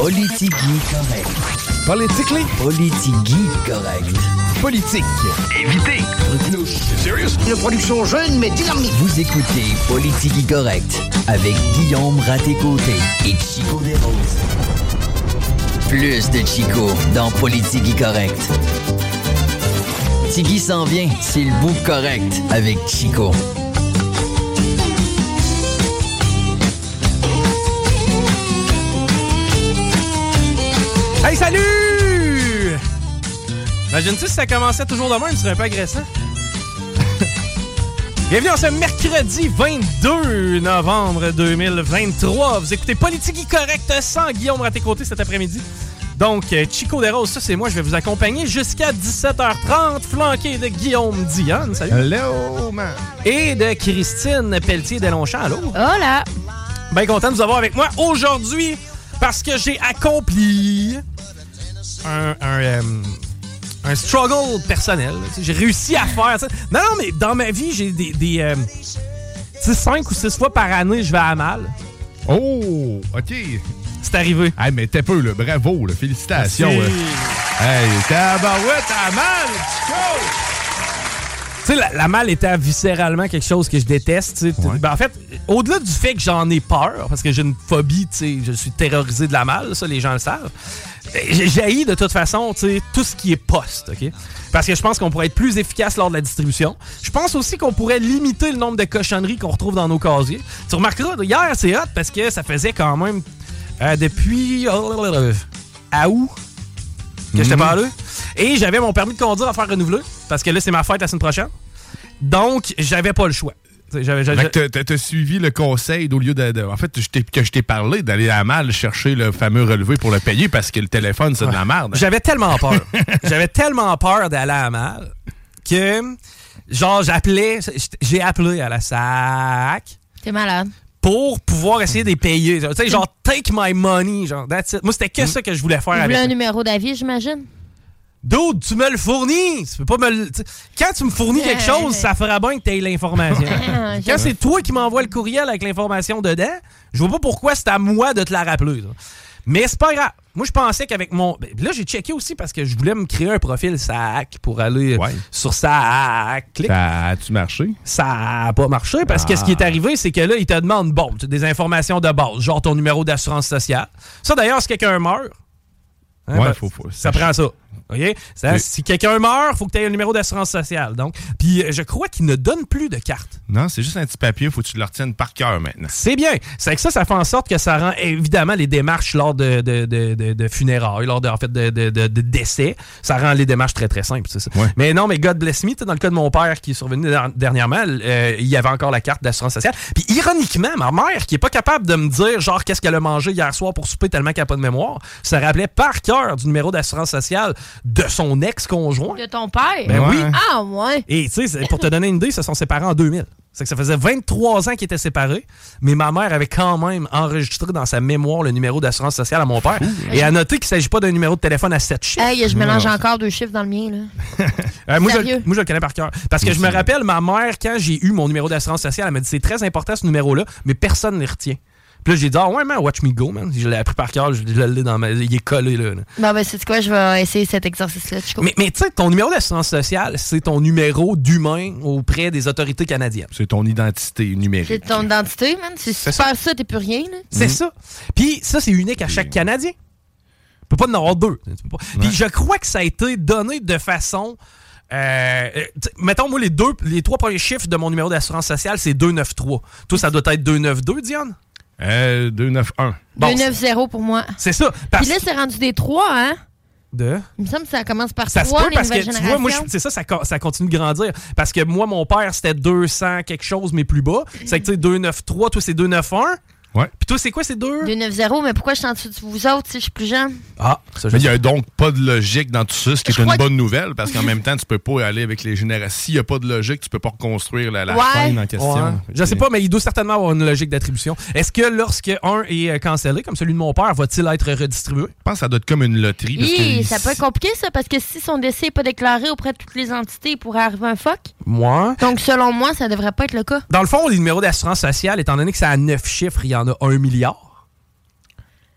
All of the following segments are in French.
Politigui correct. Politically? Politigui correct. Politique. Évitez. Serious? Une production jeune mais dynamique. Vous écoutez Politigui correct avec Guillaume Raté-Côté et Chico Desroses. Plus de Chico dans Politigui correct. Tigui s'en vient, c'est le bout correct avec Chico. Hey, salut! Imagine-tu si ça commençait toujours de même, ce serait un peu agressant. Bienvenue en ce mercredi 22 novembre 2023. Vous écoutez Politique Correct sans Guillaume Raté-Côté cet après-midi. Donc, euh, Chico Desroses, ça c'est moi, je vais vous accompagner jusqu'à 17h30, flanqué de Guillaume Dionne, salut. Hello, man. Et de Christine Pelletier-Delonchamp, allô? Hola! Bien content de vous avoir avec moi aujourd'hui parce que j'ai accompli un, un, euh, un struggle personnel. J'ai réussi à faire ça. Non, non, mais dans ma vie, j'ai des. des euh, tu sais, cinq ou six fois par année, je vais à mal. Oh, OK. C'est arrivé. Hey, mais t'es peu, là. Bravo, là. Félicitations. Merci. là. Hey, tabarouette, à mal, Chico! Sais, la, la malle était viscéralement quelque chose que je déteste. Ouais. Ben, en fait, au-delà du fait que j'en ai peur, parce que j'ai une phobie, je suis terrorisé de la malle, ça, les gens le savent. J'ai jailli de toute façon, tout ce qui est poste, OK? Parce que je pense qu'on pourrait être plus efficace lors de la distribution. Je pense aussi qu'on pourrait limiter le nombre de cochonneries qu'on retrouve dans nos casiers. Tu remarqueras, hier, c'est hot parce que ça faisait quand même euh, depuis euh, à août que j'étais pas là. Et j'avais mon permis de conduire à faire renouveler parce que là, c'est ma fête la semaine prochaine. Donc, j'avais pas le choix. Tu sais, J'avais, j'avais- Fait que t'as- suivi le conseil d'au lieu de, de- En fait, je t'ai- que je t'ai parlé d'aller à mal chercher le fameux relevé pour le payer parce que le téléphone, c'est de la merde. J'avais tellement peur. J'avais tellement peur d'aller à mal que, genre, j'appelais, j'ai appelé à la SAC T'es malade. Pour pouvoir essayer de les payer. Tu sais, genre, take my money, genre, that's it. Moi, c'était que ça que je voulais faire Tu avec un numéro d'avis, j'imagine? Dude, tu me le fournis! Tu peux pas me le... Quand tu me fournis quelque chose, ça fera bien que tu aies l'information. Quand c'est toi qui m'envoies le courriel avec l'information dedans, je vois pas pourquoi c'est à moi de te la rappeler. Mais c'est pas grave. Moi, je pensais qu'avec mon. ben, Là, j'ai checké aussi parce que je voulais me créer un profil SAC pour aller Ouais. sur SAC. Ça a-tu marché? Ça a pas marché parce que ce qui est arrivé, c'est que là, ils te demandent, bon, des informations de base, genre ton numéro d'assurance sociale. Ça, d'ailleurs, si quelqu'un meurt, hein, Ouais, ben, faut- faut- ça prend ça. OK? Ça, Oui. Si quelqu'un meurt, faut que tu aies un numéro d'assurance sociale. Donc, puis euh, je crois qu'ils ne donnent plus de carte. Non, c'est juste un petit papier, faut que tu le retiennes par cœur maintenant. C'est bien. C'est que ça, ça fait en sorte que ça rend évidemment les démarches lors de, de, de, de- de funérailles, lors de, en fait, de, de, décès, ça rend les démarches très très simples. ça. Ouais. Mais non, mais God bless me, dans le cas de mon père qui est survenu der- dernièrement, euh, il y avait encore la carte d'assurance sociale. Puis ironiquement, ma mère, qui est pas capable de me dire genre qu'est-ce qu'elle a mangé hier soir pour souper tellement qu'elle a pas de mémoire, se rappelait par cœur du numéro d'assurance sociale de son ex-conjoint. De ton père? Ben oui. Ah, ouais. Et tu sais, c'est- pour te donner une idée, ils se sont séparés en 2000. C'est que ça faisait 23 ans qu'ils étaient séparés, mais ma mère avait quand même enregistré dans sa mémoire le numéro d'assurance sociale à mon père. Et à noter qu'il ne s'agit pas d'un numéro de téléphone à 7 chiffres. Hey, je mélange Non. encore deux chiffres dans le mien, là. Euh, moi, je, moi, je le connais par cœur. Parce que je me rappelle, ma mère, quand j'ai eu mon numéro d'assurance sociale, elle m'a dit c'est très important ce numéro-là, mais personne ne les retient. Puis là, j'ai dit, ah ouais, man, Watch Me Go, man. Je l'ai appris par cœur, je l'ai dans ma. Il est collé, là. là. Bon, ben, c'est quoi? Je vais essayer cet exercice-là, Chico. Mais, mais tu sais, ton numéro d'assurance sociale, c'est ton numéro d'humain auprès des autorités canadiennes. C'est ton identité numérique. C'est ton identité, man. C'est C'est super ça, t'es plus rien, là. C'est ça. Puis ça, c'est unique à chaque Canadien. Tu peux pas en avoir deux. Puis je crois que ça a été donné de façon. euh, euh, mettons, moi, les deux, les trois premiers chiffres de mon numéro d'assurance sociale, c'est 293. Toi, ça doit être 292, Diane? Euh, 291. Bon, 2-9-0 pour moi. c'est ça. Parce Puis là, c'est rendu des 3, hein? de... Il me semble que ça commence par Ça se 3, peut les parce que, tu vois, moi, c'est ça, ça, ça continue de grandir. Parce que moi, mon père, c'était 200 quelque chose, mais plus bas. C'est que, tu sais, 293, toi, c'est 291. Ouais. Puis toi, c'est quoi, c'est 2? 2-9-0, mais pourquoi je suis en dessous de vous autres si je suis plus jeune? Ah, ça, je Mais il n'y a donc pas de logique dans tout ça, ce qui est une que- bonne nouvelle, parce qu'en même temps, tu peux pas aller avec les générations. S'il n'y a pas de logique, tu peux pas reconstruire la, la Ouais. chaîne en question. Ouais. Je sais pas, mais il doit certainement avoir une logique d'attribution. Est-ce que lorsque un est euh, cancellé, comme celui de mon père, va-t-il être redistribué? Je pense que ça doit être comme une loterie. Parce que ça peut être compliqué, ça, parce que si son décès n'est pas déclaré auprès de toutes les entités, il pourrait arriver un fuck. Moi? Donc, selon moi, ça devrait pas être le cas. Dans le fond, les numéros d'assurance sociale, étant donné que ça a 9 chiffres, il y en a un milliard.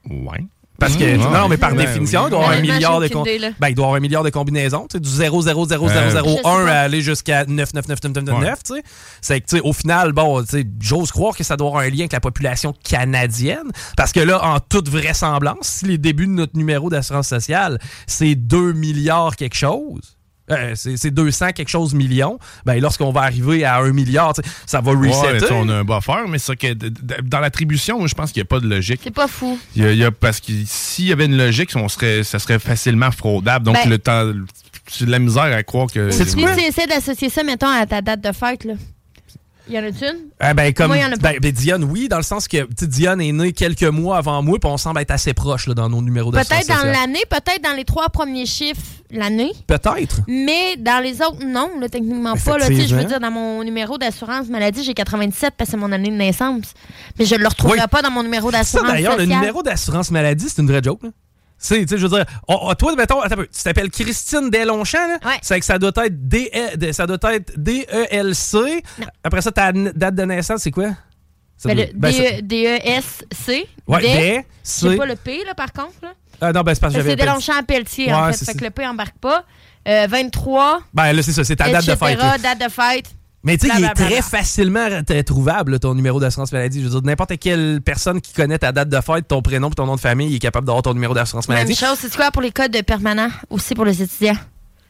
Ouais. Parce que, Mmh. non, mais par Ben définition, oui. il doit y avoir un Honnêtement, milliard j'ai de là. ben, il doit avoir un milliard de combinaisons, tu sais, du 0,00001 pas. à aller jusqu'à 99999, tu sais. C'est que, tu sais, au final, bon, tu sais, j'ose croire que ça doit avoir un lien avec la population canadienne. Parce que là, en toute vraisemblance, si les débuts de notre numéro d'assurance sociale, c'est 2 milliards quelque chose, euh, c'est c'est 200 quelque chose millions, ben, lorsqu'on va arriver à 1 milliard, ça va Ouais, resetter. on a un buffer, mais ça que dans l'attribution, moi, je pense qu'il n'y a pas de logique. C'est pas fou. Il y a, il y a- parce que s'il y avait une logique, on serait, ça serait facilement fraudable. Donc, Ben- le temps, c'est de la misère à croire que. C'est Si tu essaies d'associer ça, mettons, à ta date de fête, là. Y en a-tu une? Ah ben, comme Moi, y en a pas. ben, ben, Diane, oui, dans le sens que Diane est née quelques mois avant moi, puis on semble être assez proche là, dans nos numéros d'assurance Peut-être dans l'année, peut-être dans les trois premiers chiffres l'année. Peut-être. Mais dans les autres, non, là, techniquement pas. Là, je veux dire, dans mon numéro d'assurance maladie, j'ai 97 parce que c'est mon année de naissance. Mais je ne le retrouverai Oui. pas dans mon numéro d'assurance d'ailleurs, le numéro d'assurance maladie, c'est une vraie joke. Là. C'est, tu sais, je veux dire, on- toi, mettons, attends tu t'appelles Christine Deslongchamp, là? Ouais. C'est que ça doit être D E- ça doit être D-E-L-C. Après ça, ta date de naissance, c'est quoi? Ben, le ben, DE D-E-S-C. Ouais, Des- D, J'ai C. pas le P, là, par contre. Là. Ah non, ben, c'est parce que j'avais. C'est pas dit. Deslongchamp Pelletier, en Ouais, fait. c'est Fait que le P embarque pas. Euh, 23, Ben là, c'est ça, c'est ta date de fête. date de fête. Mais tu sais, il est très facilement trouvable, ton numéro d'assurance maladie. Je veux dire, n'importe quelle personne qui connaît ta date de fête, ton prénom et ton nom de famille est capable d'avoir ton numéro d'assurance Même maladie. chose, c'est quoi pour les codes permanents, aussi pour les étudiants?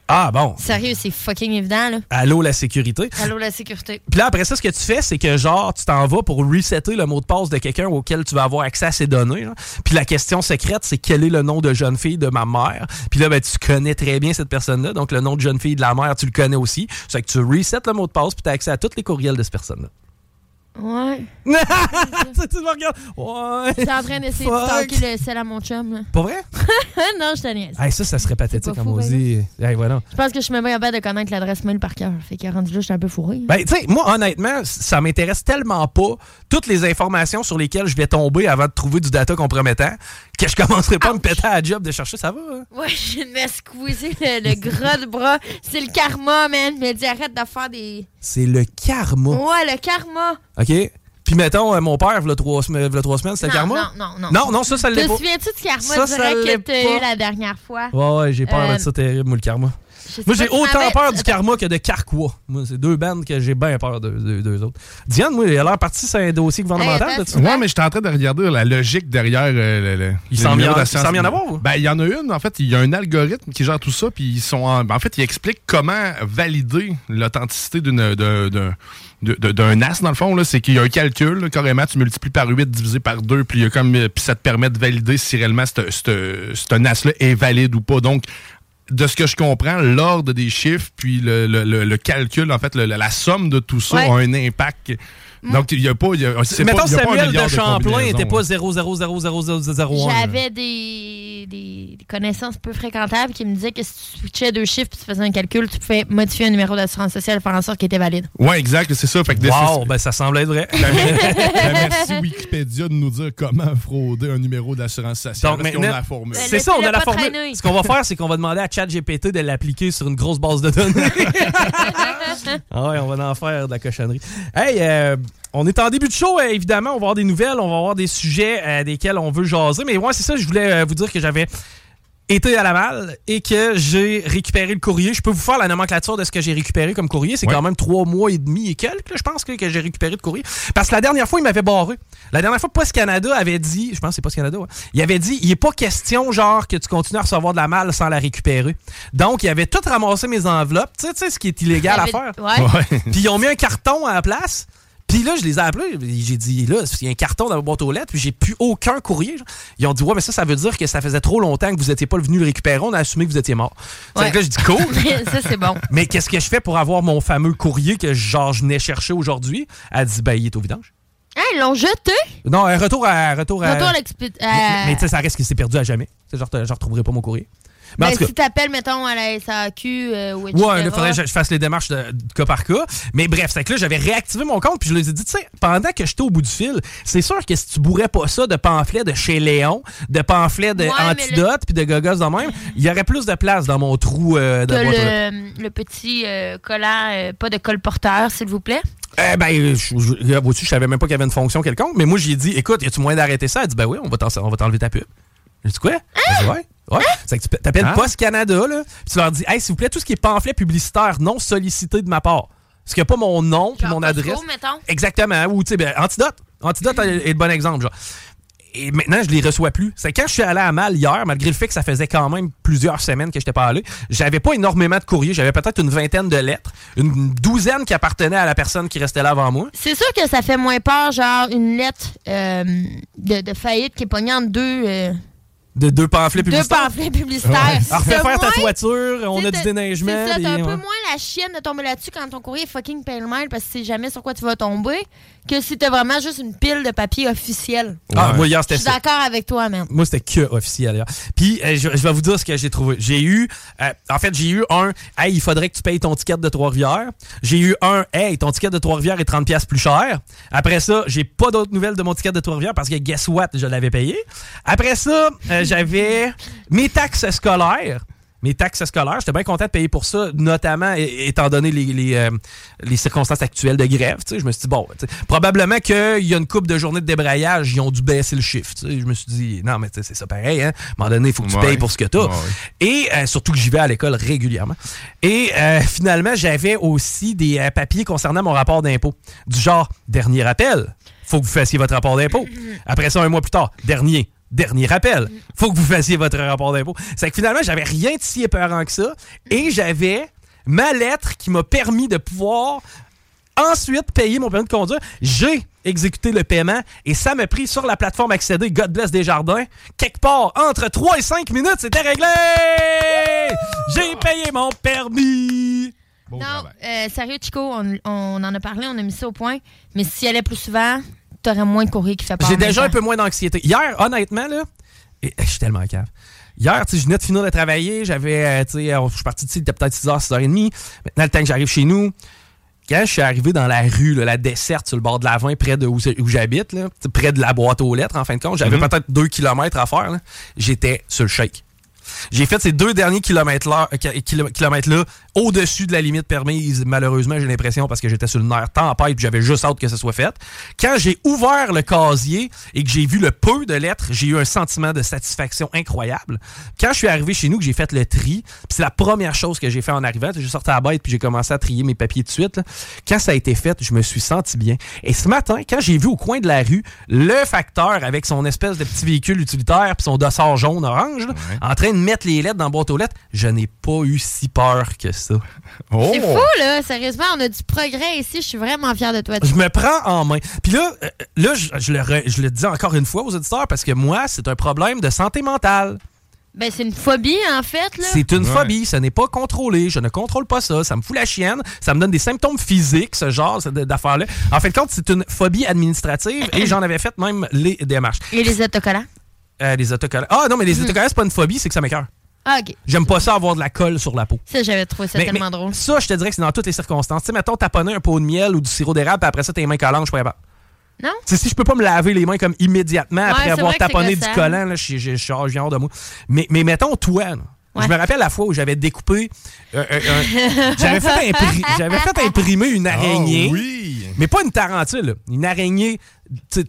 Ah bon. Sérieux, c'est fucking évident, là. Allô, la sécurité. Allô, la sécurité. Puis là, après ça, ce que tu fais, c'est que genre, tu t'en vas pour resetter le mot de passe de quelqu'un auquel tu vas avoir accès à ces données. là. Puis la question secrète, c'est quel est le nom de jeune fille de ma mère? Puis là, ben, tu connais très bien cette personne-là. Donc, le nom de jeune fille de la mère, tu le connais aussi. C'est que tu resets le mot de passe, puis tu as accès à tous les courriels de cette personne-là. Ouais. tu me regardes. Ouais. J'étais en train d'essayer de stalker le sel à mon chum, là. Pas vrai? non, je te niaise. Hey, ça, ça serait pathétique, pas comme fou, on ben dit. Hey, voilà. Je pense que je suis même pas capable de connaître l'adresse mail par cœur. Fait que rendu là, je suis un peu fourré. Ben, tu sais, moi, honnêtement, ça m'intéresse tellement pas toutes les informations sur lesquelles je vais tomber avant de trouver du data compromettant que je commencerai pas à me péter à la job de chercher. Ça va, hein? Ouais, je de me squeezer le, le gras du bras. C'est le karma, man. Il m'a dit arrête de faire des. C'est le karma. Ouais, le karma. OK? Puis mettons, euh, mon père, sem- v'là trois semaines, c'était le karma? non, non, non. Non, non, ça, ça l'est Te pas. souviens-tu du karma Ça, direct que t'as eu la dernière fois? Ouais, ouais, j'ai peur Euh, de ça terrible, moi, le karma. Moi, j'ai autant peur du karma que de Carquois. Moi, c'est deux bandes que j'ai bien peur de, de- d'eux autres. Diane, moi, elle a l'air partie sur un dossier gouvernemental. Hey, Ouais, mais j'étais en train de regarder la logique derrière euh, le, le- Il s'en vient- en avoir? Ben, il y en a une, en fait. Il y a un algorithme qui gère tout ça, puis ils sont en, en fait, il explique comment valider l'authenticité d'une, d'un NAS, dans le fond. Là. C'est qu'il y a un calcul, là, carrément, tu multiplies par 8 divisé par 2, puis, il y a comme, euh, puis ça te permet de valider si réellement ce NAS-là est valide ou pas. Donc, de ce que je comprends, l'ordre des chiffres, puis le, le- le- le calcul, en fait, le- la somme de tout ça Ouais. a un impact. Donc, il n'y a pas. il y a- c'est Mettons, pas- il y a pas un Samuel de Champlain n'était pas hein. 0,0000001. J'avais des, des, des connaissances peu fréquentables qui me disaient que si tu switchais deux chiffres puis tu faisais un calcul, tu pouvais modifier un numéro d'assurance sociale et faire en sorte qu'il était valide. Ouais, exact, c'est ça. Fait que Wow, ben ça semble être vrai. Merci Wikipédia de nous dire comment frauder un numéro d'assurance sociale. Donc, parce qu'on maintenant- a la formule. C'est ça, on a la formule. traîner. Ce qu'on va faire, c'est qu'on va demander à ChatGPT de l'appliquer sur une grosse base de données. ah ouais, on va en faire de la cochonnerie. Hey, euh, On est en début de show, euh, évidemment. On va avoir des nouvelles, on va avoir des sujets euh, desquels on veut jaser. Mais ouais, c'est ça, je voulais euh, vous dire que j'avais été à la malle et que j'ai récupéré le courrier. Je peux vous faire la nomenclature de ce que j'ai récupéré comme courrier. C'est Ouais. quand même trois mois et demi et quelques, là, je pense, que, que j'ai récupéré de courrier. Parce que la dernière fois, il m'avait barré. La dernière fois, Post Canada avait dit, je pense que c'est Post Canada, ouais, il avait dit, il n'est pas question, genre, que tu continues à recevoir de la malle sans la récupérer. Donc, il avait tout ramassé mes enveloppes. Tu sais, ce qui est illégal à faire. Puis ils ont mis un carton à la place. Puis là, je les ai appelés. J'ai dit, là, il y a un carton dans ma boîte aux lettres, puis j'ai plus aucun courrier. genre. Ils ont dit, ouais, mais ça, ça veut dire que ça faisait trop longtemps que vous n'étiez pas venu le récupérer. On a assumé que vous étiez mort. Ouais. Que là, je dis, cool. ça, c'est bon. mais qu'est-ce que je fais pour avoir mon fameux courrier que, genre, je venais chercher aujourd'hui? Elle dit, ben, il est au vidange. Ah, ils l'ont jeté? Non, un retour à. Retour à. Retour à mais à- mais tu sais, ça reste qu'il s'est perdu à jamais. Genre, je retrouverai pas mon courrier. Mais en Ben, cas- si t'appelles, mettons, à la SAQ euh, ou etc. Ouais, il faudrait que je- fasse les démarches de, de cas par cas. Mais bref, c'est que là, j'avais réactivé mon compte, puis je leur ai dit, tu sais, pendant que j'étais au bout du fil, c'est sûr que si tu bourrais pas ça de pamphlets de chez Léon, de pamphlets de Ouais, Antidote, puis de gogos de même, il y aurait plus de place dans mon trou euh, de Que boîte le, le petit euh, collant, euh, pas de colporteur, s'il vous plaît? Eh ben, je, je, je, je savais même pas qu'il y avait une fonction quelconque, mais moi, j'ai dit, écoute, y a-tu moyen d'arrêter ça? Elle dit, ben oui, on va t'enlever ta pub. J'ai dit, quoi? Dit, ouais. Ouais. C'est que tu t'appelles Hein? Post Canada, là, puis tu leur dis, hey, s'il vous plaît, tout ce qui est pamphlet publicitaire non sollicité de ma part. Parce qu'il n'y a pas mon nom puis mon adresse? mettons. Exactement. Ou, tu sais, ben, Antidote. Antidote est le bon exemple, genre. Et maintenant, je les reçois plus. C'est quand je suis allé à Mal hier, malgré le fait que ça faisait quand même plusieurs semaines que je n'étais pas allé, j'avais pas énormément de courriers. J'avais peut-être une vingtaine de lettres, une douzaine qui appartenaient à la personne qui restait là avant moi. C'est sûr que ça fait moins peur, genre une lettre euh, de, de faillite qui est pognée entre deux, euh, De deux pamphlets deux publicitaires? pamphlets publicitaires. Alors, refais T'as faire ta toiture, on a du déneigement. C'est un peu ouais. moins la chienne de tomber là-dessus quand ton courrier est fucking pale-mail parce que tu sais jamais sur quoi tu vas tomber que t'as vraiment juste une pile de papier officiel. Ah, Ouais. moi, hier, Je c'était suis ça. d'accord avec toi, man. Moi, c'était que officiel. Puis, euh, je, je vais vous dire ce que j'ai trouvé. J'ai eu, euh, en fait, j'ai eu un, hey, il faudrait que tu payes ton ticket de Trois-Rivières. J'ai eu un, hey, ton ticket de Trois-Rivières est 30$ piastres plus cher. Après ça, j'ai pas d'autres nouvelles de mon ticket de Trois-Rivières parce que guess what, je l'avais payé. Après ça, euh, j'avais mes taxes scolaires. Mes taxes scolaires, j'étais bien content de payer pour ça, notamment étant donné les, les, euh, les circonstances actuelles de grève. Je me suis dit, bon, probablement qu'il y a une coupe de journées de débrayage, ils ont dû baisser le chiffre. Je me suis dit, non, mais c'est ça pareil. Hein? À un moment donné, il faut que tu Ouais. payes pour ce que tu as. Ouais, Et euh, surtout que j'y vais à l'école régulièrement. Et euh, finalement, j'avais aussi des papiers concernant mon rapport d'impôt. Du genre, dernier rappel, faut que vous fassiez votre rapport d'impôt. Après ça, un mois plus tard, dernier. Dernier rappel, faut que vous fassiez votre rapport d'impôt. C'est que finalement, j'avais rien de si épeurant que ça. Et j'avais ma lettre qui m'a permis de pouvoir ensuite payer mon permis de conduire. J'ai exécuté le paiement et ça m'a pris sur la plateforme accéder God Bless Desjardins. Quelque part entre 3 et 5 minutes, c'était réglé! J'ai payé mon permis! Beau non, euh, sérieux, Chico, on, on en a parlé, on a mis ça au point. Mais si elle allait plus souvent, t'aurais moins de courrier qui fait peur. J'ai déjà un peu moins d'anxiété. Hier, honnêtement, là, et- je suis tellement cave. Hier, tu sais, je venais de finir de travailler, j'avais, euh, tu sais, euh, je suis parti d'ici, il était peut-être 6h, 6h30. Maintenant, le temps que j'arrive chez nous, quand je suis arrivé dans la rue, là, la desserte sur le bord de la 20, près de où, où j'habite, tu près de la boîte aux lettres, en fin de compte, j'avais Mhm. peut-être 2 km à faire. J'étais sur le shake. J'ai fait ces deux derniers kilomètres-là kilo- kilomètres-là au-dessus de la limite permise, malheureusement, j'ai l'impression, parce que j'étais sur le nerf tempête puis j'avais juste hâte que ça soit fait. Quand j'ai ouvert le casier et que j'ai vu le peu de lettres, j'ai eu un sentiment de satisfaction incroyable. Quand je suis arrivé chez nous, que j'ai fait le tri, c'est la première chose que j'ai fait en arrivant, j'ai sorti à la bête puis j'ai commencé à trier mes papiers de suite. là. Quand ça a été fait, je me suis senti bien. Et ce matin, quand j'ai vu au coin de la rue le facteur avec son espèce de petit véhicule utilitaire puis son dossard jaune-orange, en train de mettre les lettres dans la boîte aux lettres, je n'ai pas eu si peur que ça. Oh! C'est fou, là. Sérieusement, on a du progrès ici. Je suis vraiment fière de toi. Je me prends en main. Puis là, euh, là je, je le re- je le dis encore une fois aux auditeurs parce que moi, c'est un problème de santé mentale. Ben, c'est une phobie, en fait, là. C'est une Ouais. phobie, ce n'est pas contrôlé, je ne contrôle pas ça, ça me fout la chienne, ça me donne des symptômes physiques, ce genre d'affaires-là. En fait, compte, c'est une phobie administrative et j'en avais fait même les démarches. Et les autocollants? Euh, les autocollants. Ah non, mais les autocollants, c'est pas une phobie, c'est que ça m'écoeure. Ah, OK. J'aime pas ça avoir de la colle sur la peau. Ça, j'avais trouvé ça Mais- tellement mais drôle. Ça, je te dirais que c'est dans toutes les circonstances. Tu sais, mettons, taponner un pot de miel ou du sirop d'érable, puis après ça, tes mains collantes, je suis pas capable. Non? Si je peux pas me laver les mains comme immédiatement après avoir taponné du collant, là, je, je, je, je viens hors de moi. Mais, mais mettons, toi, là, Je me rappelle la fois où j'avais découpé. euh, euh, un- j'avais fait, impri- j'avais fait imprimer une araignée. Ah oui. Mais pas une tarentule, là. une araignée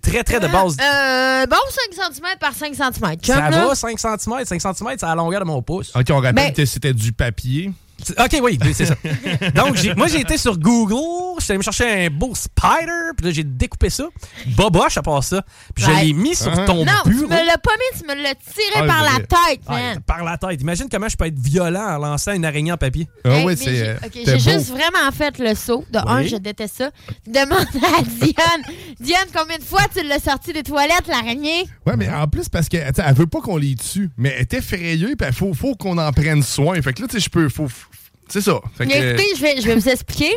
très très de base. Euh, bon, 5 cm par 5 cm. ça va, 5 cm. 5 cm, c'est à la longueur de mon pouce. OK, on rappelle Ben- que c'était du papier. OK, oui, oui, c'est ça. Donc, j'ai- moi, j'ai été sur Google, j'étais allé me chercher un beau spider, puis là, j'ai découpé ça. Boboche à part ça. Puis je l'ai mis sur Hein? ton Non, tu bureau. me l'as pas mis, tu me l'as tiré Ah, par la tête, Ouais, man. par la tête. Imagine comment je peux être violent en lançant une araignée en papier. Ah Hey, mais c'est. j'ai- euh, ok, J'ai juste vraiment fait le saut. De un, Oui. je déteste ça. Demande à Diane. Diane, combien de fois tu l'as sorti des toilettes, l'araignée? Ouais, mais en plus, parce qu'elle elle veut pas qu'on les tue, mais elle est effrayée, puis il faut, faut qu'on en prenne soin. Fait que là, tu sais, je peux. Faut, c'est ça. Fait que, écoutez, je vais, je vais vous expliquer.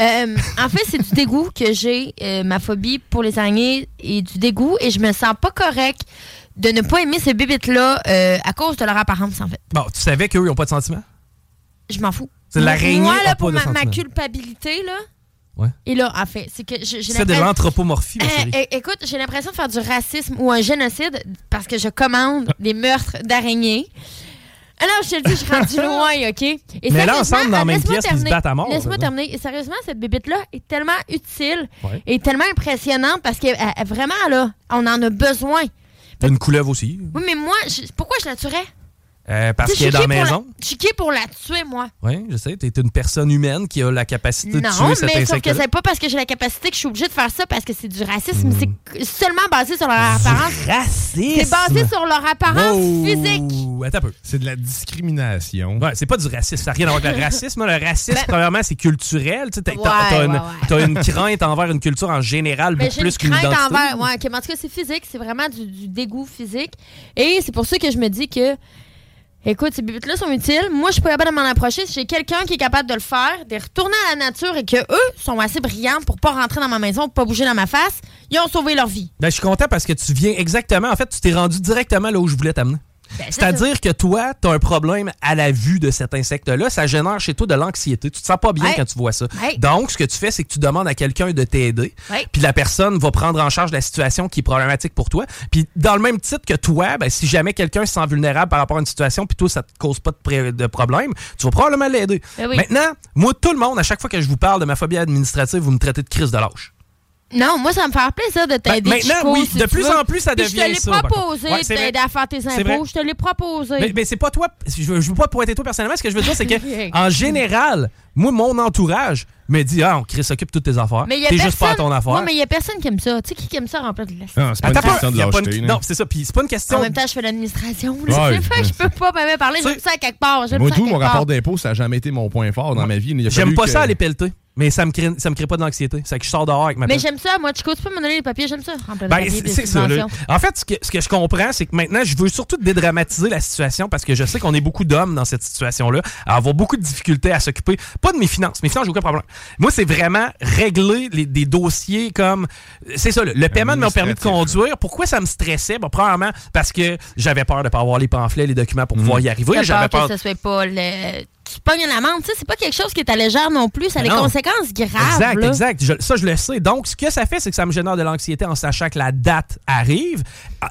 Euh, en fait, c'est du dégoût que j'ai, euh, ma phobie pour les araignées et du dégoût, et je me sens pas correct de ne pas aimer ces bébites-là euh, à cause de leur apparence, en fait. Bon, tu savais qu'eux, ils n'ont pas de sentiments? Je m'en fous. C'est l'araignée Moi, a là, pour ma, ma culpabilité, là. Ouais. Et là, en fait, c'est que j'ai C'est de l'anthropomorphie, é- écoute, j'ai l'impression de faire du racisme ou un génocide parce que je commande des meurtres d'araignées. Alors, je te le dis, je suis rendue loin, OK? Et Mais là, ensemble, dans la même pièce, ils se battent à mort, Laisse-moi terminer. Et sérieusement, cette bébite-là est tellement utile Ouais. et tellement impressionnante parce que euh, vraiment, là, on en a besoin. Une couleuvre aussi. Oui, mais moi, je- pourquoi je la tuerais? Euh, parce qu'elle est dans la maison. Je suis qui pour la tuer, moi? Oui, je sais. Tu es une personne humaine qui a la capacité de Non, tuer cet mais sauf que c'est pas parce que j'ai la capacité que je suis obligée de faire ça parce que c'est du racisme. C'est seulement basé sur leur apparence. Racisme? C'est basé sur leur apparence Wow. physique. Attends un peu. C'est de la discrimination. Ouais, c'est pas du racisme. Ça n'a rien à voir avec le racisme. Le racisme, Ben- premièrement, c'est culturel. T'as- Ouais, une, ouais, ouais. t'as une crainte envers une culture en général, Mais beaucoup j'ai une plus qu'une crainte envers. Ouais, ok, mais en tout cas, c'est physique. C'est vraiment du, du dégoût physique. Et c'est pour ça que je me dis que. Écoute, ces bébites-là sont utiles. Moi, je suis pas de m'en approcher. Si j'ai quelqu'un qui est capable de le faire, de retourner à la nature et que eux sont assez brillants pour pas rentrer dans ma maison, pour pas bouger dans ma face, ils ont sauvé leur vie. Ben, je suis content parce que tu viens exactement. En fait, tu t'es rendu directement là où je voulais t'amener. Ben, c'est C'est-à-dire que toi, tu as un problème à la vue de cet insecte-là. Ça génère chez toi de l'anxiété. Tu te sens pas bien quand tu vois ça. Donc, ce que tu fais, c'est que tu demandes à quelqu'un de t'aider. Puis la personne va prendre en charge la situation qui est problématique pour toi. Puis dans le même titre que toi, ben, si jamais quelqu'un se sent vulnérable par rapport à une situation, puis toi, ça te cause pas de, problème, tu vas probablement l'aider. Ben oui. Maintenant, moi, tout le monde, à chaque fois que je vous parle de ma phobie administrative, vous me traitez de crise de lâche. Non, moi, ça me fait plaisir de t'aider. Ben, maintenant, Chico, oui, si de plus veux. en plus, ça Puis devient Je te l'ai ça, proposé. Ouais, t'aider vrai. à faire tes impôts. Je te l'ai proposé. Mais, mais c'est pas toi. Je veux, je veux pas pointer toi personnellement. Ce que je veux dire, c'est que en général, moi, mon entourage me dit Ah, on Chris s'occupe de toutes tes affaires. Mais il y a T'es personne... juste pas à ton affaire. Ouais, mais il y a personne qui aime ça. Tu sais qui aime ça remplir de la Non, c'est pas une question pas, de lâcheté. une-. Non, c'est ça. Puis c'est pas une question. En même temps, je fais l'administration. Ouais. Que je peux pas même parler. J'aime ça à quelque part. J'aime Moi, tout, mon rapport d'impôt, ça n'a jamais été mon point fort dans ma vie. J'aime pas ça aller pelleter. Mais ça me crée, ça me crée pas d'anxiété. C'est que je sors dehors avec ma Mais j'aime ça. Moi, Chico, tu peux me donner les papiers. J'aime ça. Ben, papiers, c'est ça. En fait, ce que, ce que je comprends, c'est que maintenant, je veux surtout dédramatiser la situation parce que je sais qu'on est beaucoup d'hommes dans cette situation-là, à avoir beaucoup de difficultés à s'occuper, pas de mes finances. Mes finances, j'ai aucun problème. Moi, c'est vraiment régler les- des dossiers comme. C'est ça, le, le paiement de mon permis de conduire. Pourquoi ça me stressait? Bon, premièrement, parce que j'avais peur de pas avoir les pamphlets, les documents pour pouvoir y arriver. T'as J'avais peur peur. que ce soit pas le. Tu pognes une amende, tu sais, c'est pas quelque chose qui est à légère non plus, ça a des conséquences graves. Exact, là. exact. Je- ça, je le sais. Donc, ce que ça fait, c'est que ça me génère de l'anxiété en sachant que la date arrive,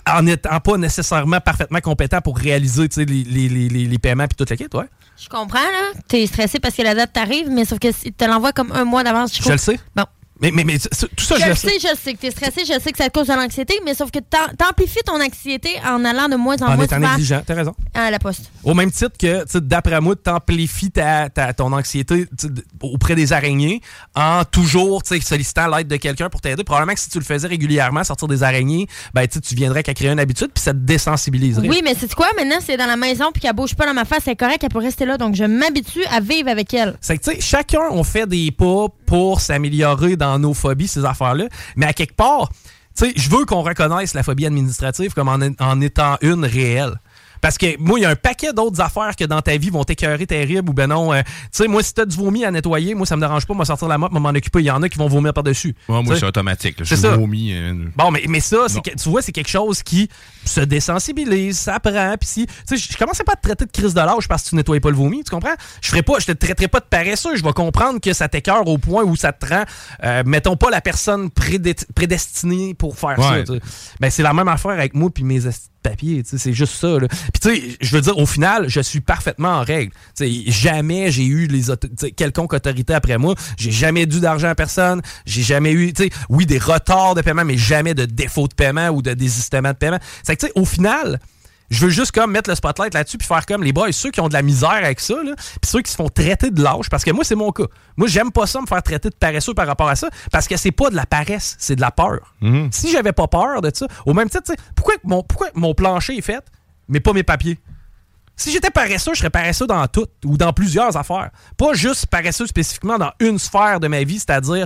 en n'étant pas nécessairement parfaitement compétent pour réaliser les, les, les, les, les paiements puis toute la kit, ouais. Je comprends, là. T'es stressé parce que la date t'arrive, mais sauf que si te l'envoie comme un mois d'avance, Chico. Je le sais. Bon. Mais, mais, tout ça, Je, je, le sais, je sais que t'es stressé, je sais que ça te cause de l'anxiété, mais sauf que t'am- t'amplifies ton anxiété en allant de moins en, En moins étant souvent négligent, t'as raison. à la poste. Au même titre que, tu d'après moi, t'amplifies ta, ta, ton anxiété tu auprès des araignées en toujours tu sollicitant l'aide de quelqu'un pour t'aider. Probablement que si tu le faisais régulièrement, sortir des araignées, ben, tu tu viendrais qu'à créer une habitude puis ça te désensibiliserait. Oui, mais c'est quoi? Maintenant? C'est dans la maison puis qu'elle bouge pas dans ma face, c'est correct, elle peut rester là. Donc je m'habitue à vivre avec elle. C'est que, tu sais, chacun, on fait des pas pour s'améliorer dans nos phobies, ces affaires-là. Mais à quelque part, je veux qu'on reconnaisse la phobie administrative comme en, en étant une réelle. Parce que moi, il y a un paquet d'autres affaires que dans ta vie vont t'écœurer terrible ou ben non. euh, tu sais, moi, si t'as du vomi à nettoyer, moi, ça me dérange pas, moi, sortir la mop, m'en occuper. Il y en a qui vont vomir par-dessus. Ouais, moi, c'est automatique. Je C'est suis ça. vomi. euh, Bon, mais, mais ça, c'est que- tu vois, c'est quelque chose qui se désensibilise, ça prend. Puis si, tu sais, je commençais pas à te traiter de crise de l'âge parce que tu nettoyais pas le vomi, tu comprends? Je ferais pas, je te traiterai pas de paresseux. Je vais comprendre que ça t'écœure au point où ça te rend, euh, mettons pas la personne prédestinée pour faire Ouais. ça. Ben, c'est la même affaire avec moi puis mes papier. C'est juste ça. Puis tu sais, je veux dire, au final, je suis parfaitement en règle. Jamais j'ai eu les quelconque autorité après moi. J'ai jamais dû d'argent à personne. J'ai jamais eu, tu sais, oui, des retards de paiement, mais jamais de défaut de paiement ou de désistement de paiement. C'est que tu sais, au final, je veux juste comme mettre le spotlight là-dessus puis faire comme les boys, ceux qui ont de la misère avec ça, là, puis ceux qui se font traiter de lâche, parce que moi, c'est mon cas. Moi, j'aime pas ça, me faire traiter de paresseux par rapport à ça, parce que c'est pas de la paresse, c'est de la peur. Si j'avais pas peur de ça, au même titre, pourquoi, mon, pourquoi mon plancher est fait, mais pas mes papiers? Si j'étais paresseux, je serais paresseux dans tout ou dans plusieurs affaires. Pas juste paresseux spécifiquement dans une sphère de ma vie, c'est-à-dire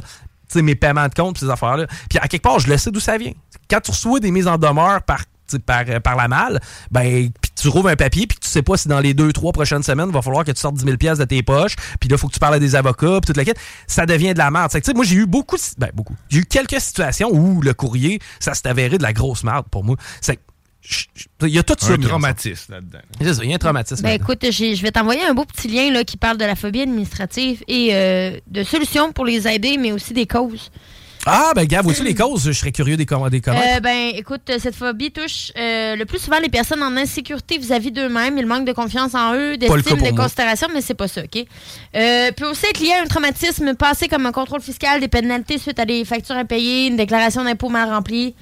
mes paiements de compte, ces affaires-là. Puis à quelque part, je le sais d'où ça vient. Quand tu reçois des mises en demeure par, par, euh, par la malle, ben, puis tu trouves un papier, puis tu sais pas si dans les deux, trois prochaines semaines, il va falloir que tu sortes 10 000 pièces de tes poches, puis là, il faut que tu parles à des avocats, puis toute la quête, ça devient de la merde. C'est que, tu sais, moi, j'ai eu beaucoup, de- ben, beaucoup. J'ai eu quelques situations où le courrier, ça s'est avéré de la grosse merde pour moi. C'est il y a tout ça. Un mis traumatisme là-dedans. ça, Il y a un traumatisme. Ben là-dedans. écoute, je vais t'envoyer un beau petit lien là, qui parle de la phobie administrative et euh, de solutions pour les aider, mais aussi des causes. Ah, ben, gars, vois-tu les causes? Je serais curieux des, com- des commentaires. Euh, ben, écoute, cette phobie touche euh, le plus souvent les personnes en insécurité vis-à-vis d'eux-mêmes. Ils manquent de confiance en eux, d'estime, de considération, mais c'est pas ça, OK? Euh, peut aussi être lié à un traumatisme passé comme un contrôle fiscal, des pénalités suite à des factures impayées, une déclaration d'impôt mal remplie.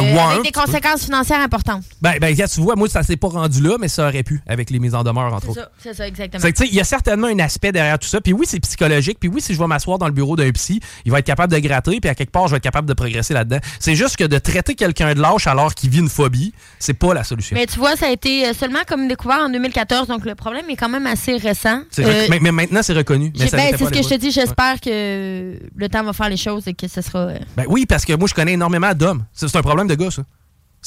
Euh, ouais, avec un des conséquences financières importantes. Ben, ben, tu vois, moi, ça s'est pas rendu là, mais ça aurait pu, avec les mises en demeure, entre autres. c'est ça, exactement. Il y a certainement un aspect derrière tout ça. Puis oui, c'est psychologique. Puis oui, si je vais m'asseoir dans le bureau d'un psy, il va être capable de gratter. Puis à quelque part, je vais être capable de progresser là-dedans. C'est juste que de traiter quelqu'un de lâche alors qu'il vit une phobie, c'est pas la solution. Mais tu vois, ça a été euh, seulement comme découvert en 2014, donc le problème est quand même assez récent. Euh, mais, mais maintenant, c'est reconnu. Ben, c'est ce que je te dis. J'espère que le temps va faire les choses et que ce sera. euh, Ben oui, parce que moi, je connais énormément d'hommes. C'est un problème de gars, ça.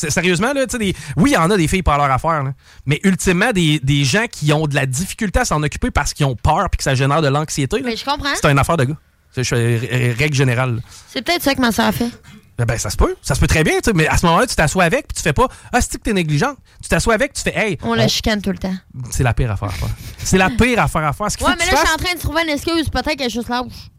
Sérieusement, là, tu sais, des- oui, il y en a des filles par leur affaire, là. mais ultimement, des, des gens qui ont de la difficulté à s'en occuper parce qu'ils ont peur puis que ça génère de l'anxiété, Mais je comprends. c'est une affaire de gars. Je règle générale. C'est peut-être ça que ma soeur a fait. Ben, ben, ça se peut. Ça se peut très bien, tu sais, mais à ce moment-là, tu t'assois avec puis tu fais pas Ah, c'est que t'es négligente. Tu t'assois avec, tu fais Hey, On la chicane tout le temps. c'est la pire affaire à faire. C'est la pire affaire à faire. Ouais, mais là, je suis en train de trouver une excuse. Peut-être qu'elle est juste lâche.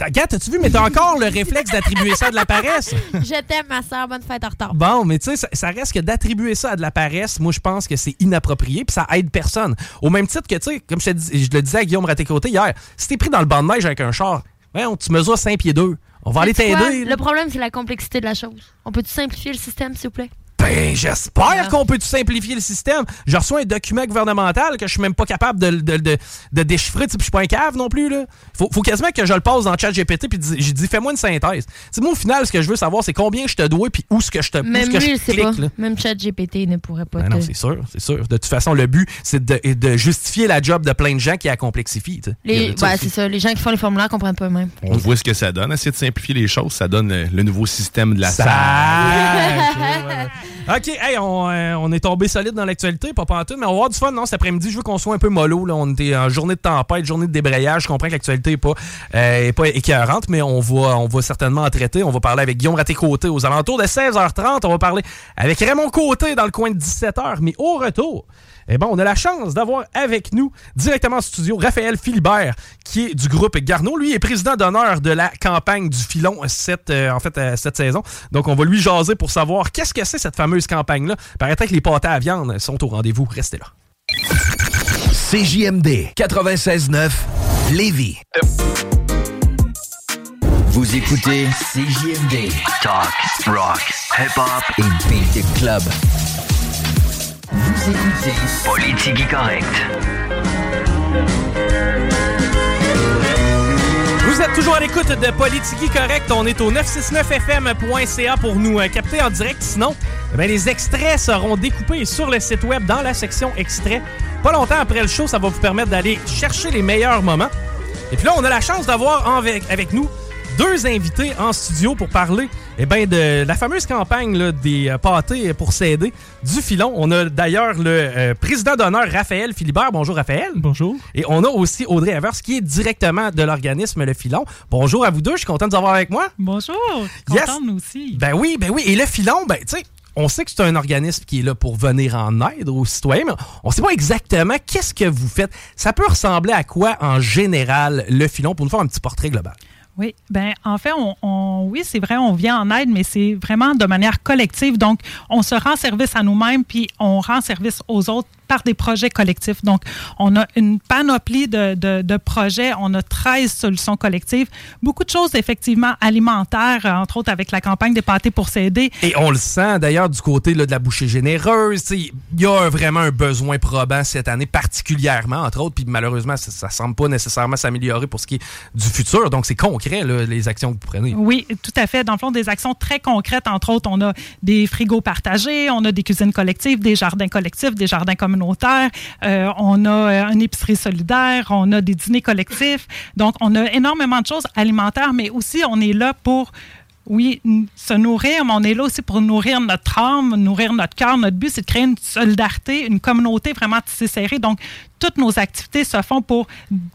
Regarde, t'as-tu vu, mais t'as encore le réflexe d'attribuer ça à de la paresse? Je t'aime, ma soeur. Bonne fête en retard. Bon, mais tu sais, ça, ça reste que d'attribuer ça à de la paresse, moi, je pense que c'est inapproprié, puis ça aide personne. Au même titre que, tu sais, comme je, te je le disais à Guillaume Raté-Côté hier, si t'es pris dans le banc de neige avec un char, ouais, on, tu mesures 5 pieds 2. On va aller t'aider. Le problème, c'est la complexité de la chose. On peut-tu simplifier le système, s'il vous plaît? Ben, j'espère qu'on peut simplifier le système. Je reçois un document gouvernemental que je suis même pas capable de, de, de, de déchiffrer, puis je suis pas un cave non plus, là. Faut, faut quasiment que je le passe dans le chat GPT, puis dis- j'ai dit, fais-moi une synthèse. Tu sais, moi, au final, ce que je veux savoir, c'est combien je te dois, puis où ce que je te où Même que lui, je clique, pas. là. Même chat GPT ne pourrait pas Ben te... non, c'est sûr, c'est sûr. De toute façon, le but, c'est de, de justifier la job de plein de gens qui la complexifie. tu sais. Il y Les... Ouais, aussi. c'est ça. Les gens qui font les formulaires comprennent pas eux-mêmes. On voit ce que ça donne. Essayer de simplifier les choses, ça donne euh, le nouveau système de la Ça- salle. OK, hey, on, euh, on est tombé solide dans l'actualité, pas pantoute, mais on va avoir du fun, non? Cet après-midi, je veux qu'on soit un peu mollo. Là. On était en journée de tempête, journée de débrayage. Je comprends que l'actualité n'est pas, euh, pas écœurante, mais on va, on va certainement en traiter. On va parler avec Guillaume Raté-Côté aux alentours de 16h30. On va parler avec Raymond Côté dans le coin de 17h. Mais au retour, eh ben, on a la chance d'avoir avec nous, directement en studio, Raphaël Philibert, qui est du groupe Garneau. Lui est président d'honneur de la campagne du filon cette, euh, en fait, euh, cette saison. Donc, on va lui jaser pour savoir qu'est-ce que c'est cette fameuse campagne-là. Paraîtrait que les pâtés à viande sont au rendez-vous. Restez là. CJMD 96.9 Lévis. Vous écoutez CJMD Talk, rock, hip-hop, et Beat Club. Vous politique correct. Vous êtes toujours à l'écoute de Politiki Correct. On est au 969fm.ca pour nous euh, capter en direct. Sinon, eh les extraits seront découpés sur le site web dans la section extraits. Pas longtemps après le show, ça va vous permettre d'aller chercher les meilleurs moments. Et puis là, on a la chance d'avoir avec, avec nous deux invités en studio pour parler eh ben, de la fameuse campagne là, des euh, pâtés pour s'aider du filon. On a d'ailleurs le euh, président d'honneur Raphaël Philibert. Bonjour Raphaël. Bonjour. Et on a aussi Audrey Evers qui est directement de l'organisme Le Filon. Bonjour à vous deux, je suis content de vous avoir avec moi. Bonjour, Yes. contente nous aussi. Ben oui, ben oui. Et le filon, ben tu sais, on sait que c'est un organisme qui est là pour venir en aide aux citoyens, mais on sait pas exactement qu'est-ce que vous faites. Ça peut ressembler à quoi en général le filon pour nous faire un petit portrait global? Oui, ben en fait, on, oui, c'est vrai, on vient en aide, mais c'est vraiment de manière collective. Donc, on se rend service à nous-mêmes, puis on rend service aux autres par des projets collectifs. Donc, on a une panoplie de, de- projets. On a 13 solutions collectives. Beaucoup de choses, effectivement, alimentaires, euh, entre autres avec la campagne des pâtés pour s'aider. Et on le sent d'ailleurs du côté là, de la bouchée généreuse. Il y a vraiment un besoin probant cette année, particulièrement, entre autres. Puis malheureusement, ça ne semble pas nécessairement s'améliorer pour ce qui est du futur. Donc, c'est concret, les actions que vous prenez. Oui, tout à fait. Dans le fond, des actions très concrètes. Entre autres, on a des frigos partagés, on a des cuisines collectives, des jardins collectifs, des jardins communautaires, euh, on a euh, une épicerie solidaire, on a des dîners collectifs. Donc, on a énormément de choses alimentaires, mais aussi, on est là pour oui, se nourrir, mais on est là aussi pour nourrir notre âme, nourrir notre cœur. Notre but, c'est de créer une solidarité, une communauté vraiment tissée serrée. Donc, toutes nos activités se font pour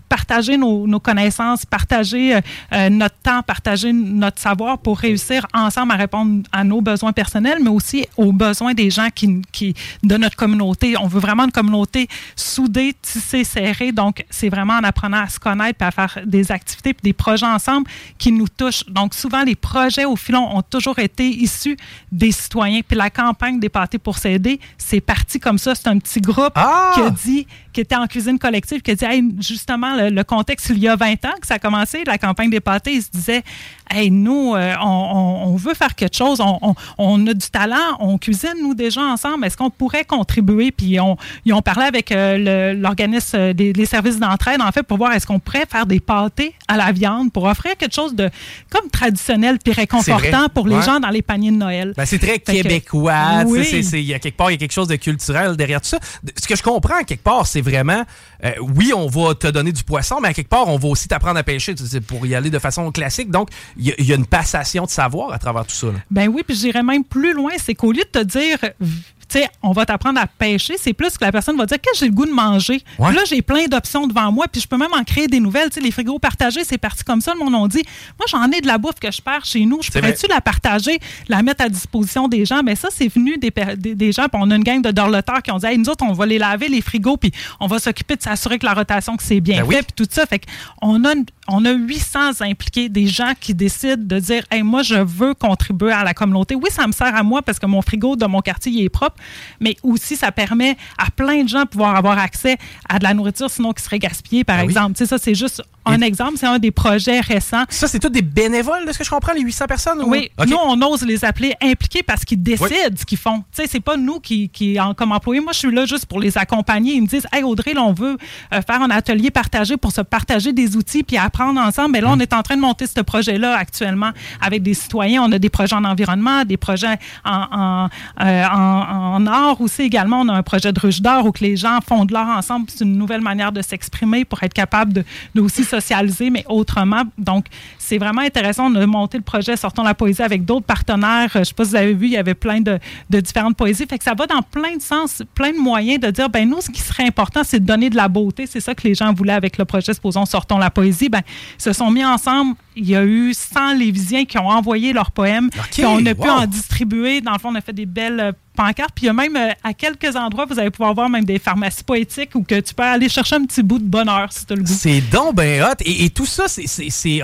partager nos, nos connaissances, partager euh, euh, notre temps, partager notre savoir pour réussir ensemble à répondre à nos besoins personnels, mais aussi aux besoins des gens qui, qui, de notre communauté. On veut vraiment une communauté soudée, tissée, serrée. Donc, c'est vraiment en apprenant à se connaître et à faire des activités puis des projets ensemble qui nous touchent. Donc, souvent, les projets au filon ont toujours été issus des citoyens. Puis la campagne des pâtés pour s'aider, c'est parti comme ça. C'est un petit groupe qui a dit, qui était en cuisine collective, qui a dit, justement, le, le contexte, il y a 20 ans que ça a commencé, la campagne des pâtés, il se disait, hey, nous, euh, on, on- on veut faire quelque chose, on, a du talent, on cuisine, nous, déjà ensemble, est-ce qu'on pourrait contribuer? Puis on, ils ont parlé avec euh, l'organisme euh, des les services d'entraide, en fait, pour voir est-ce qu'on pourrait faire des pâtés à la viande pour offrir quelque chose de comme traditionnel puis réconfortant pour les Ouais. gens dans les paniers de Noël. Ben, c'est très Fait québécois. Oui. Il y a quelque part, il y a quelque chose de culturel derrière tout ça. Ce que je comprends, quelque part, c'est vraiment, euh, oui, on va te donner du poisson, mais à quelque part, on va aussi t'apprendre à pêcher tu sais, pour y aller de façon classique. Donc, il y, a- une passation de savoir à travers tout ça. Ben oui, puis j'irais même plus loin. C'est qu'au lieu de te dire, tu sais, on va t'apprendre à pêcher, c'est plus que la personne va dire que j'ai le goût de manger? Ouais. Puis là, j'ai plein d'options devant moi, puis je peux même en créer des nouvelles. Tu sais, les frigos partagés, c'est parti comme ça. Le monde on dit, moi, j'en ai de la bouffe que je perds chez nous. Je pourrais-tu la partager, la mettre à disposition des gens? Mais ça, c'est venu des, des, des gens, puis on a une gang de dorloteurs qui ont dit, Hey, nous autres, on va les laver, les frigos, puis on va s'occuper de s'assurer que la rotation, que c'est bien Ben oui. fait, puis tout ça. Fait qu'on a, une- on a 800 impliqués, des gens qui décident de dire, hey, moi, je veux contribuer à la communauté. Oui, ça me sert à moi parce que mon frigo de mon quartier, il est propre, mais aussi, ça permet à plein de gens de pouvoir avoir accès à de la nourriture, sinon qui serait gaspillée, par oui. exemple. Tu sais, ça, c'est juste un exemple. C'est un des projets récents. Ça, c'est tous des bénévoles, de ce que je comprends, les 800 personnes? ou- Oui, nous, on ose les appeler impliqués parce qu'ils décident ce qu'ils font. Tu sais, c'est pas nous qui, qui en, comme employés. Moi, je suis là juste pour les accompagner. Ils me disent, hey, Audrey, là, on veut euh, faire un atelier partagé pour se partager des outils puis apprendre ensemble. Mais là, on est en train de monter ce projet-là actuellement avec des citoyens. On a des projets en environnement, des projets en, en, euh, en- en art aussi également. On a un projet de ruche d'art où que les gens font de l'art ensemble. C'est une nouvelle manière de s'exprimer pour être capable de, de aussi socialiser, mais autrement. Donc, c'est vraiment intéressant. On a monté le projet Sortons la poésie avec d'autres partenaires. Je sais pas si vous avez vu, il y avait plein de, de différentes poésies. Fait que ça va dans plein de sens, plein de moyens de dire, ben nous, ce qui serait important, c'est de donner de la beauté. C'est ça que les gens voulaient avec le projet, supposons, Sortons la poésie. Ben, ils se sont mis ensemble. Il y a eu 100 Lévisiens qui ont envoyé leurs poèmes. On a pu en distribuer. Dans le fond, on a fait des belles euh, pancartes. Puis il y a même, euh, à quelques endroits, vous allez pouvoir voir même des pharmacies poétiques où que tu peux aller chercher un petit bout de bonheur si tu le goût. C'est donc ben hot. Et, et tout ça, c'est- c'est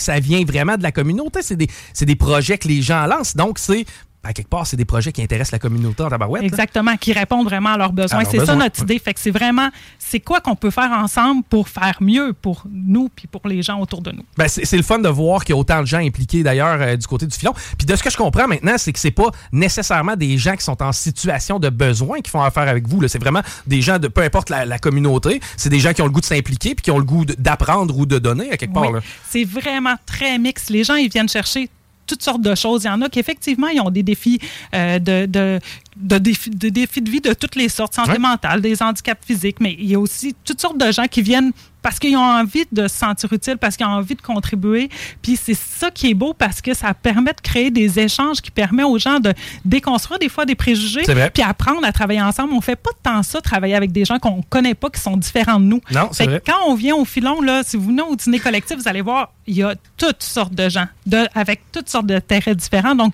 Ça vient vraiment de la communauté. C'est des projets que les gens lancent. Donc, c'est, à quelque part, c'est des projets qui intéressent la communauté en tabarouette. là. Exactement, qui répondent vraiment à leurs besoins. C'est ça notre idée. Fait que c'est vraiment, c'est quoi qu'on peut faire ensemble pour faire mieux pour nous puis pour les gens autour de nous? Ben, c'est le fun de voir qu'il y a autant de gens impliqués d'ailleurs euh, du côté du filon. Puis de ce que je comprends maintenant, c'est que c'est pas nécessairement des gens qui sont en situation de besoin qui font affaire avec vous. C'est vraiment des gens de peu importe la, la communauté. C'est des gens qui ont le goût de s'impliquer puis qui ont le goût d'apprendre ou de donner à quelque part. Oui, là. c'est vraiment très mix. Les gens, ils viennent chercher toutes sortes de choses. Il y en a qui, effectivement, ils ont des défis euh, de, de, de, défis, de défis de vie de toutes les sortes, santé Ouais. mentale, des handicaps physiques, mais il y a aussi toutes sortes de gens qui viennent parce qu'ils ont envie de se sentir utile, parce qu'ils ont envie de contribuer. Puis c'est ça qui est beau parce que ça permet de créer des échanges qui permet aux gens de déconstruire des fois des préjugés, puis apprendre à travailler ensemble. On fait pas tant ça, travailler avec des gens qu'on connaît pas, qui sont différents de nous. Non, c'est quand on vient au filon, là, si vous venez au dîner collectif, vous allez voir, il y a toutes sortes de gens, de, avec toutes sortes de terrains différents. Donc,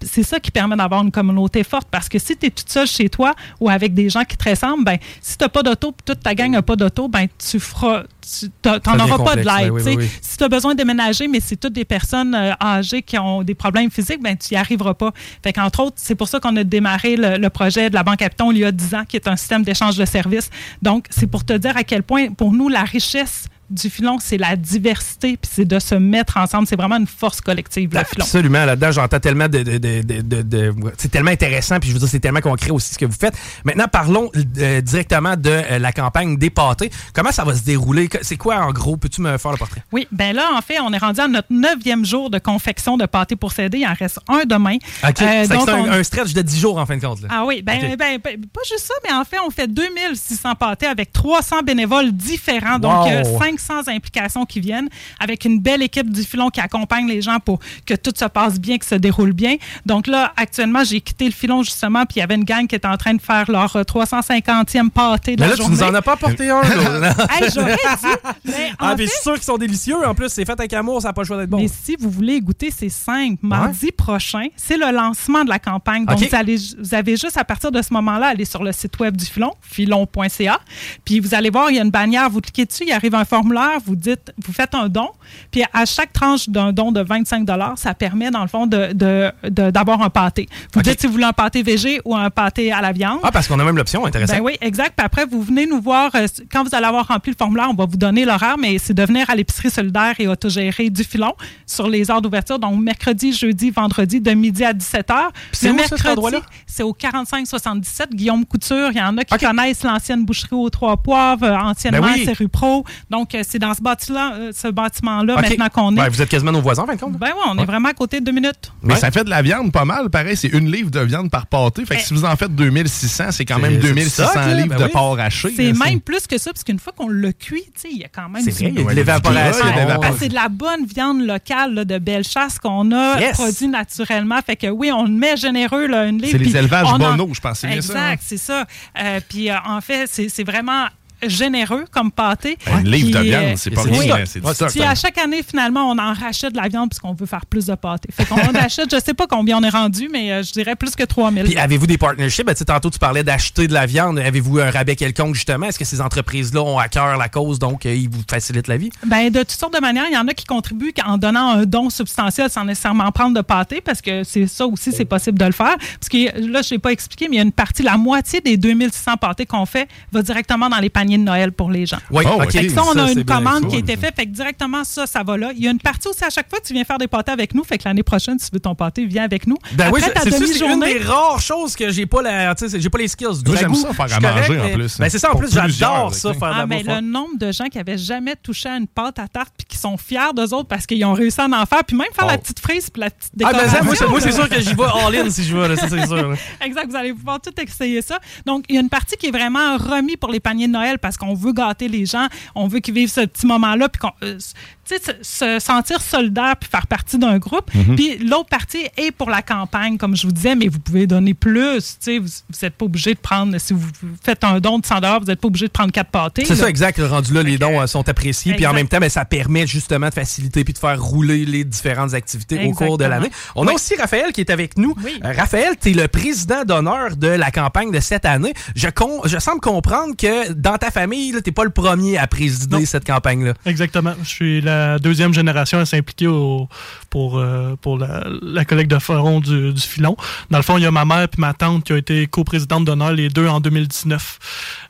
c'est ça qui permet d'avoir une communauté forte parce que si tu es toute seule chez toi ou avec des gens qui te ressemblent, ben, si tu n'as pas d'auto toute ta gang n'a pas d'auto, ben, tu feras. Tu n'en auras pas de l'aide. oui, tu sais. oui, oui. Si tu as besoin de déménager, mais c'est toutes des personnes euh, âgées qui ont des problèmes physiques, ben, tu n'y arriveras pas. Fait qu'entre autres, c'est pour ça qu'on a démarré le, le projet de la Banque Habiton il y a 10 ans, qui est un système d'échange de services. Donc, c'est pour te dire à quel point, pour nous, la richesse du filon, c'est la diversité, puis c'est de se mettre ensemble. C'est vraiment une force collective, le filon. Absolument. Là-dedans, j'entends tellement de. de- de- de- c'est tellement intéressant, puis je veux dire, c'est tellement concret aussi ce que vous faites. Maintenant, parlons euh, directement de euh, la campagne des pâtés. Comment ça va se dérouler? C'est quoi, en gros? Peux-tu me faire le portrait? Oui, ben là, en fait, on est rendu à notre neuvième jour de confection de pâté pour s'aider. Il en reste un demain. OK. Euh, C'est un, on- un stretch de 10 jours, en fin de compte. là. Ah oui, ben, ben, ben, pas juste ça, mais en fait, on fait 2600 pâtés avec 300 bénévoles différents, donc Wow. euh, 500 implications qui viennent, avec une belle équipe du filon qui accompagne les gens pour que tout se passe bien, que se déroule bien. Donc là, actuellement, j'ai quitté le filon justement, puis il y avait une gang qui était en train de faire leur euh, 350e pâté de Mais la là, tu journée. nous en as pas apporté un. là. Hey, j'aurais dit, mais en ah, fait- suis sûr qu'ils sont délicieux. En plus, c'est fait avec amour, ça n'a pas le choix d'être bon. Mais si vous voulez goûter, c'est simple. Mardi prochain, c'est le lancement de la campagne. Donc, vous, allez, vous avez juste à partir de ce moment-là, aller sur le site web du Filon, filon.ca. Puis vous allez voir, il y a une bannière, vous cliquez dessus, il arrive un formulaire, vous dites, vous faites un don. Puis à chaque tranche d'un don de 25 ça permet, dans le fond, de- de- de- d'avoir un pâté. Vous dites si vous voulez un pâté végé ou un pâté à la viande. Ah, parce qu'on a même l'option, intéressant. Ben oui, exact. Puis après, vous venez nous voir. euh, quand vous allez avoir rempli le formulaire, on va vous donner l'horaire, mais c'est de venir à l'épicerie solidaire et autogérée du filon sur les heures d'ouverture. Donc, mercredi, jeudi, vendredi, de midi à 17h. c'est où, ça, cet endroit-là? c'est au 4577 Guillaume Couture. Il y en a qui connaissent l'ancienne boucherie aux Trois Poivres, euh, anciennement Ben oui. c'est rue Pro. Donc, c'est dans ce bâtiment- euh, bâtiment-là maintenant qu'on est. Ouais, vous êtes quasiment nos voisins, en fin de compte. Ben oui, on est vraiment à côté de deux minutes. Mais Ouais. ça fait de la viande pas mal. Pareil, c'est une livre de viande par pâté. Fait que Eh. si vous en faites 2600, c'est quand même c'est 2600 ça, là, livres ben de oui. porc haché. C'est même plus que ça, parce qu'une fois qu'on l'a cuit, tu sais, il y a quand même C'est vrai, il y a de l'évaporation. Ah, c'est de la bonne viande locale là, de belle chasse qu'on a Yes. produit naturellement. Fait que oui, on le met généreux là, une livre. C'est les élevages on en- Bonneau, je pense, ça, hein? Exact, c'est ça. Euh, puis euh, en fait, c'est c'est vraiment généreux comme pâté. Un livre de viande, euh, c'est pas c'est rien. C'est puis à chaque année, finalement, on en rachète de la viande puisqu'on veut faire plus de pâté. Fait qu'on en achète, je sais pas combien on est rendu, mais euh, je dirais plus que 3000. Puis avez-vous des partnerships? Ben, tantôt, tu parlais d'acheter de la viande. Avez-vous un rabais quelconque, justement? Est-ce que ces entreprises-là ont à cœur la cause, donc euh, ils vous facilitent la vie? Ben, de toutes sortes de manières. Il y en a qui contribuent en donnant un don substantiel sans nécessairement prendre de pâté, parce que c'est ça aussi, c'est possible de le faire. Parce que là, je n'ai pas expliqué, mais il y a une partie, la moitié des 2600 pâtés qu'on fait va directement dans les paniers de Noël pour les gens. Oui, Oh. Fait que ça, on a une commande cool. qui a été faite. Fait que directement, ça, ça va là. Il y a une partie aussi à chaque fois que tu viens faire des pâtés avec nous. Fait que l'année prochaine, si tu veux ton pâté, viens avec nous. Ben oui, Après ta c'est ça, c'est une des rares choses que j'ai pas la, j'ai pas les skills. Moi, j'aime ça faire je à manger, correct, en mais- plus. Ben c'est ça, en plus, j'adore ça, faire Ah, mais bouffe. le nombre de gens qui avaient jamais touché à une pâte à tarte puis qui sont fiers d'eux autres parce qu'ils ont réussi à en faire, puis même faire Oh. la petite frise puis la petite Ah, ben ça, décoration. moi, c'est- sûr que j'y vais all-in si je vais, là, ça, c'est sûr. là. Exact, vous allez pouvoir tout essayer ça. Donc, il y a une partie qui est vraiment remis pour les paniers de Noël parce qu'on veut gâter les gens, on veut qu'ils vivent ce petit moment-là, puis qu'on, euh, se, se sentir solidaire puis faire partie d'un groupe. Mhm. Puis l'autre partie est pour la campagne, comme je vous disais, mais vous pouvez donner plus. Vous n'êtes pas obligé de prendre, si vous faites un don de 100 vous n'êtes pas obligé de prendre quatre pâtés. C'est ça, exact. Le rendu là, les dons euh, sont appréciés. Puis en même temps, ben, ça permet justement de faciliter puis de faire rouler les différentes activités au cours de l'année. On a aussi Raphaël qui est avec nous. Oui. Euh, Raphaël, tu es le président d'honneur de la campagne de cette année. Je, con- je semble comprendre que dans ta famille, tu n'es pas le premier à présider Non. cette campagne-là. Exactement. Je suis la deuxième génération à s'impliquer pour, euh, pour la, la collecte de fonds du, du filon. Dans le fond, il y a ma mère et ma tante qui ont été coprésidentes d'honneur, les deux en 2019.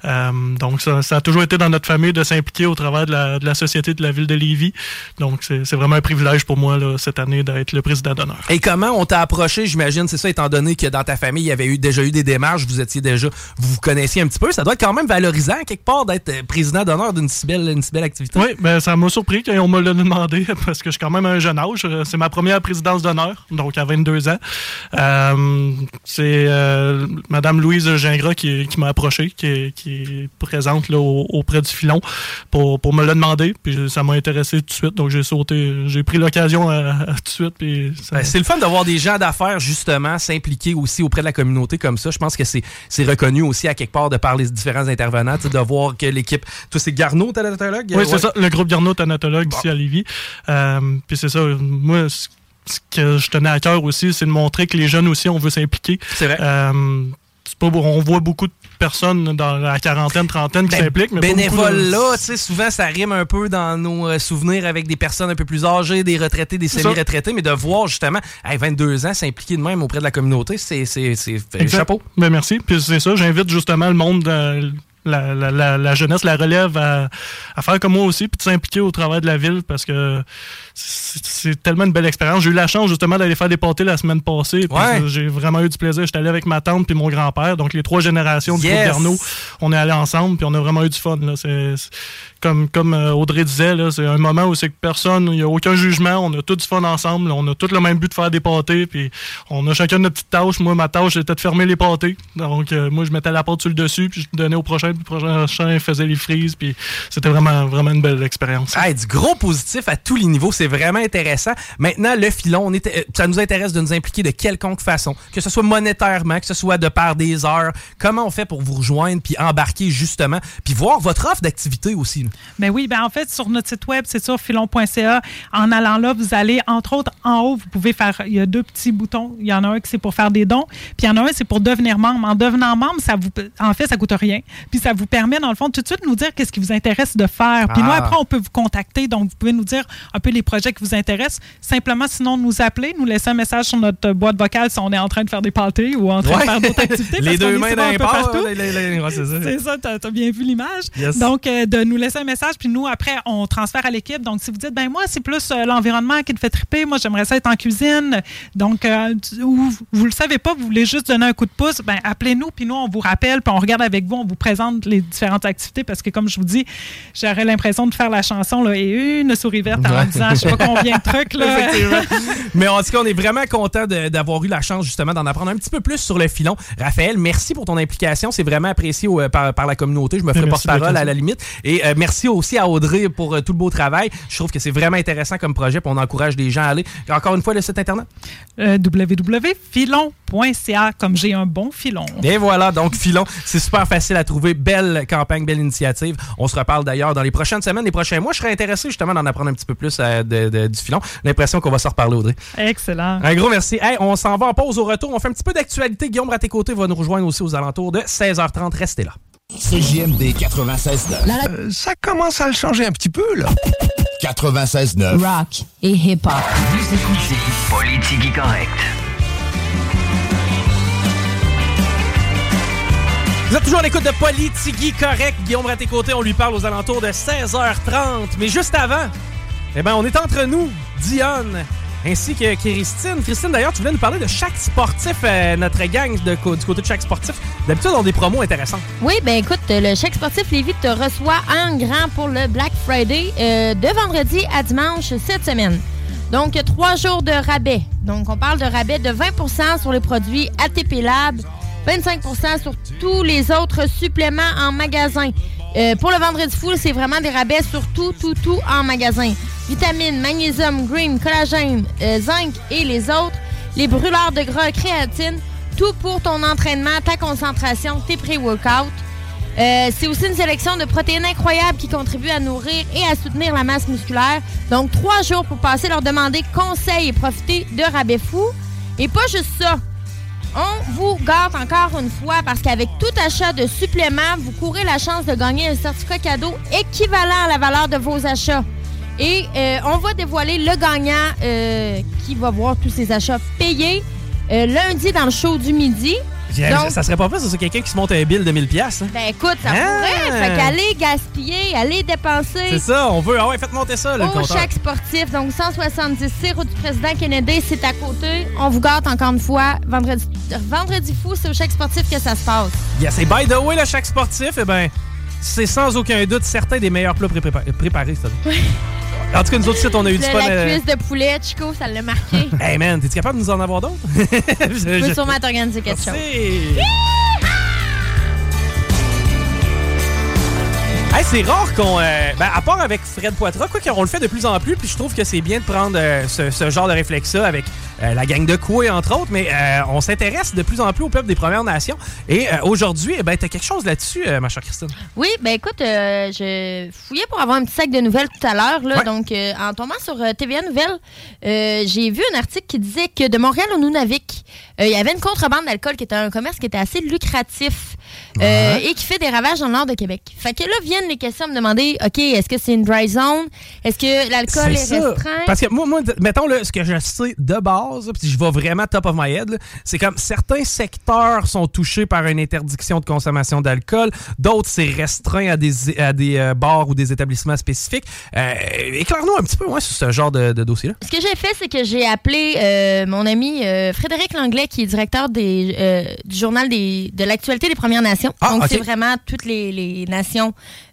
Euh, donc, ça, ça a toujours été dans notre famille de s'impliquer au travers de la, de la société de la ville de Lévis. Donc, c'est vraiment un privilège pour moi là, cette année d'être le président d'honneur. Et comment on t'a approché, j'imagine, c'est ça, étant donné que dans ta famille, il y avait eu, déjà eu des démarches, vous étiez déjà, vous vous connaissiez un petit peu. Ça doit être quand même valorisant, quelque part, d'être euh, président d'honneur d'une si belle, une si belle activité. Oui, ben, ça m'a surpris quand on me l'a demandé parce que je suis quand même un jeune âge. Euh, C'est ma première présidence d'honneur, donc à 22 ans. Euh, c'est euh, Madame Louise Gingras qui, qui m'a approché, qui est, qui est présente là, au- auprès du filon pour, pour me le demander. Puis ça m'a intéressé tout de suite, donc j'ai sauté, j'ai pris l'occasion à tout de suite. Puis ça- Ben, c'est le fun de voir des gens d'affaires, justement, s'impliquer aussi auprès de la communauté comme ça. Je pense que c'est c'est reconnu aussi à quelque part de par les différents intervenants, de voir que l'équipe. Toi, c'est Garneau, thanatologue? Oui, c'est ça, le groupe Garneau thanatologue ici à Lévis. Euh, puis c'est ça, moi, ce que je tenais à cœur aussi, c'est de montrer que les jeunes aussi, on veut s'impliquer. C'est vrai. Euh, pas, on voit beaucoup de personnes dans la quarantaine, trentaine qui Ben, s'impliquent. beaucoup de- sais, souvent, ça rime un peu dans nos euh, souvenirs avec des personnes un peu plus âgées, des retraités, des semi-retraités, mais de voir justement, hey, 22 ans, s'impliquer de même auprès de la communauté, c'est chapeau. Ben, merci. Puis c'est ça, j'invite justement le monde, de la, la- la- jeunesse, la relève à, à faire comme moi aussi, puis de s'impliquer au travail de la ville parce que c'est tellement une belle expérience. J'ai eu la chance justement d'aller faire des pâtés la semaine passée. Ouais. J'ai vraiment eu du plaisir. J'étais allé avec ma tante puis mon grand-père. Donc les trois générations du Yes. groupe on est allés ensemble puis on a vraiment eu du fun. Là. Comme, comme euh, Audrey disait, c'est un moment où c'est que personne, il n'y a aucun jugement, on a tout du fun ensemble, on a tout le même but de faire des pâtés, puis on a chacun notre petite tâche. Moi, ma tâche, c'était de fermer les pâtés. Donc, euh, moi, je mettais la pâte sur le dessus, puis je donnais au prochain, puis le prochain faisait les frises, puis c'était vraiment, vraiment une belle expérience. Hey, du gros positif à tous les niveaux, c'est vraiment intéressant. Maintenant, le filon, on euh, ça nous intéresse de nous impliquer de quelconque façon, que ce soit monétairement, que ce soit de par des heures. Comment on fait pour vous rejoindre puis embarquer justement, puis voir votre offre d'activité aussi? là. Ben oui, ben en fait, sur notre site web, c'est sur filon.ca. En allant là, vous allez, entre autres, en haut, vous pouvez faire. Il y a deux petits boutons. Il y en a un qui c'est pour faire des dons, puis il y en a un c'est pour devenir membre. En devenant membre, ça vous, en fait, ça coûte rien. Puis ça vous permet, dans le fond, tout de suite nous dire qu'est-ce qui vous intéresse de faire. Puis nous, Ah. après, on peut vous contacter. Donc, vous pouvez nous dire un peu les projets qui vous intéressent. Simplement, sinon, nous appeler, nous laisser un message sur notre boîte vocale si on est en train de faire des pâtés ou en train Ouais. de faire d'autres activités. Les parce deux mains souvent dans un les peu ports, partout. les- les- les- ouais, c'est ça. T'as as bien vu l'image. Yes. Donc, euh, de nous laisser un message, puis nous, après, on transfère à l'équipe. Donc, si vous dites, ben moi, c'est plus euh, l'environnement qui te fait triper, moi, j'aimerais ça être en cuisine. Donc, euh, tu- ou vous le savez pas, vous voulez juste donner un coup de pouce, ben appelez-nous, puis nous, on vous rappelle, puis on regarde avec vous, on vous présente les différentes activités, parce que, comme je vous dis, j'aurais l'impression de faire la chanson, là, et une souris verte en Ouais. disant, sais pas combien de trucs, là. Effectivement. Mais en tout cas, on est vraiment content d'avoir eu la chance justement d'en apprendre un petit peu plus sur le filon. Raphaël, merci pour ton implication. C'est vraiment apprécié au- par, par la communauté. Je me ferai porte-parole à la limite. Et euh, merci aussi à Audrey pour euh, tout le beau travail. Je trouve que c'est vraiment intéressant comme projet. Puis on encourage les gens à aller. Encore une fois, le site internet. Euh, www.filon.ca, comme j'ai un bon filon. Et voilà, donc filon, c'est super facile à trouver. Belle campagne, belle initiative. On se reparle d'ailleurs dans les prochaines semaines, les prochains mois. Je serais intéressé justement d'en apprendre un petit peu plus euh, de- de- du filon. J'ai L'impression qu'on va se reparler, Audrey. Excellent. Un gros merci. Hey, on s'en va en pause au retour. On fait un petit peu d'actualité. Guillaume à tes côtés va nous rejoindre aussi aux alentours de 16h30. Restez là. CJMD 96.9. ça commence à le changer un petit peu, là. 96.9. Rock et hip-hop. Vous écoutez Politique Correct. Vous êtes toujours à l'écoute de Politigui Correct. Guillaume à tes côtés, on lui parle aux alentours de 16h30. Mais juste avant, eh ben, on est entre nous, Dionne, ainsi que Christine. Christine, d'ailleurs, tu voulais nous parler de chaque sportif, euh, notre gang du côté de chaque sportif. D'habitude, on a des promos intéressantes. Oui, ben écoute, le chèque sportif Lévis te reçoit en grand pour le Black Friday euh, de vendredi à dimanche cette semaine. Donc, trois jours de rabais. Donc, on parle de rabais de 20% sur les produits ATP Lab, 25% sur tous les autres suppléments en magasin. Euh, pour le vendredi fou, c'est vraiment des rabais sur tout, tout, tout en magasin. Vitamines, magnésium, green, collagène, euh, zinc et les autres. Les brûleurs de gras, créatine. Tout pour ton entraînement, ta concentration, tes pré-workouts. Euh, c'est aussi une sélection de protéines incroyables qui contribuent à nourrir et à soutenir la masse musculaire. Donc, trois jours pour passer leur demander conseils et profiter de rabais fous. Et pas juste ça. On vous gâte encore une fois parce qu'avec tout achat de suppléments, vous courez la chance de gagner un certificat cadeau équivalent à la valeur de vos achats. Et euh, on va dévoiler le gagnant euh, qui va voir tous ses achats payés euh, lundi dans le show du midi. Donc, ça serait pas plus, c'est quelqu'un qui se monte un bill de 1000$. piastres, hein? ben écoute, ça Ah! pourrait. Fait qu'aller gaspiller, aller dépenser. C'est ça, on veut. Ah ouais, faites monter ça, le Au compteur. chèque sportif, donc 170 route du président Kennedy, c'est à côté. On vous gâte encore une fois. Vendredi, vendredi fou, c'est au chèque sportif que ça se passe. Yes, et by the way, le chaque sportif, eh ben, c'est sans aucun doute certains des meilleurs plats prépa- préparés. ça. En tout cas, nous autres, sites, on a eu du fun. la euh, cuisse de poulet, Chico, ça l'a marqué. Hey man, t'es-tu capable de nous en avoir d'autres? Je peux sûrement t'organiser quelque chose. Hey, c'est rare qu'on. euh, ben, à part avec Fred Poitras, quoi qu'on le fait de plus en plus, puis je trouve que c'est bien de prendre euh, ce, ce genre de réflexe-là avec euh, la gang de Coué, entre autres, mais euh, on s'intéresse de plus en plus au peuple des Premières Nations. Et euh, aujourd'hui, eh ben, tu as quelque chose là-dessus, ma chère Christine. Oui, ben écoute, je fouillais pour avoir un petit sac de nouvelles tout à l'heure. Ouais. Donc, en tombant sur TVA Nouvelles, j'ai vu un article qui disait que de Montréal au Nunavik, euh, il y avait une contrebande d'alcool qui était un commerce qui était assez lucratif euh, et qui fait des ravages dans le nord de Québec. Fait que là, viennent les questions à me demander, OK, est-ce que c'est une dry zone? Est-ce que l'alcool est, restreint? Parce que moi, moi, mettons, là, ce que je sais de base, puis je vais vraiment top of my head, c'est comme certains secteurs sont touchés par une interdiction de consommation d'alcool, d'autres, c'est restreint à des, à des euh, bars ou des établissements spécifiques. Éclaire-nous un petit peu ouais, sur ce genre de, de dossier-là. Ce que j'ai fait, c'est que j'ai appelé mon ami Frédéric Langlais, qui est directeur des, euh, du journal des, de l'actualité des Premières Nations. Ah, Donc, c'est vraiment toutes les, les nations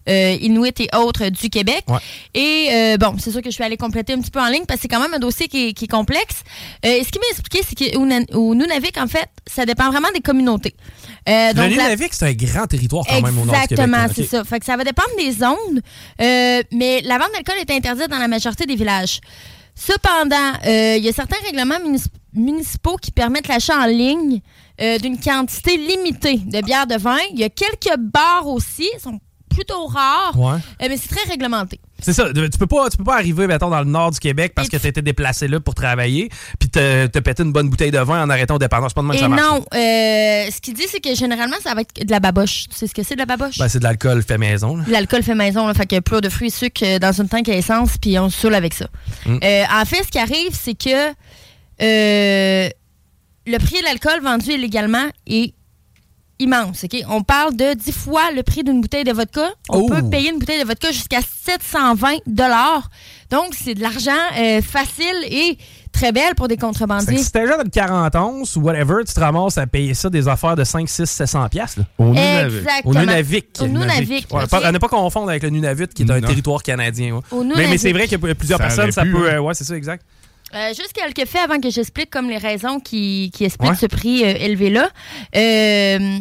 euh, inuites et autres du Québec. Ouais. Et euh, bon, c'est sûr que je suis allée compléter un petit peu en ligne parce que c'est quand même un dossier qui est, qui est complexe. Euh, et ce qui m'a expliqué, c'est qu'au Nunavik, en fait, ça dépend vraiment des communautés. Euh, Le donc, la- Nunavik, c'est un grand territoire quand même au nord du. Exactement, hein, c'est ça. Fait que ça va dépendre des zones, mais la vente d'alcool est interdite dans la majorité des villages. Cependant, il y a certains règlements munis- municipaux qui permettent l'achat en ligne euh, d'une quantité limitée de bières de vin. Il y a quelques bars aussi, ils sont plutôt rares, Ouais. euh, mais c'est très réglementé. C'est ça. Tu peux pas, tu peux pas arriver, mettons, dans le nord du Québec parce que tu été déplacé là pour travailler, puis te, te péter une bonne bouteille de vin en arrêtant au pas de même que Et ça marche. non, euh, ce qu'il dit, c'est que généralement, ça va être de la baboche. Tu sais ce que c'est de la baboche? Ben, c'est de l'alcool fait maison. L'alcool fait maison, là, fait a plus de fruits et sucres euh, dans une tank à essence, puis on se saoule avec ça. Mm. Euh, en fait, ce qui arrive, c'est que euh, le prix de l'alcool vendu illégalement est immense. ok? On parle de 10 fois le prix d'une bouteille de vodka. On Oh! peut payer une bouteille de vodka jusqu'à 720 Donc, c'est de l'argent euh, facile et très belle pour des contrebandiers. si t'es jeune de 40 ans ou whatever, tu te ramasses à payer ça des affaires de 5, 6, 700 piastres. là. Au Exactement. Au Nunavik. Au Nunavik. Ouais, ok? pas- à ne pas confondre avec le Nunavut, qui est un Non. territoire canadien. ouais. Au Mais, mais c'est Nunavik. vrai que plusieurs Ça personnes, ça peut. hein. euh, ouais, c'est ça, exact. Euh, juste quelques faits avant que j'explique comme les raisons qui, qui expliquent Ouais. ce prix euh, élevé-là. Euh,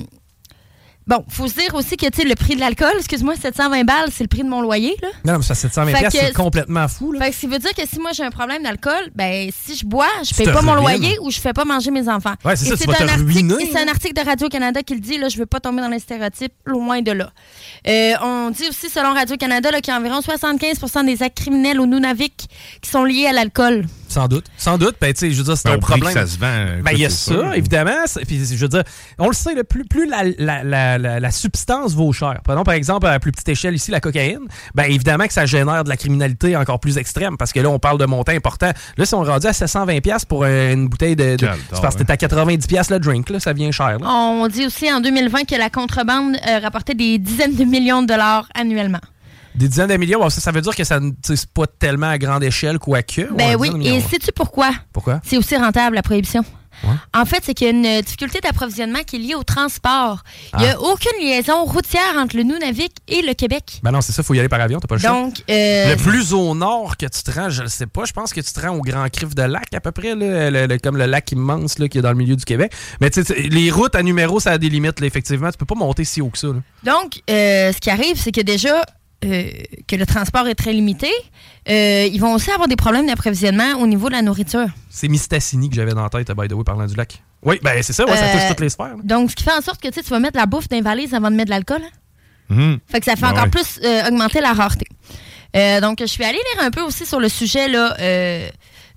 bon, faut se dire aussi que le prix de l'alcool, excuse-moi, 720 balles, c'est le prix de mon loyer. Là. Non, non, mais ça, 720 Fait piastres, que- c'est complètement fou. Là. Fait que ça veut dire que si moi j'ai un problème d'alcool, ben si je bois, je paye pas mon loyer ou je fais pas manger mes enfants. Ouais, c'est ça, tu vas te un article, ruiner, et C'est un article de Radio-Canada qui le dit, là, je veux pas tomber dans les stéréotypes, loin de là. Euh, on dit aussi, selon Radio-Canada, qu'il y a environ 75% des actes criminels au Nunavik qui sont liés à l'alcool. Sans doute. Sans doute. Ben, tu sais, je veux dire, c'est Ben, un problème. que ça se vend, Ben, il y a ça, évidemment. Puis, je veux dire, on le sait, le plus, plus la, la, la, la, la substance vaut cher. Prenons, par exemple, à plus petite échelle ici, la cocaïne. Ben, évidemment que ça génère de la criminalité encore plus extrême parce que là, on parle de montants importants. Là, si on est rendu à 720$ piastres pour une bouteille de. c'est parce que t'es à 90$ piastres le drink, là, ça vient cher. là. On dit aussi en 2020 que la contrebande euh, rapportait des dizaines de millions de dollars annuellement. Des dizaines de millions, bon, ça, ça veut dire que ça sais, c'est pas tellement à grande échelle, quoique. Ben oui, et sais-tu pourquoi? Pourquoi? C'est aussi rentable, la prohibition. Ouais. En fait, c'est qu'il y a une difficulté d'approvisionnement qui est liée au transport. Il n'y a Ah. aucune liaison routière entre le Nunavik et le Québec. Ben non, c'est ça, faut y aller par avion, t'as pas le choix. Donc, euh, Le plus au nord que tu te rends, je ne sais pas, je pense que tu te rends au Grand Crif de Lac à peu près, là, le- le- comme le lac immense là, qui est dans le milieu du Québec. Mais tu sais, tu- les routes à numéro, ça a des limites, là, effectivement. Tu peux pas monter si haut que ça. là. donc euh, ce qui arrive, c'est que déjà euh, que le transport est très limité, euh, ils vont aussi avoir des problèmes d'approvisionnement au niveau de la nourriture. C'est Mistassini que j'avais dans la tête, by the way, parlant du lac. Oui, ben c'est ça, ouais, ça Euh, touche toutes les sphères. là. Donc, ce qui fait en sorte que tu vas mettre la bouffe dans les valises avant de mettre de l'alcool. Mhm. Fait que ça fait Ben encore ouais. plus euh, augmenter la rareté. Euh, donc, je suis allée lire un peu aussi sur le sujet là,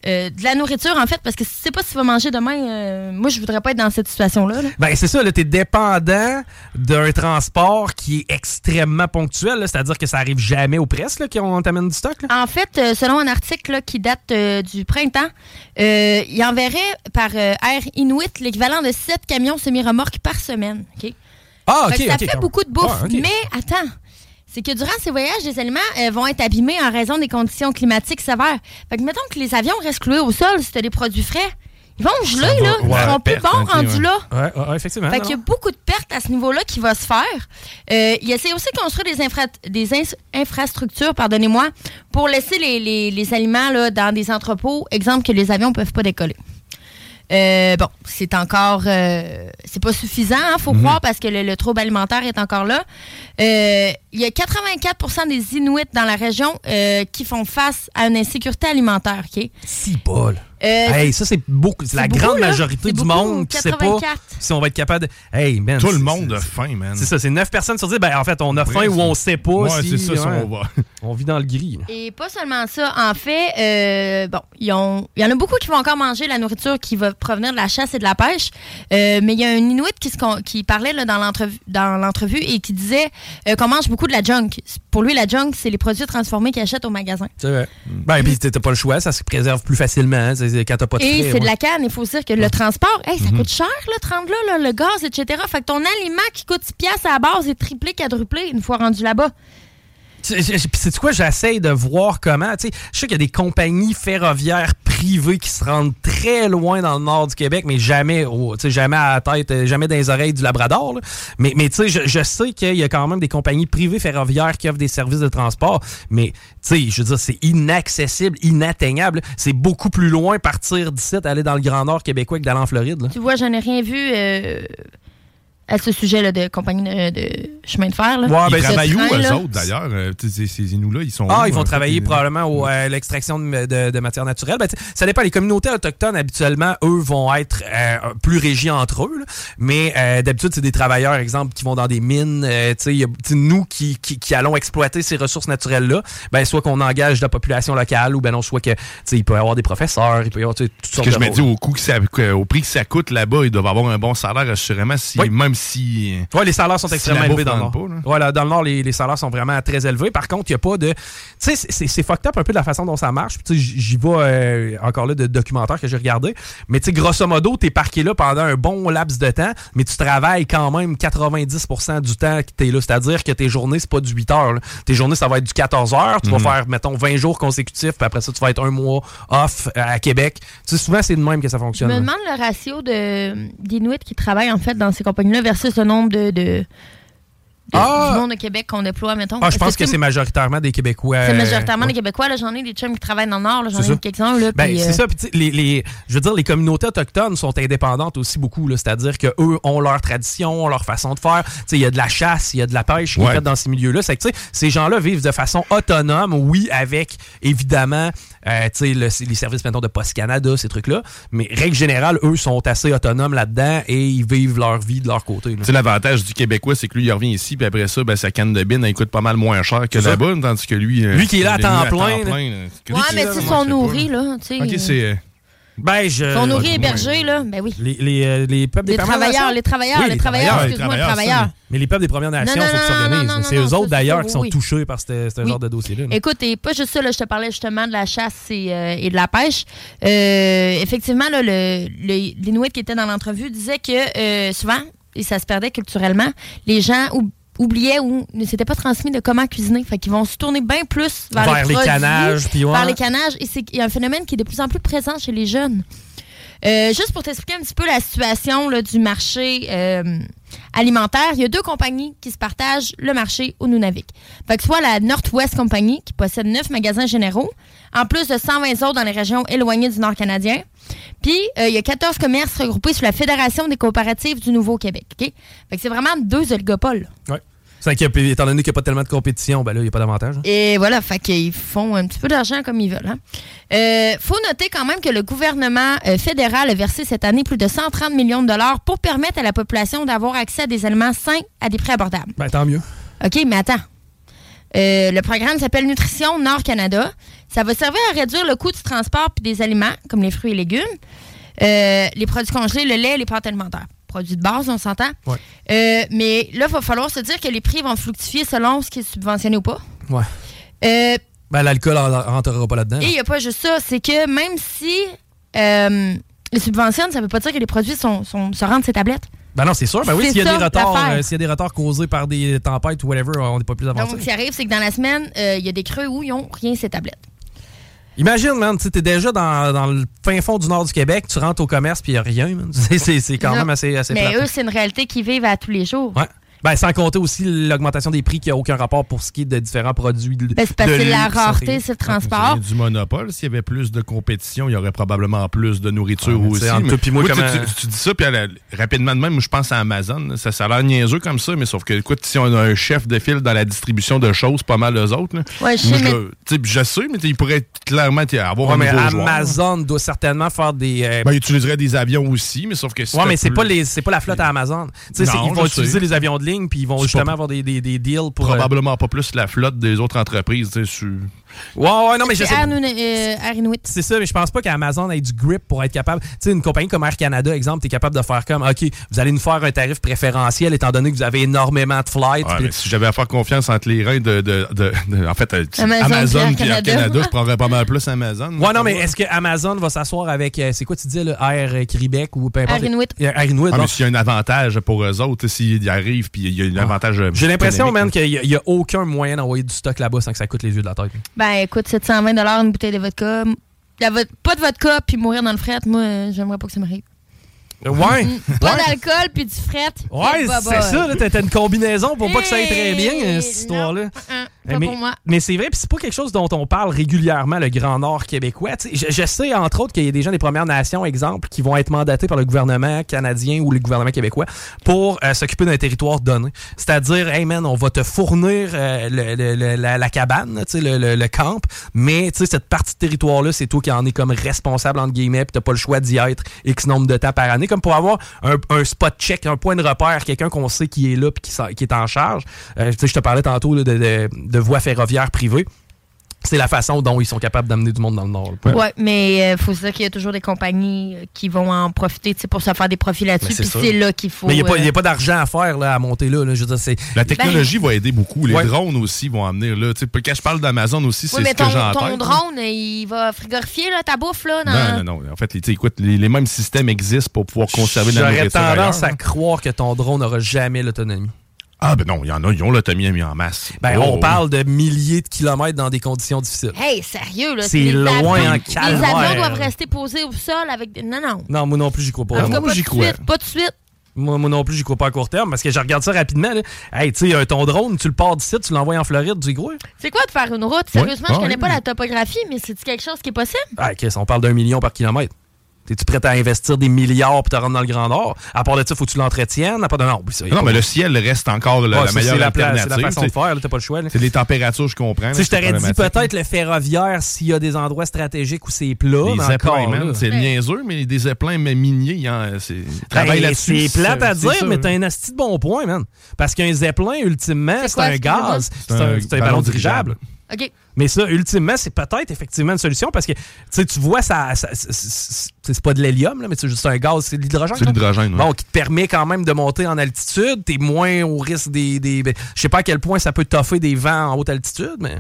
euh, de la nourriture, en fait, parce que si tu sais pas si tu vas manger demain, euh, moi, je voudrais pas être dans cette situation-là. là. Ben c'est ça, là, t'es dépendant d'un transport qui est extrêmement ponctuel, là, c'est-à-dire que ça arrive jamais aux presses là, qu'on t'amène du stock. Là. En fait, euh, selon un article là, qui date du printemps, euh, il enverrait par Air Inuit l'équivalent de 7 camions semi-remorques par semaine. OK? Ah, Fait ok, que ça fait beaucoup de bouffe. Ah. Mais attends, c'est que durant ces voyages, les aliments euh, vont être abîmés en raison des conditions climatiques sévères. Fait que mettons que les avions restent cloués au sol si tu as des produits frais. Ils vont geler, va- là. Ils ouais, seront plus bons rendus ouais. là. Ouais, effectivement. Fait qu'il y a beaucoup de pertes à ce niveau-là qui va se faire. Euh, il essaie aussi de construire des, infra- des ins- infrastructures, pardonnez-moi, pour laisser les, les- les aliments là, dans des entrepôts, exemple que les avions ne peuvent pas décoller. Euh, bon, c'est encore, euh, c'est pas suffisant, il faut croire, parce que le, le trouble alimentaire est encore là. Euh, Il y a 84% des Inuits dans la région euh, qui font face à une insécurité alimentaire. ok? Si bol. Euh, Hey, ça, c'est beaucoup. C'est la beaucoup, grande là. majorité du beaucoup, monde qui sait pas 84. si on va être capable de. Hey, man. Tout le monde a faim, man. C'est ça, c'est 9 personnes sur 10. Ben, en fait, on a Oui, faim ou on sait pas Ouais, si. c'est ça, si ouais. on va. On vit dans le gris. là. Et pas seulement ça. En fait, euh, bon, il y en a beaucoup qui vont encore manger la nourriture qui va provenir de la chasse et de la pêche. Euh, mais il y a un Inuit qui, se con- qui parlait là, dans l'entrevue et qui disait euh, qu'on mange beaucoup de la junk. Pour lui, la junk, c'est les produits transformés qu'il achète au magasin. C'est vrai. Ben, puis t'as pas le choix, ça se préserve plus facilement hein, quand t'as pas de Et c'est de la canne. Il faut dire que le transport, hey, ça Mhm. coûte cher, là, 30 là, le gaz, etc. Fait que ton aliment qui coûte 6 piastres à la base est triplé, quadruplé une fois rendu là-bas. Tu- je- je- Puis c'est quoi, j'essaie de voir comment. Tu sais, je sais qu'il y a des compagnies ferroviaires privées qui se rendent très loin dans le nord du Québec, mais jamais, sais, jamais à la tête, euh, jamais dans les oreilles du Labrador. Mais, mais tu sais, je, sais qu'il y a quand même des compagnies privées ferroviaires qui offrent des services de transport, mais tu sais, je veux dire, c'est inaccessible, inatteignable. C'est beaucoup plus loin partir d'ici, aller dans le Grand Nord québécois que d'aller en Floride. Tu vois, j'en ai rien vu euh, à ce sujet-là de compagnie de, de chemin de fer. Là. ils Ce travaillent où, eux autres, d'ailleurs? Euh, Ces ces Inuits-là, ils sont Ah, où, ils vont fait? travailler Ils- probablement au, à l'extraction de, de- de matières naturelles. Ben, ça dépend. Les communautés autochtones, habituellement, eux, vont être euh, plus régis entre eux. là. Mais euh, d'habitude, c'est des travailleurs, exemple, qui vont dans des mines. euh, tu sais, il y a- tu sais, nous qui, qui, qui allons exploiter ces ressources naturelles-là, ben, soit qu'on engage la population locale ou ben non, soit que tu sais, il peut y avoir des professeurs, il peut y avoir toutes Ce sortes que de je me dis, au, coût que ça, que- au prix que ça coûte là-bas, ils doivent avoir un bon salaire, assurément, si, même si. Ouais, les salaires sont si extrêmement élevés dans le Nord. pas. Voilà, dans le Nord, les, les salaires sont vraiment très élevés. Par contre, il n'y a pas de. Tu sais, c'est- fucked up un peu de la façon dont ça marche. Puis, tu sais, j- J'y vais euh, encore là de documentaires que j'ai regardé. Mais tu sais, grosso modo, tu es parqué là pendant un bon laps de temps, mais tu travailles quand même 90% du temps que tu es là. C'est-à-dire que tes journées, c'est pas du 8 heures. là. Tes journées, ça va être du 14 heures. Tu vas faire, mettons, 20 jours consécutifs, puis après ça, tu vas être un mois off euh, à Québec. Tu sais, souvent, c'est de même que ça Je fonctionne. me là. demande le ratio de- d'Inuits qui travaillent en fait dans ces compagnies-là versus le nombre de, de, de- Ah! du monde de Québec qu'on déploie, mettons. Ah, je pense que c'est majoritairement des Québécois. C'est majoritairement ouais. des Québécois. là, J'en ai des chums qui travaillent dans le Nord. là, J'en ai quelques-uns. là, Ben, puis, c'est euh, ça. Puis, les, les- je veux dire, les communautés autochtones sont indépendantes aussi beaucoup. là. C'est-à-dire qu'eux ont leur tradition, ont leur façon de faire. Tu sais, Il y a de la chasse, il y a de la pêche qui est faite dans ces milieux-là. C'est que tu sais, ces gens-là vivent de façon autonome, oui, avec évidemment euh, tu sais, le- les services mettons, de Post Canada, ces trucs-là. Mais règle générale, eux sont assez autonomes là-dedans et ils vivent leur vie de leur côté. Tu sais, l'avantage du Québécois, c'est que lui, il revient ici, puis après ça, ben, sa canne de bine, elle coûte pas mal moins cher que C'est là-bas, tandis que lui. euh, Lui qui est là à il temps plein, là. Ouais, mais moi, sont nourris, là. tu sais, Ok, euh, c'est. Ben, je. sont nourris, ouais. hébergés, là. Ben oui. Les, les, euh, les peuples des Les Premières travailleurs, Nations? les travailleurs, Oui, les travailleurs, les excuse-moi, les travailleurs, travailleurs. Mais les peuples des Premières Nations, non, faut non, non, non, C'est eux autres, d'ailleurs, qui sont oui. touchés par ce, Oui. genre de dossier-là. là. Écoute, et pas juste ça, là, je te parlais justement de la chasse et, euh, et de la pêche. Euh, effectivement, là, le- l'Inuit qui était dans l'entrevue disait que euh, souvent, et ça se perdait culturellement, les gens ou- oubliaient ou ne s'étaient pas transmis de comment cuisiner. Fait qu'ils vont se tourner bien plus vers, Vers les canages, puis ouais. vers les canages. Et c'est un phénomène qui est de plus en plus présent chez les jeunes. Euh, juste pour t'expliquer un petit peu la situation là, du marché euh, alimentaire, il y a deux compagnies qui se partagent le marché au Nunavik. Fait que soit la Northwest Company, qui possède neuf magasins généraux, en plus de 120 autres dans les régions éloignées du Nord canadien. Puis, euh, il y a 14 commerces regroupés sous la Fédération des coopératives du Nouveau-Québec. Fait que c'est vraiment deux oligopoles. A- étant donné qu'il n'y a pas tellement de compétition, ben là, il n'y a pas d'avantage. hein. Et voilà, fait qu'ils font un petit peu d'argent comme ils veulent. Hein. Euh, faut noter quand même que le gouvernement euh, fédéral a versé cette année plus de 130 millions de dollars pour permettre à la population d'avoir accès à des aliments sains à des prix abordables. Ben, tant mieux. OK, mais attends. Euh, le programme s'appelle Nutrition Nord-Canada. Ça va servir à réduire le coût du transport puis des aliments, comme les fruits et légumes, euh, les produits congelés, le lait et les pâtes alimentaires. Produits de base, on s'entend. Ouais. Euh, mais là, il va falloir se dire que les prix vont fluctuer selon ce qui est subventionné ou pas. Ouais. Euh, Ben, l'alcool en- rentrera pas là-dedans. et il n'y a pas juste ça, c'est que même si euh, les subventionnes, ça ne veut pas dire que les produits sont, sont- se rendent ces tablettes. Ben non, c'est sûr. Ben oui, s'il y a des retards, euh, s'il y a des retards causés par des tempêtes ou whatever, on n'est pas plus avancé. Donc, ce qui arrive, c'est que dans la semaine, euh, il y a des creux où ils n'ont rien ces tablettes. Imagine, man, tu es déjà dans, dans le fin fond du nord du Québec, tu rentres au commerce puis il n'y a rien, man. C'est- quand même assez, assez Mais plate. eux, c'est une réalité qu'ils vivent à tous les jours. Ouais. Ben, sans compter aussi l'augmentation des prix qui n'a aucun rapport pour ce qui est de différents produits. de- Ben, c'est parce que la luxe, rareté, c'est le transport. du monopole. S'il y avait plus de compétition, il y aurait probablement plus de nourriture mais aussi. Mais- toi moi, tu- comment- tu, tu dis ça, puis la- rapidement de même, moi, je pense à Amazon. là. Ça, ça a l'air niaiseux comme ça, mais sauf que, écoute, si on a un chef de file dans la distribution de choses, pas mal eux autres. là. Ouais, je sais, Moi, mais- le- tu sais, je sais, mais il pourrait clairement avoir Ouais, un mais joueur. Amazon doit certainement faire des. euh, Ben, il utiliserait des avions aussi, mais sauf que si ouais, mais c'est plus- pas les, c'est pas la flotte à Amazon. Non, ils vont je sais. utiliser les avions de ligne puis ils vont justement pas- avoir des, des, des deals pour. euh, Probablement pas plus la flotte des autres entreprises. tu sais, Ouais, ouais, non, mais je C'est sais. Air euh, Inuit. C'est ça, mais je pense pas qu'Amazon ait du grip pour être capable. Tu sais, une compagnie comme Air Canada, exemple, tu es capable de faire comme, OK, vous allez nous faire un tarif préférentiel étant donné que vous avez énormément de flights. Ouais, puis- mais si j'avais à faire confiance entre les reins de. de, de- de- en fait, euh, Amazon Amazon puis Air Canada. Canada, je prendrais pas mal plus Amazon. Ouais, non, mais est-ce que Amazon va s'asseoir avec, euh, c'est quoi tu dis, là, Air Québec ou peu importe? Air Inuit. Air Inuit, Ah, mais s'il y a un avantage pour eux autres, s'ils y arrivent, puis il y a un avantage. euh, J'ai l'impression, man, qu'il n'y a, aucun moyen d'envoyer du stock là-bas sans que ça coûte les yeux de la tête. Ben, écoute, 720 une bouteille de vodka. La vo- pas de vodka puis mourir dans le fret, moi, euh, j'aimerais pas que ça m'arrive. Ouais. Mm, Pas d'alcool puis du fret. Ouais, c'est ça, là, t'as une combinaison pour pas que ça aille très bien, euh, cette histoire-là. Pas mais pour moi. mais c'est vrai, puis c'est pas quelque chose dont on parle régulièrement, le Grand Nord québécois. Je, je sais, entre autres, qu'il y a des gens des Premières Nations, exemple, qui vont être mandatés par le gouvernement canadien ou le gouvernement québécois pour euh, s'occuper d'un territoire donné. C'est-à-dire, hey man, on va te fournir euh, le- le- le- la, la cabane, le, le- camp, mais cette partie de territoire-là, c'est toi qui en es comme responsable, entre guillemets, puis t'as pas le choix d'y être X nombre de temps par année, comme pour avoir un, un spot check, un point de repère, quelqu'un qu'on sait qui est là puis qui, qui est en charge. Euh, je te parlais tantôt là, de, de, de voies ferroviaires privées. C'est la façon dont ils sont capables d'amener du monde dans le Nord. là. Ouais, mais il faut se dire qu'il y a toujours des compagnies euh, qui vont en profiter tu sais, pour se faire des profits là-dessus. Mais c'est Puis ça. c'est là qu'il faut. Mais il n'y a, euh, pas d'argent à faire là, à monter là. là. Je veux dire, c'est... La technologie va aider beaucoup. Les Ouais. drones aussi vont amener là. Tu sais, Quand je parle d'Amazon aussi, c'est Oui, ce que j'ai en ton tête. drone, il va frigorifier là, ta bouffe là. Dans... Non, non, non. En fait, écoute, les, les mêmes systèmes existent pour pouvoir conserver de la J'aurais nourriture. tendance ailleurs, à croire que ton drone n'aura jamais l'autonomie. Ah, ben non, il y en a, ils ont l'autonomie mis en masse. Ben, Oh, on oui. parle de milliers de kilomètres dans des conditions difficiles. Hey, sérieux là. C'est les loin avions- en Les calvaire. avions doivent rester posés au sol avec. Non, non. Non, moi non plus, j'y crois pas. En moi, pas j'y de crois. suite. Pas de suite. Moi, moi non plus, j'y crois pas à court terme parce que je regarde ça rapidement. Là. Hey, tu sais, ton drone, tu le pars d'ici, tu l'envoies en Floride, tu y crois? C'est quoi de faire une route? Sérieusement, Ouais. je connais Ouais. pas la topographie, mais c'est quelque chose qui est possible? Ah, Chris, on parle d'un million par kilomètre. T'es-tu prêt à investir des milliards pour te rendre dans le Grand Nord? À part de ça, faut que tu l'entretiennes. À part de non, ça, Non, pas- mais le ciel reste encore la, Ouais, la meilleure c'est la alternative. C'est la façon de faire, t'as pas le choix. là. C'est les températures, je comprends. Je c'est t'aurais dit peut-être le ferroviaire s'il y a des endroits stratégiques où c'est plat. Les mais man, c'est niaiseux, mais des zeppelins mais miniers, Ben, là-dessus. C'est plate à dire, ça. mais t'as un asti de bon point, man. Parce qu'un zeppelin, ultimement, c'est un gaz. C'est un ballon dirigeable. OK. Mais ça, ultimement, c'est peut-être effectivement une solution parce que tu sais, tu vois, ça, ça- c'est- pas de l'hélium, là, mais c'est juste un gaz, c'est de l'hydrogène. C'est l'hydrogène, ouais. Bon, qui te permet quand même de monter en altitude. T'es moins au risque des. des ben, je sais pas à quel point ça peut toffer des vents en haute altitude, mais.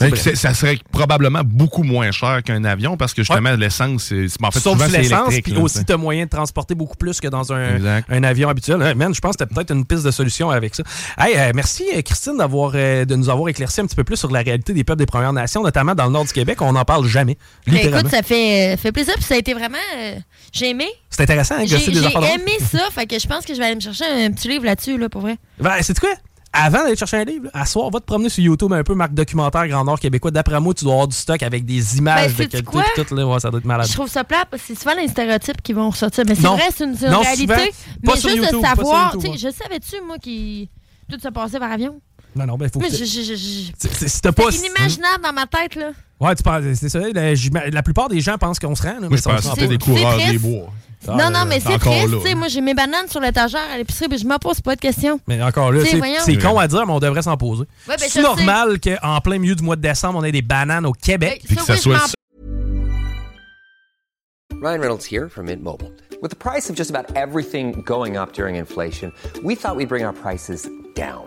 Ben, c'est- ça serait probablement beaucoup moins cher qu'un avion parce que justement, l'essence, c'est. En fait, Sauf souvent, sur c'est l'essence, électrique. puis aussi, tu as moyen de transporter beaucoup plus que dans un, un avion habituel. Hey, man, je pense que tu peut-être une piste de solution avec ça. Hey, euh, merci, euh, Christine, d'avoir, euh, de nous avoir éclairci un petit peu plus sur la réalité des peuples des Premières Nations, notamment dans le nord du Québec. On n'en parle jamais. Ben, Littéralement. écoute, ça fait, fait plaisir, puis ça a été vraiment. euh, j'ai aimé. C'est intéressant, hein, J'ai aimé ça, fait que je pense que je vais aller me chercher un petit livre là-dessus, là, pour vrai. Ben, c'est quoi? Avant d'aller chercher un livre, là, à soir, va te promener sur YouTube un peu, marque documentaire Grand Nord québécois. D'après moi, tu dois avoir du stock avec des images Ben, de qualité. puis tout, là, ouais, ça doit être malade. Je trouve ça plat, parce que c'est souvent les stéréotypes qui vont ressortir. Mais c'est vrai, c'est une, Non, réalité. souvent, mais pas sur juste YouTube, de pas sur savoir, YouTube, je savais-tu, moi, qui tout se passait par avion? Non, non, ben, faut Mais que t'as pas- inimaginable dans ma tête, là. Ouais, tu penses, c'est ça. La, plupart des gens pensent qu'on se rend. là, mais je pense se que c'était des coureurs des bois. Ah, non, non, euh, mais c'est triste. là. tu sais, Moi, j'ai mes bananes sur l'étagère à l'épicerie, mais je me pose pas de questions. Mais encore là, c'est con à dire, mais on devrait s'en poser. Ouais, ben, c'est normal qu'en plein milieu du mois de décembre, on ait des bananes au Québec. Puis que ça, m'en- Ryan Reynolds here from Mint Mobile. With the price of just about everything going up during inflation, we thought we'd bring our prices down.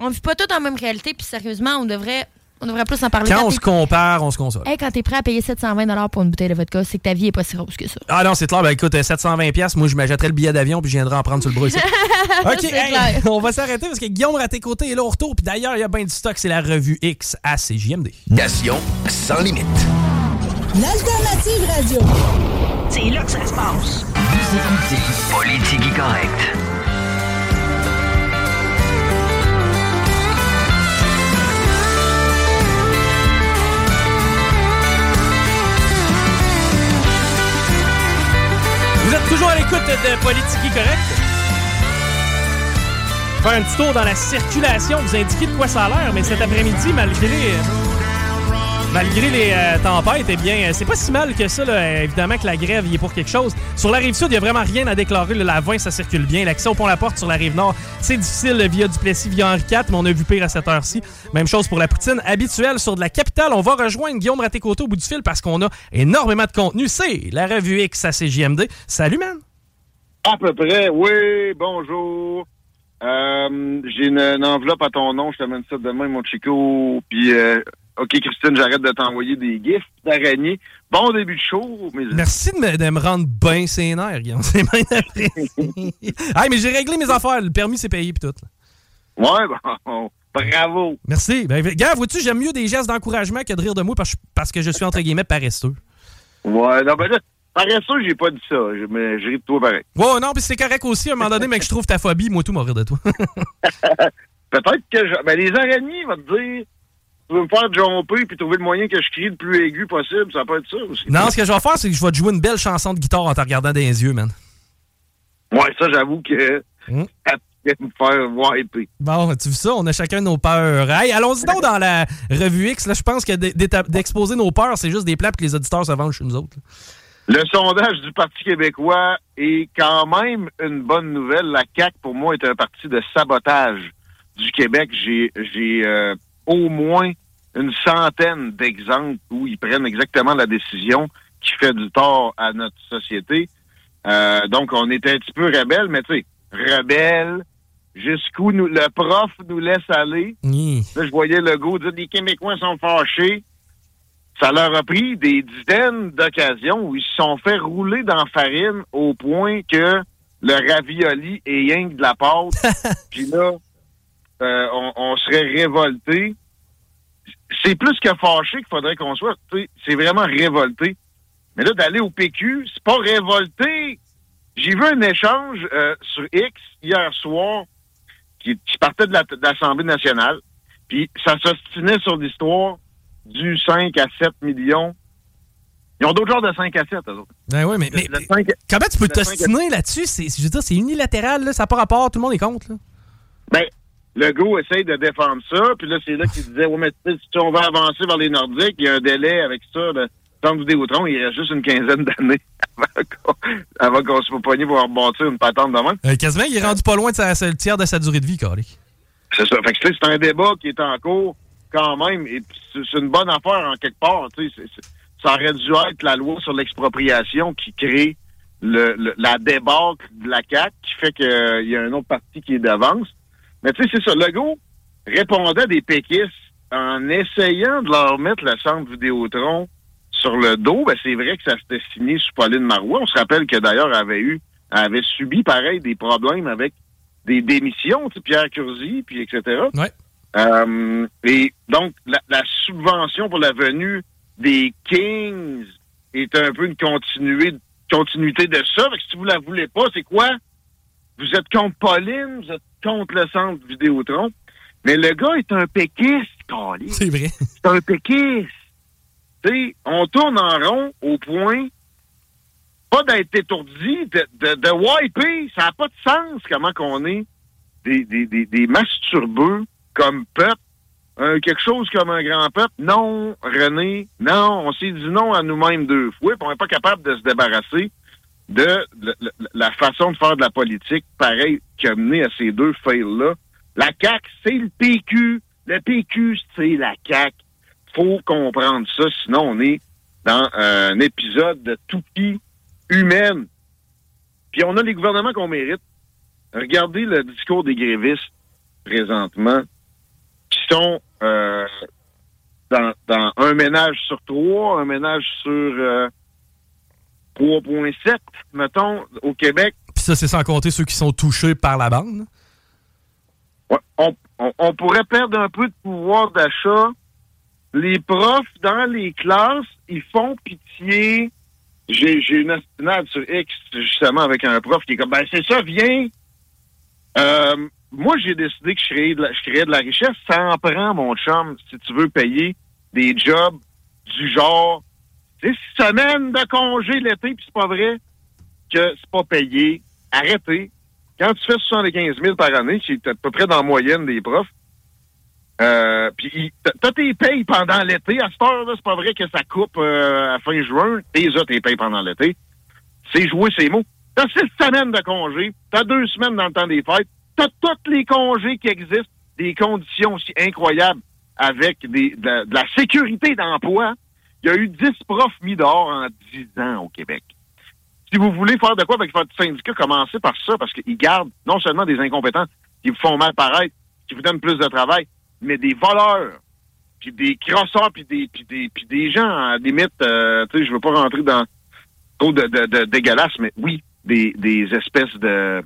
On vit pas tous dans la même réalité, puis sérieusement, on devrait. On devrait plus en parler. Quand on t'es- se compare, on se console. Hey, quand t'es prêt à payer 720 pour une bouteille de vodka, c'est que ta vie est pas si rose que ça. Ah non, c'est clair. Ben écoute, euh, 720$, piastres, moi je m'achèterais le billet d'avion puis je viendrais en prendre sur le bras ici. OK, C'est hey, clair. on va s'arrêter parce que Guillaume Raté-Côté est là au retour. Puis d'ailleurs, il y a bien du stock, c'est la revue X à CJMD. Nation sans limite. L'alternative radio. C'est là que ça se passe. Politique correct. Toujours à l'écoute de Politique Correct. Faire un petit tour dans la circulation, vous indiquer de quoi ça a l'air, mais cet après-midi, malgré, malgré les euh, tempêtes, eh bien, euh, c'est pas si mal que ça. là. Évidemment que la grève y est pour quelque chose. Sur la rive sud, il n'y a vraiment rien à déclarer. La 20, ça circule bien. L'accès au pont-la-porte sur la rive nord, c'est difficile via Duplessis, via Henri IV, mais on a vu pire à cette heure-ci. Même chose pour la poutine habituelle sur de la capitale. On va rejoindre Guillaume Raté-Côté au bout du fil parce qu'on a énormément de contenu. C'est la revue X à CJMD. Salut, man! À peu près, oui, bonjour. Euh, J'ai une, une enveloppe à ton nom, je t'amène ça demain, mon Chico. Puis, euh, OK, Christine, j'arrête de t'envoyer des gifs d'araignées. Bon début de show. Mais... Merci de me, de me rendre bien ses nerfs, Guillaume. C'est bien hey, mais j'ai réglé mes affaires. Le permis, c'est payé, puis tout. Ouais, bon, bravo. Merci. Ben, gars, vois-tu, j'aime mieux des gestes d'encouragement que de rire de moi parce, que je suis, entre guillemets, paresseux. Ouais, non, ben là, paresseux, j'ai pas dit ça. Je- Mais j'ai ri de toi pareil. Ouais, non, puis c'est correct aussi, à un moment donné, mais que je trouve ta phobie, moi, tout, m'a rire de toi. Peut-être que je... ben, les araignées, va te dire, veux me faire jumper puis trouver le moyen que je crie le plus aigu possible, ça peut être ça aussi. non, ce que je vais faire, c'est que je vais te jouer une belle chanson de guitare en te regardant dans les yeux, man. Ouais, ça, j'avoue que. Pourrait me faire wiper. Bon, tu vois ça, on a chacun nos peurs. Hey, allons-y donc dans la revue X. Là, je pense que d'exposer nos peurs, c'est juste des plats que les auditeurs se vendent chez nous autres. Le sondage du Parti québécois est quand même une bonne nouvelle. La CAQ, pour moi, est un parti de sabotage du Québec. J'ai j'ai euh, au moins une centaine d'exemples où ils prennent exactement la décision qui fait du tort à notre société. Euh, donc, on est un petit peu rebelle, mais tu sais, rebelle, jusqu'où nous, le prof nous laisse aller. Là, je voyais le go dire les Québécois sont fâchés. Ça leur a pris des dizaines d'occasions où ils se sont fait rouler dans la farine au point que le ravioli est rien que de la pâte. Puis là, euh, on, on serait révolté. C'est plus que fâché qu'il faudrait qu'on soit. C'est vraiment révolté. Mais là, d'aller au PQ, c'est pas révolté. J'ai vu un échange euh, sur X hier soir qui, qui partait de la- de l'Assemblée nationale. Puis ça s'ostinait sur l'histoire du 5 à 7 millions. Ils ont d'autres genres de 5 à 7, eux autres. Ben oui, mais, mais- Le 5 comment tu peux le 5 à t'ostiner là-dessus? C'est, je veux dire, c'est unilatéral, là, ça n'a pas rapport, tout le monde est contre. Là. Ben, le go essaye de défendre ça, puis là, c'est là qu'il disait, ouais, mais si on va avancer vers les Nordiques, il y a un délai avec ça de temps du Vidéotron, il reste juste une quinzaine d'années avant qu'on, qu'on se pogner pour rebâtir une patente de même. Euh, quasiment, il est rendu pas loin de sa, le tiers de sa durée de vie, Carly. C'est ça. Fait que tu sais, c'est un débat qui est en cours quand même, et c'est une bonne affaire en quelque part. ça aurait dû être la loi sur l'expropriation qui crée le, le- la débâcle de la CAQ qui fait qu'il y a un autre parti qui est d'avance. Mais tu sais, c'est ça. Legault répondait à des péquistes en essayant de leur mettre le centre Vidéotron sur le dos. Ben, c'est vrai que ça s'était signé sous Pauline Marois. On se rappelle que d'ailleurs, elle avait eu, elle avait subi pareil des problèmes avec des démissions, tu sais, Pierre Curzi, puis etc. Ouais. Euh, et donc, la, la subvention pour la venue des Kings est un peu une continuité, continuité de ça. Fait que si vous la voulez pas, c'est quoi? Vous êtes contre Pauline, vous êtes contre le centre Vidéotron. Mais le gars est un péquiste. C'est vrai. C'est un péquiste. Tu sais, on tourne en rond au point pas d'être étourdi, de, de, de wiper. Ça n'a pas de sens comment qu'on est des, des, des, des masturbeux comme peuple, un- quelque chose comme un grand peuple. Non, René, non, on s'est dit non à nous-mêmes deux fois, puis on n'est pas capable de se débarrasser de la, façon de faire de la politique, pareil, qui a mené à ces deux fails-là. La CAQ, c'est le PQ. Le PQ, c'est la CAQ. Faut comprendre ça, sinon on est dans un épisode de toupie humaine. Puis on a les gouvernements qu'on mérite. Regardez le discours des grévistes présentement, qui sont euh, dans, dans un ménage sur trois, un ménage sur euh, 3,7, mettons, au Québec. Puis ça, c'est sans compter ceux qui sont touchés par la bande? Ouais, on, on- on pourrait perdre un peu de pouvoir d'achat. Les profs dans les classes, ils font pitié. J'ai j'ai une astinade sur X, justement, avec un prof qui est comme, ben c'est ça, viens. Euh, moi, j'ai décidé que je créais, de la, je créais de la richesse. Ça en prend, mon chum, si tu veux payer des jobs du genre, six semaines de congé l'été, puis c'est pas vrai que c'est pas payé. Arrêtez. Quand tu fais 75 000 par année, c'est à peu près dans la moyenne des profs, euh, puis t'as- tes payes pendant l'été. À cette heure-là, c'est pas vrai que ça coupe euh, à fin juin. As tes payes pendant l'été. C'est jouer ces mots. T'as six semaines de congé. T'as deux semaines dans le temps des fêtes. T'as tous les congés qui existent. Des conditions aussi incroyables avec des, de la sécurité d'emploi. Il y a eu 10 profs mis dehors en 10 ans au Québec. Si vous voulez faire de quoi avec votre syndicat, commencez par ça, parce qu'ils gardent non seulement des incompétents qui vous font mal paraître, qui vous donnent plus de travail, mais des voleurs, puis des crosseurs, puis des, puis des, puis des gens, à la limite, euh, tu sais, je veux pas rentrer dans trop de, de, de dégueulasse, mais oui, des, des espèces de,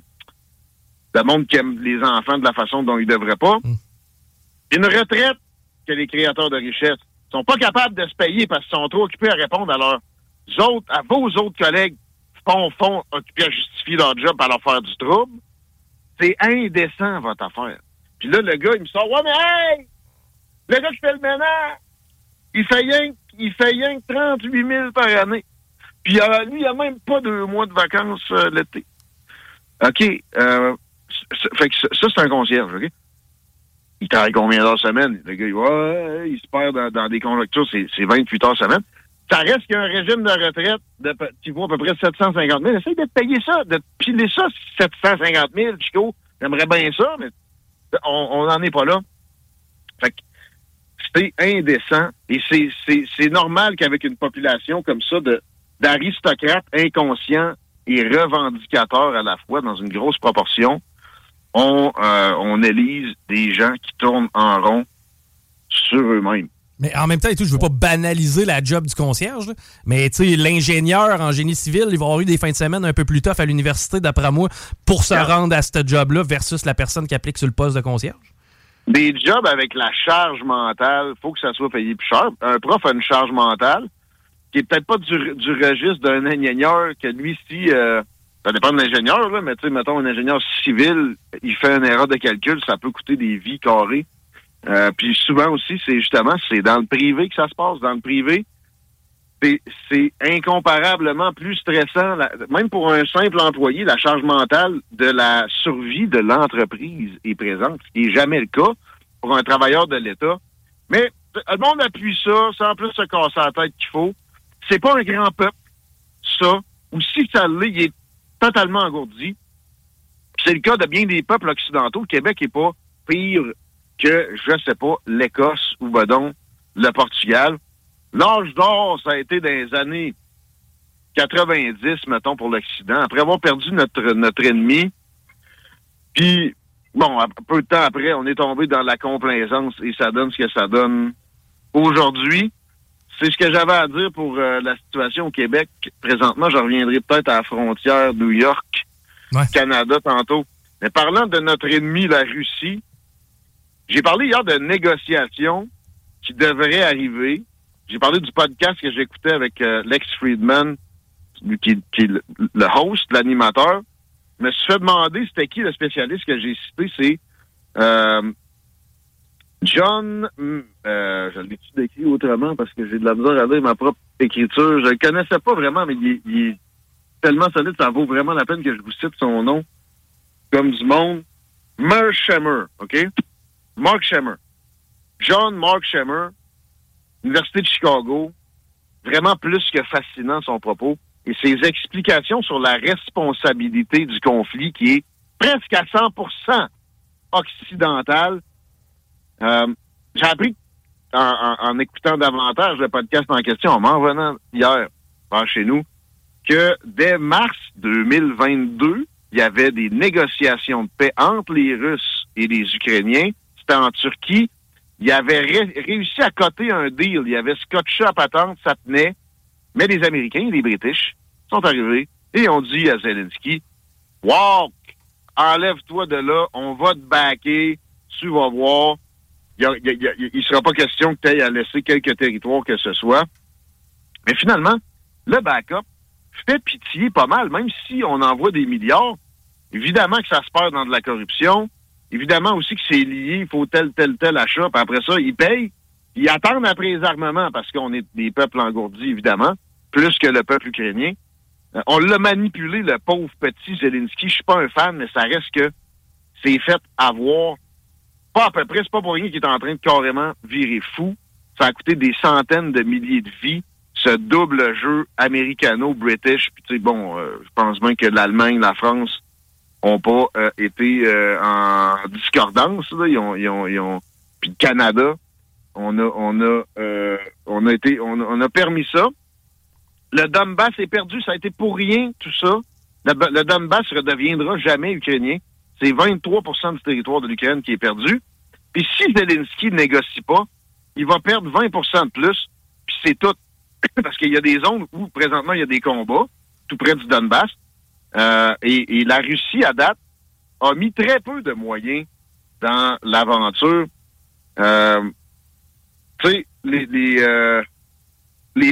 de monde qui aime les enfants de la façon dont ils devraient pas. Une retraite que les créateurs de richesse sont pas capables de se payer parce qu'ils sont trop occupés à répondre à leurs autres, à vos autres collègues font, font occupés à justifier leur job à leur faire du trouble. C'est indécent, votre affaire. Puis là, le gars, il me sort, ouais, mais hey! Le gars qui fait le ménage, il fait rien, il fait rien que 38 000 par année. Puis euh, lui, il a même pas deux mois de vacances euh, l'été. OK. Euh, fait que ça, c'est un concierge, OK? Il travaille combien d'heures semaine? Le gars, il, ouais, il se perd dans, des conjonctures, c'est c'est 28 heures semaine. Ça reste qu'il régime de retraite de, qui vaut à peu près 750 000. Essaye de payer ça, de piler ça, 750 000, Chico. J'aimerais bien ça, mais on n'en est pas là. Fait que c'est indécent et c'est- normal qu'avec une population comme ça d'aristocrates inconscients et revendicateurs à la fois dans une grosse proportion, on, euh, on élise des gens qui tournent en rond sur eux-mêmes. Mais en même temps, et tout, je veux pas banaliser la job du concierge, là. mais tu sais, l'ingénieur en génie civil, il va avoir eu des fins de semaine un peu plus tough à l'université, d'après moi, pour se rendre à ce job-là versus la personne qui applique sur le poste de concierge. Des jobs avec la charge mentale, faut que ça soit payé plus cher. Un prof a une charge mentale qui est peut-être pas du, du registre d'un ingénieur que lui, si euh, ça dépend de l'ingénieur, là, mais tu sais, mettons un ingénieur civil, il fait une erreur de calcul, ça peut coûter des vies carrées. Euh, puis souvent aussi, c'est justement, c'est dans le privé que ça se passe. Dans le privé, c'est- incomparablement plus stressant, même pour un simple employé, la charge mentale de la survie de l'entreprise est présente, ce qui n'est jamais le cas pour un travailleur de l'État. Mais le monde appuie ça, sans plus se casser la tête qu'il faut. C'est pas un grand peuple, ça. Ou si ça l'est, il est totalement engourdi. C'est le cas de bien des peuples occidentaux. Le Québec est pas pire que, je sais pas, l'Écosse ou ben donc, le Portugal. L'âge d'or, ça a été dans les années 90, mettons, pour l'Occident. Après avoir perdu notre, notre ennemi, puis, bon, peu de temps après, on est tombé dans la complaisance et ça donne ce que ça donne aujourd'hui. C'est ce que j'avais à dire pour euh, la situation au Québec. Présentement, je reviendrai peut-être à la frontière New York, Canada tantôt. Mais parlant de notre ennemi, la Russie, j'ai parlé hier de négociations qui devraient arriver. J'ai parlé du podcast que j'écoutais avec euh, Lex Friedman, qui, qui est le, le host, l'animateur. Je me suis fait demander c'était qui le spécialiste que j'ai cité. C'est euh, John, hum, euh, je l'ai décrit autrement parce que j'ai de la misère à lire ma propre écriture? Je le connaissais pas vraiment, mais il, est- tellement solide, ça vaut vraiment la peine que je vous cite son nom comme du monde. Mark Shemer, OK? Mark Shemer. John Mark Shemer, Université de Chicago, vraiment plus que fascinant son propos et ses explications sur la responsabilité du conflit qui est presque à 100% occidental. Euh, J'ai appris en, en- en écoutant davantage le podcast en question, en m'en revenant hier par chez nous, que dès mars 2022, il y avait des négociations de paix entre les Russes et les Ukrainiens. C'était en Turquie. Il avait ré- réussi à coter un deal. Il avait scotché à patente, ça tenait. Mais les Américains et les British sont arrivés et ont dit à Zelensky, Walk, enlève-toi de là, on va te backer, tu vas voir. Il ne sera pas question que tu ailles à laisser quelques territoires que ce soit. Mais finalement, le backup fait pitié pas mal, même si on envoie des milliards. Évidemment que ça se perd dans de la corruption. Évidemment aussi que c'est lié, il faut tel, tel, tel achat. Puis après ça, ils payent. Ils attendent après les armements parce qu'on est des peuples engourdis, évidemment, plus que le peuple ukrainien. Euh, on l'a manipulé, le pauvre petit Zelensky. Je suis pas un fan, mais ça reste que c'est fait avoir. Pas à peu près, c'est pas pour rien qu'il est en train de carrément virer fou. Ça a coûté des centaines de milliers de vies ce double jeu américano-british. Puis, tu sais, bon, euh, je pense bien que l'Allemagne, la France ont pas euh, été euh, en discordance. Ils ont, ils ont. Puis le Canada, on a, on a, on a été, on, a- permis ça. Le Donbass est perdu, ça a été pour rien tout ça. Le, le Donbass redeviendra jamais ukrainien. C'est 23% du territoire de l'Ukraine qui est perdu. Puis si Zelensky ne négocie pas, il va perdre 20% de plus. Puis c'est tout. Parce qu'il y a des zones où présentement il y a des combats, tout près du Donbass. Euh, et, et la Russie, à date, a mis très peu de moyens dans l'aventure. Euh, tu sais, les, les, euh,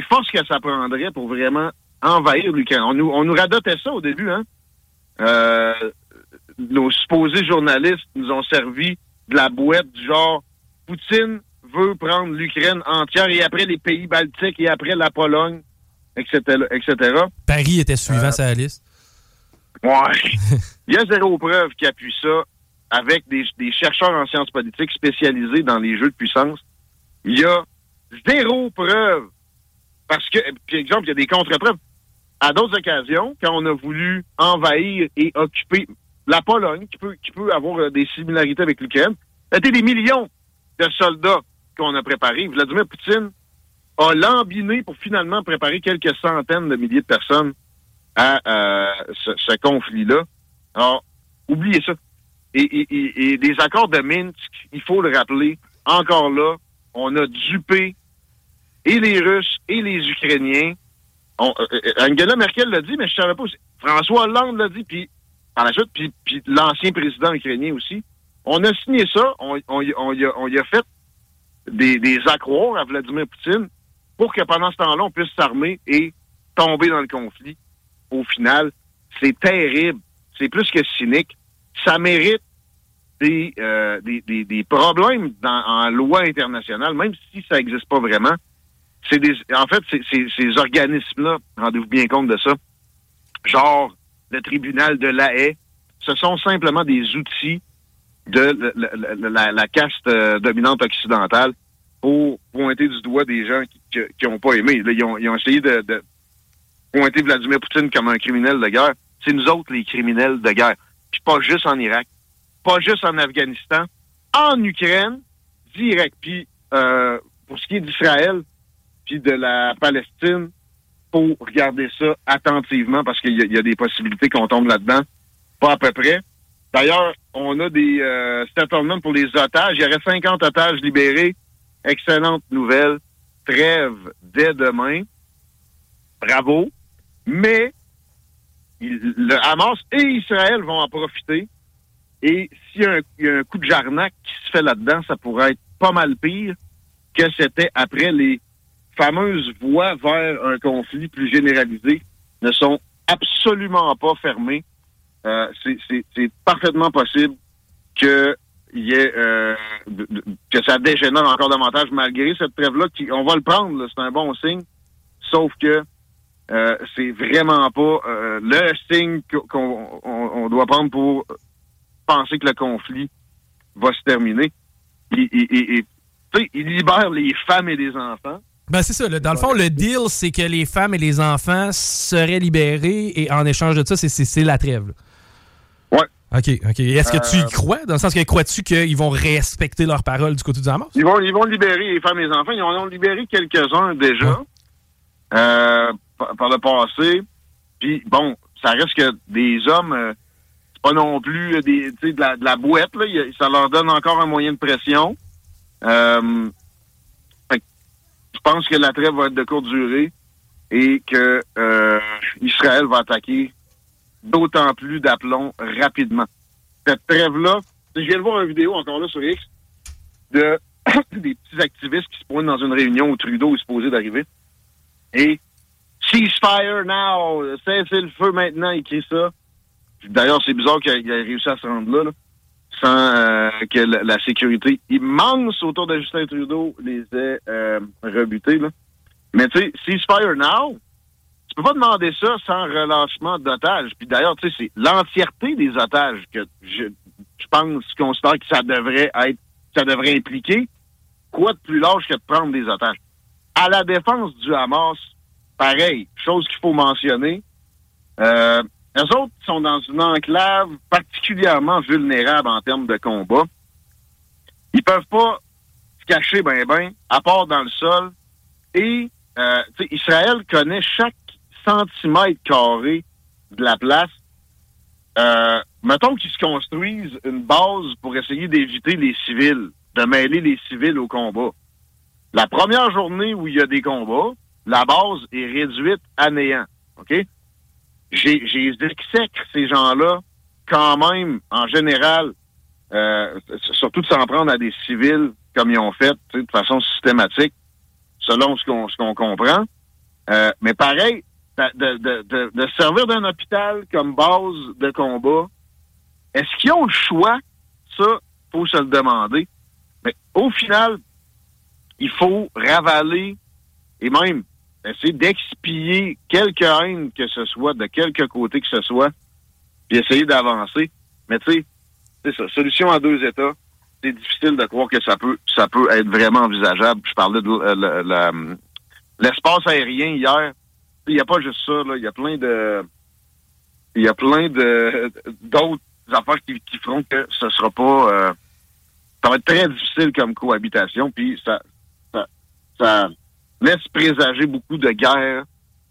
forces que ça prendrait pour vraiment envahir l'Ukraine. On nous, on nous radotait ça au début, hein? Nos supposés journalistes nous ont servi de la boîte du genre Poutine veut prendre l'Ukraine entière et après les pays baltiques et après la Pologne, etc., etc. Paris était suivant Euh, sa liste. Ouais. Il y a zéro preuve qui appuie ça avec des, des chercheurs en sciences politiques spécialisés dans les jeux de puissance. Il y a zéro preuve. Parce que, par exemple, il y a des contre-preuves. À d'autres occasions, quand on a voulu envahir et occuper la Pologne, qui peut, qui peut avoir euh, des similarités avec l'Ukraine, c'était des millions de soldats qu'on a préparés. Vladimir Poutine a lambiné pour finalement préparer quelques centaines de milliers de personnes à euh, ce, conflit-là. Alors, oubliez ça. Et, des accords de Minsk, il faut le rappeler, encore là, on a dupé et les Russes et les Ukrainiens. Euh, Angela Merkel l'a dit, mais je savais pas. François Hollande l'a dit, puis par la suite, puis, puis l'ancien président ukrainien aussi. On a signé ça, on, on, on y a, on y a fait des, des accroires à Vladimir Poutine pour que pendant ce temps-là, on puisse s'armer et tomber dans le conflit. Au final, c'est terrible. C'est plus que cynique. Ça mérite des, euh, des, des, des problèmes dans, en loi internationale, même si ça n'existe pas vraiment. C'est des, en fait, c'est- ces organismes-là, rendez-vous bien compte de ça, genre le tribunal de la haie, ce sont simplement des outils de la, caste euh, dominante occidentale pour pointer du doigt des gens qui n'ont pas aimé. Ils, ont, essayé de, de pointer Vladimir Poutine comme un criminel de guerre. C'est nous autres les criminels de guerre. Puis pas juste en Irak, pas juste en Afghanistan, en Ukraine, direct. Puis euh, pour ce qui est d'Israël, puis de la Palestine, faut regarder ça attentivement parce qu'il y, a- des possibilités qu'on tombe là-dedans. Pas à peu près. D'ailleurs, on a des euh, settlements pour les otages. Il y aurait 50 otages libérés. Excellente nouvelle. Trêve dès demain. Bravo. Mais le Hamas et Israël vont en profiter. Et s'il y a un coup de jarnac qui se fait là-dedans, ça pourrait être pas mal pire que c'était après les fameuses voies vers un conflit plus généralisé ne sont absolument pas fermées. Euh, c'est- parfaitement possible que y ait, euh, que ça dégénère encore davantage malgré cette trêve-là. On va le prendre, c'est un bon signe. Sauf que euh, c'est vraiment pas euh, le signe qu'on on- doit prendre pour penser que le conflit va se terminer. Il, il, il- il libère les femmes et les enfants. Ben, c'est ça. là. Dans le fond, le deal, c'est que les femmes et les enfants seraient libérés et en échange de ça, c'est- la trêve. là. Ouais. OK, OK. Est-ce que tu y Euh, crois? Dans le sens que crois-tu qu'ils vont respecter leurs paroles du côté du Hamas? Ils vont, ils vont libérer les femmes et les enfants. Ils en ont libéré quelques-uns déjà euh, par, par le passé. Puis bon, ça reste que des hommes, euh, c'est pas non plus euh, des, de, la, de la boîte. Là. Ça leur donne encore un moyen de pression. Euh, pense que la trêve va être de courte durée et que euh, Israël va attaquer d'autant plus d'aplomb rapidement. Cette trêve-là, je viens de voir une vidéo encore là sur X de des petits activistes qui se pointent dans une réunion où Trudeau est supposé d'arriver. Et ceasefire now, cessez le feu maintenant, il crie ça. D'ailleurs, c'est bizarre qu'il ait réussi à se rendre là, là, sans euh, que la, sécurité immense autour de Justin Trudeau les ait euh, rebutés. Là. Mais tu sais, ceasefire now, tu peux pas demander ça sans relâchement d'otages. Puis d'ailleurs, tu sais, c'est l'entièreté des otages que je, je pense, considère que ça devrait être, ça devrait impliquer. Quoi de plus large que de prendre des otages? À la défense du Hamas, pareil, chose qu'il faut mentionner. Euh, les autres sont dans une enclave particulièrement vulnérable en termes de combat. Ils peuvent pas se cacher ben ben, à part dans le sol. Et euh, Israël connaît chaque centimètre carré de la place. Euh, mettons qu'ils se construisent une base pour essayer d'éviter les civils, de mêler les civils au combat. La première journée où il y a des combats, la base est réduite à néant. OK? J'ai j'ai ces gens-là quand même, en général, euh, surtout de s'en prendre à des civils comme ils ont fait, de façon systématique, selon ce qu'on ce qu'on comprend. Euh, mais pareil, de, de, de, de servir d'un hôpital comme base de combat, est-ce qu'ils ont le choix? Ça, faut se le demander. Mais au final, il faut ravaler et même essayer d'expier quelque haine que ce soit, de quelque côté que ce soit, puis essayer d'avancer. Mais tu sais, c'est ça, solution à deux États, c'est difficile de croire que ça peut ça peut être vraiment envisageable. Je parlais de la- l'espace aérien hier. Il n'y a pas juste ça, là. Il y a plein de il y a plein de d'autres affaires qui, qui feront que ce sera pas euh, ça va être très difficile comme cohabitation, puis ça, ça, ça laisse présager beaucoup de guerres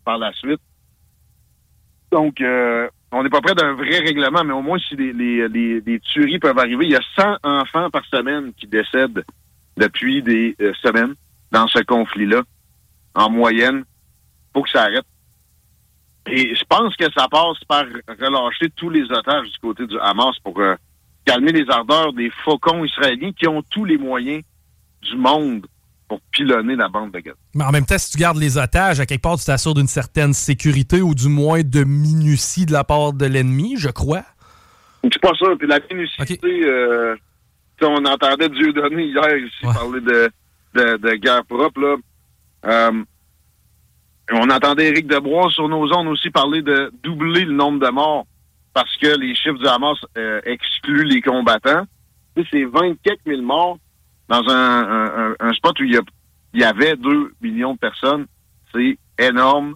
par la suite. Donc, euh, on n'est pas près d'un vrai règlement, mais au moins, si les, les, les, les tueries peuvent arriver, il y a 100 enfants par semaine qui décèdent depuis des euh, semaines dans ce conflit-là, en moyenne. faut que ça arrête. Et je pense que ça passe par relâcher tous les otages du côté du Hamas pour euh, calmer les ardeurs des faucons israéliens qui ont tous les moyens du monde pour pilonner la bande de Gaza. Mais en même temps, si tu gardes les otages, à quelque part, tu t'assures d'une certaine sécurité ou du moins de minutie de la part de l'ennemi, je crois. Je suis pas sûr. Puis la minucité, euh, tu sais, on entendait Dieu donner hier ici parler de, de, de guerre propre. Là. Euh, on entendait Éric Debrois sur nos ondes aussi parler de doubler le nombre de morts parce que les chiffres du Hamas euh, excluent les combattants. C'est 20 quelques mille morts dans un, spot où il y, avait 2 millions de personnes. C'est énorme.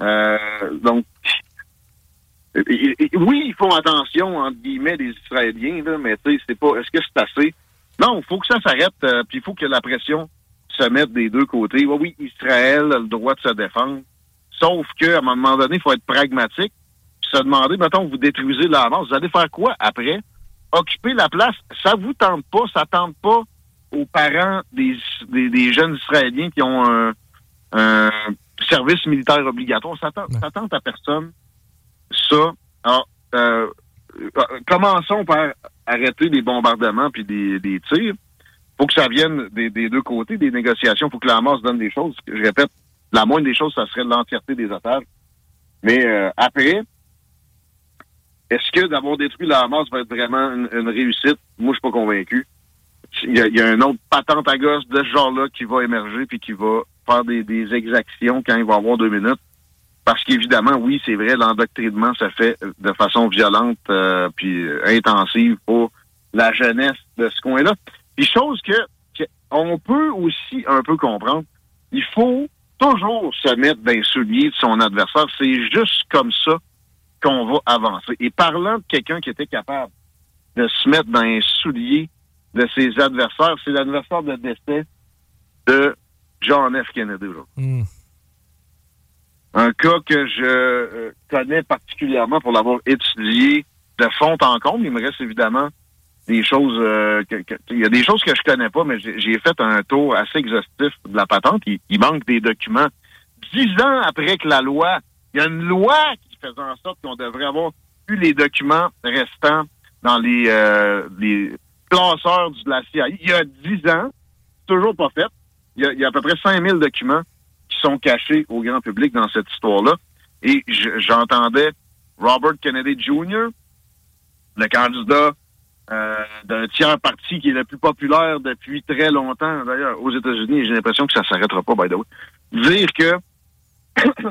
Euh, donc, oui, ils font attention, entre guillemets, les Israéliens, là, mais tu sais, c'est pas. Est-ce que c'est assez? Non, il faut que ça s'arrête, euh, puis il faut que la pression se mette des deux côtés. Oui, oui, Israël a le droit de se défendre. Sauf qu'à un moment donné, il faut être pragmatique. Puis se demander, mettons, vous détruisez la Hamas, vous allez faire quoi après? Occuper la place, ça vous tente pas, ça tente pas aux parents des, des, des jeunes Israéliens qui ont un, un service militaire obligatoire. Ça tente à personne ça. Alors, euh, euh, commençons par arrêter les bombardements puis des, des tirs. faut que ça vienne des, des deux côtés, des négociations. faut que la Hamas donne des choses. Je répète, la moindre des choses, ça serait l'entièreté des otages. Mais euh, après, est-ce que d'avoir détruit la Hamas va être vraiment une, une réussite? Moi, je suis pas convaincu. Il y, y a un autre patente à gosse de ce genre-là qui va émerger puis qui va faire des, des exactions quand il va avoir deux minutes. Parce qu'évidemment, oui, c'est vrai, l'endoctrinement se fait de façon violente euh, puis euh, intensive pour la jeunesse de ce coin-là. Puis chose que, que on peut aussi un peu comprendre, il faut toujours se mettre dans les souliers de son adversaire. C'est juste comme ça qu'on va avancer. Et parlant de quelqu'un qui était capable de se mettre dans les souliers de ses adversaires, c'est l'adversaire de décès de John F. Kennedy. aujourd'hui. Un cas que je euh, connais particulièrement pour l'avoir étudié de fond en comble. Il me reste évidemment des choses euh, que, que- il y a des choses que je connais pas, mais j'ai j'ai fait un tour assez exhaustif de la patente. Il, il manque des documents. Dix ans après que la loi, il y a une loi qui faisait en sorte qu'on devrait avoir eu les documents restants dans les, euh, les classeurs de la CIA. Il y a dix ans, c'est toujours pas fait. Il y a, à peu près 5000 documents qui sont cachés au grand public dans cette histoire-là. Et je- j'entendais Robert Kennedy Jr., le candidat euh, d'un tiers parti qui est le plus populaire depuis très longtemps, d'ailleurs, aux États-Unis, et j'ai l'impression que ça s'arrêtera pas, by the way, dire que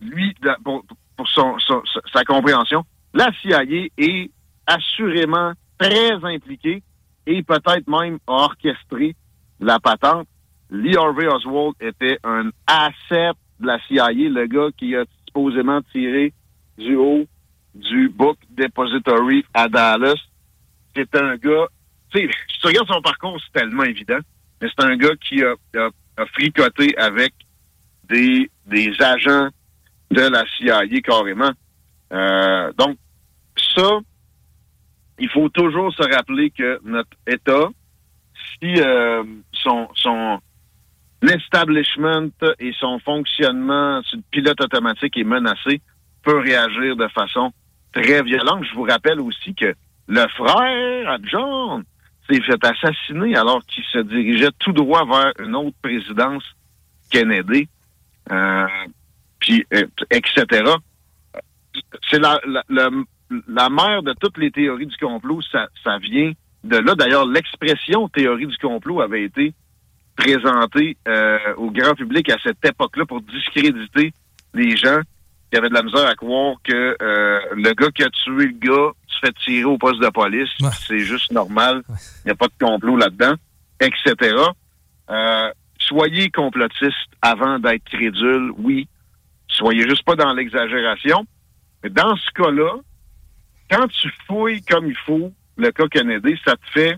lui, pour, son, sa compréhension, la CIA est assurément très impliquée et peut-être même a orchestré la patente. Lee Harvey Oswald était un asset de la CIA, le gars qui a supposément tiré du haut du Book Depository à Dallas. C'est un gars, tu sais, si tu regardes son parcours, c'est tellement évident, mais c'est un gars qui a, a- a fricoté avec des, des agents de la CIA carrément. Euh, donc, ça, il faut toujours se rappeler que notre État, si euh, son, son establishment et son fonctionnement sur le pilote automatique est menacé, peut réagir de façon très violente. Je vous rappelle aussi que le frère John s'est fait assassiner alors qu'il se dirigeait tout droit vers une autre présidence Kennedy, euh, puis euh, etc. C'est la, la, la, la mère de toutes les théories du complot, ça, ça vient de là. D'ailleurs, l'expression théorie du complot avait été présentée euh, au grand public à cette époque-là pour discréditer les gens qui avaient de la misère à croire que euh, le gars qui a tué le gars se fait tirer au poste de police, c'est juste normal, il n'y a pas de complot là-dedans, etc. Euh, soyez complotistes avant d'être crédules, oui. Soyez juste pas dans l'exagération. Mais dans ce cas-là, quand tu fouilles comme il faut le cas Kennedy, ça te fait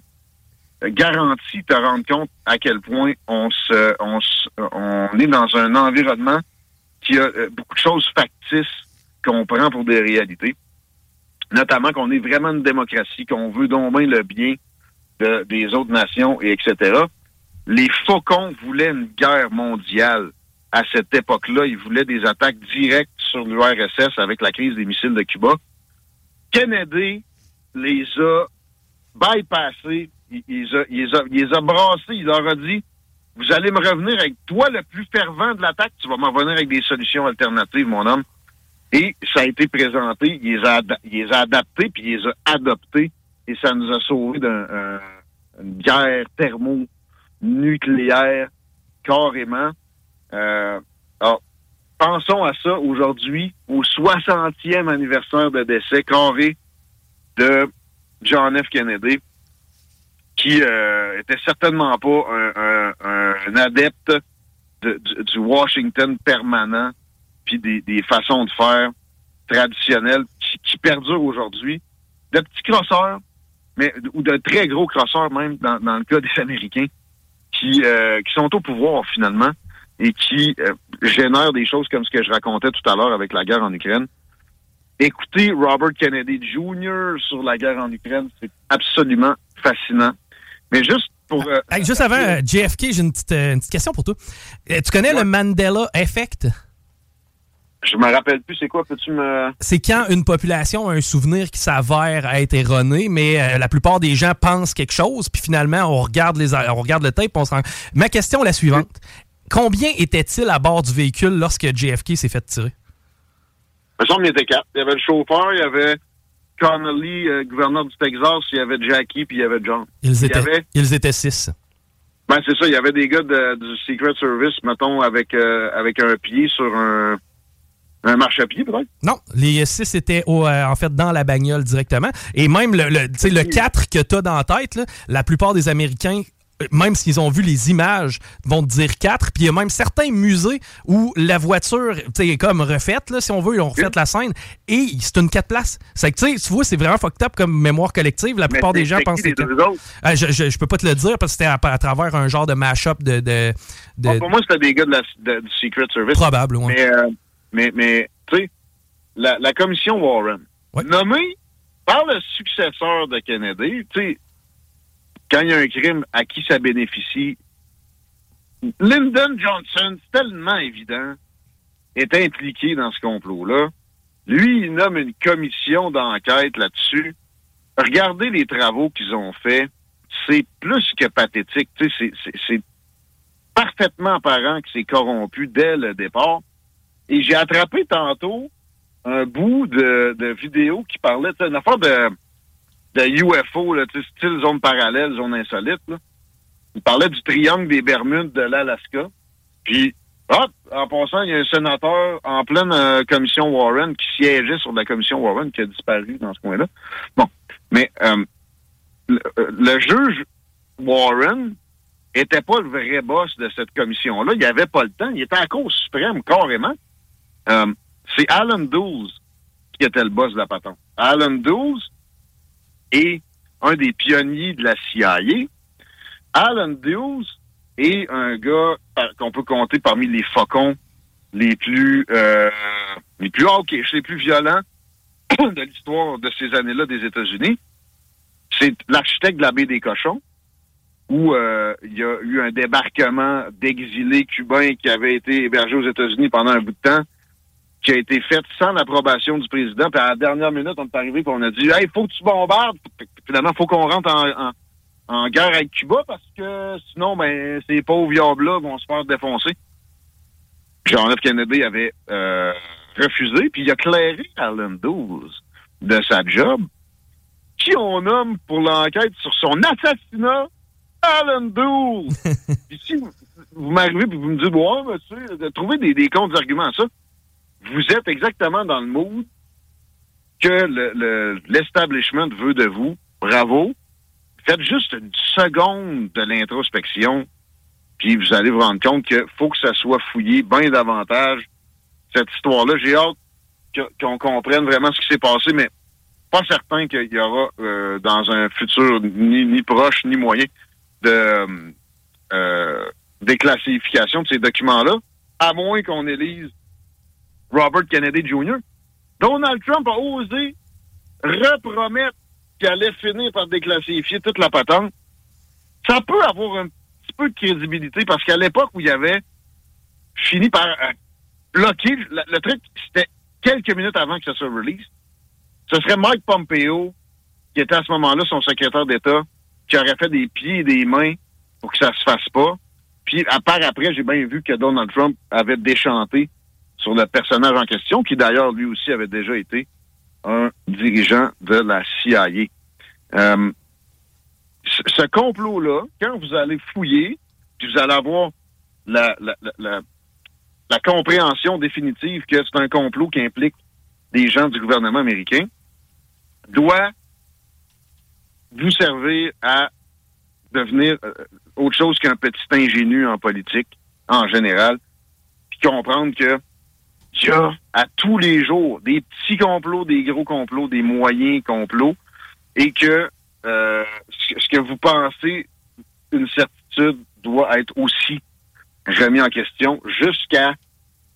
garantie te rendre compte à quel point on se, on, se- on est dans un environnement qui a euh, beaucoup de choses factices qu'on prend pour des réalités. Notamment qu'on est vraiment une démocratie, qu'on veut donc bien le bien de- des autres nations, et etc. Les Faucons voulaient une guerre mondiale à cette époque-là. Ils voulaient des attaques directes sur l'URSS avec la crise des missiles de Cuba. Kennedy les a bypassés, il, les a, a- a brassés, il leur a dit Vous allez me revenir avec toi le plus fervent de l'attaque, tu vas me revenir avec des solutions alternatives, mon homme. Et ça a été présenté, il les a, il les a adaptés, puis il les a adoptés, et ça nous a sauvé d'une guerre thermonucléaire, carrément. Euh, alors, pensons à ça aujourd'hui, au 60e anniversaire de décès carré de John F. Kennedy, qui euh, était certainement pas un, un- un- adepte de- du, du Washington permanent, puis des, des façons de faire traditionnelles qui, qui perdurent aujourd'hui. De petits crosseurs, mais ou de très gros crosseurs même dans, dans le cas des Américains, qui, euh, qui sont au pouvoir finalement et qui euh, génèrent des choses comme ce que je racontais tout à l'heure avec la guerre en Ukraine. Écoutez Robert Kennedy Jr. sur la guerre en Ukraine, c'est absolument fascinant. Mais juste pour... euh, Hey, juste avant, euh, JFK, j'ai une petite, euh, une petite question pour toi. Euh, tu connais le Mandela Effect? je me rappelle plus c'est quoi, peux-tu me... C'est quand une population a un souvenir qui s'avère être erroné, mais euh, la plupart des gens pensent quelque chose, puis finalement, on regarde, les, on regarde le tape, on se rend... Ma question est la suivante. Combien était-il à bord du véhicule lorsque JFK s'est fait tirer? Il me était quatre. Il y avait le chauffeur, il y avait Connolly, euh, gouverneur du Texas, il y avait Jackie, puis il y avait John. Ils Il étaient, avait- ils étaient six. Ben, c'est ça. Il y avait des gars de- du Secret Service, mettons, avec, euh, avec un pied sur un, Un marchepied, peut-être? Non, les 6 étaient au, euh, en fait dans la bagnole directement. Et même le, le, le 4 que tu as dans la tête, là, la plupart des Américains, même s'ils ont vu les images, vont te dire 4. Puis il y a même certains musées où la voiture est comme refaite, là, si on veut, ils ont refait la scène. Et c'est une 4 places. C'est que tu vois, c'est vraiment fucked up comme mémoire collective. La plupart des gens pensent que? Euh, je, je, je peux pas te le dire parce que c'était à, à travers un genre de mash-up de. de, de- Bon, pour moi, c'était des gars de la, de- du Secret Service. Probable. Mais, euh, mais, mais tu sais, la, la commission Warren, nommée par le successeur de Kennedy, tu sais, quand il y a un crime, à qui ça bénéficie? Lyndon Johnson, tellement évident, est impliqué dans ce complot-là. Lui, il nomme une commission d'enquête là-dessus. Regardez les travaux qu'ils ont faits. C'est plus que pathétique. C'est- parfaitement apparent que c'est corrompu dès le départ. Et j'ai attrapé tantôt un bout de, de vidéo qui parlait, tu sais, une affaire de, de UFO, là, style zone parallèle, zone insolite. Là. Il parlait du triangle des Bermudes de l'Alaska. Puis, hop, en passant, il y a un sénateur en pleine euh, commission Warren qui siégeait sur la commission Warren qui a disparu dans ce coin-là. Bon, mais euh, le, euh, le juge Warren était pas le vrai boss de cette commission-là. Il avait pas le temps. Il était à la Cour suprême, carrément. Euh, c'est Alan Dulles qui était le boss de la patente. Alan Dulles est un des pionniers de la CIA. Alan Dulles est un gars qu'on peut compter parmi les faucons les plus euh, les plus hawkish, les plus violents de l'histoire de ces années-là des États-Unis. C'est l'architecte de la baie des cochons où euh, il y a eu un débarquement d'exilés cubains qui avaient été hébergés aux États-Unis pendant un bout de temps, qui a été fait sans l'approbation du président. Puis à la dernière minute, on est arrivé et on a dit Hey, faut que tu bombardes. Puis Finalement, faut qu'on rentre en, en, en guerre avec Cuba parce que sinon, ben, ces pauvres diables-là vont se faire défoncer. John F. Kennedy avait euh, refusé, puis il a clairé Alan Dulles de sa job, qui on nomme pour l'enquête sur son assassinat, Alan Dulles. puis si vous, vous m'arrivez et vous me dites, ouais, monsieur, de trouver des, des contre-arguments à ça, vous êtes exactement dans le mood que le- le- l'establishment veut de vous. Bravo. Faites juste une seconde de l'introspection, puis vous allez vous rendre compte qu'il faut que ça soit fouillé bien davantage, cette histoire-là. J'ai hâte qu'on comprenne vraiment ce qui s'est passé, mais pas certain qu'il y aura euh, dans un futur ni, ni proche ni moyen de euh, déclassification de ces documents-là, à moins qu'on élise Robert Kennedy Jr. Donald Trump a osé repromettre qu'il allait finir par déclassifier toute la patente. Ça peut avoir un petit peu de crédibilité parce qu'à l'époque où il avait fini par euh, bloquer, le, le truc, c'était quelques minutes avant que ça soit release. Ce serait Mike Pompeo, qui était à ce moment-là son secrétaire d'État, qui aurait fait des pieds et des mains pour que ça se fasse pas. Puis, à part après, j'ai bien vu que Donald Trump avait déchanté sur le personnage en question, qui d'ailleurs, lui aussi, avait déjà été un dirigeant de la CIA. Euh, ce complot-là, quand vous allez fouiller, puis vous allez avoir la, la, la, la- la compréhension définitive que c'est un complot qui implique des gens du gouvernement américain, doit vous servir à devenir euh, autre chose qu'un petit ingénu en politique, en général, puis comprendre que il y a à tous les jours des petits complots, des gros complots, des moyens complots, et que euh, ce que vous pensez une certitude doit être aussi remis en question jusqu'à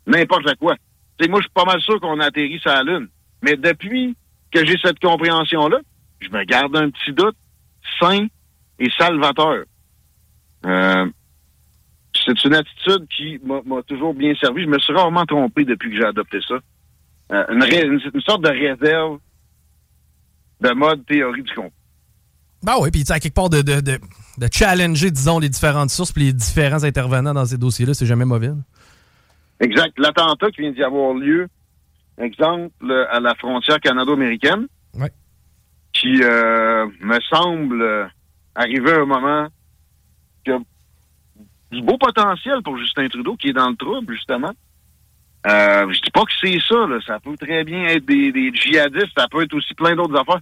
n'importe quoi. Tu sais, moi, je suis pas mal sûr qu'on atterrit sur la Lune. Mais depuis que j'ai cette compréhension-là, je me garde un petit doute sain et salvateur. Euh, c'est une attitude qui m'a toujours bien servi. Je me suis rarement trompé depuis que j'ai adopté ça. Euh, une, une- une sorte de réserve de mode théorie du complot. Ben oui, puis tu sais, à quelque part de, de, de, de challenger, disons, les différentes sources puis les différents intervenants dans ces dossiers-là, c'est jamais mauvais. là. Exact. L'attentat qui vient d'y avoir lieu, exemple, à la frontière canado-américaine, Ouais. qui euh, me semble euh, arriver à un moment qui a du beau potentiel pour Justin Trudeau, qui est dans le trouble, justement. Euh, je dis pas que c'est ça, là. Ça peut très bien être des, des djihadistes, ça peut être aussi plein d'autres affaires.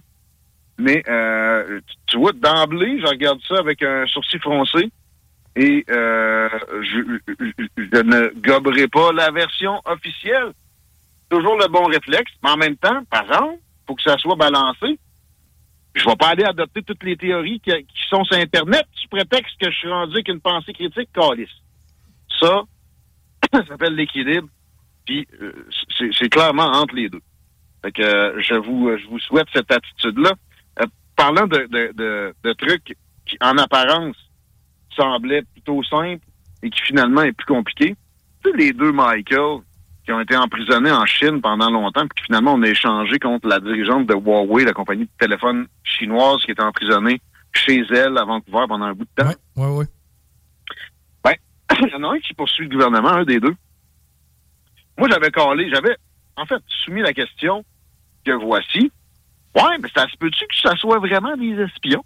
Mais euh, tu- vois, d'emblée, je regarde ça avec un sourcil froncé et euh, je ne goberai pas la version officielle. Toujours le bon réflexe, mais en même temps, par exemple, faut que ça soit balancé. Je vais pas aller adopter toutes les théories qui, sont sur Internet sous prétexte que je suis rendu avec une pensée critique calice. Ça, ça s'appelle l'équilibre, puis euh, c'est clairement entre les deux. Fait que euh, je vous je vous souhaite cette attitude-là. Euh, parlant de, de, de, de trucs qui, en apparence, semblaient plutôt simples et qui finalement est plus compliqué, tu sais, les deux Michael qui ont été emprisonnés en Chine pendant longtemps, puis qui finalement on a échangé contre la dirigeante de Huawei, la compagnie de téléphone chinoise qui était emprisonnée chez elle à Vancouver pendant un bout de temps. Ouais, ouais. Ben, il y en a un qui poursuit le gouvernement, un des deux. Moi, j'avais calé, j'avais, en fait, soumis la question que voici. Ouais, mais ça se peut-tu que ça soit vraiment des espions?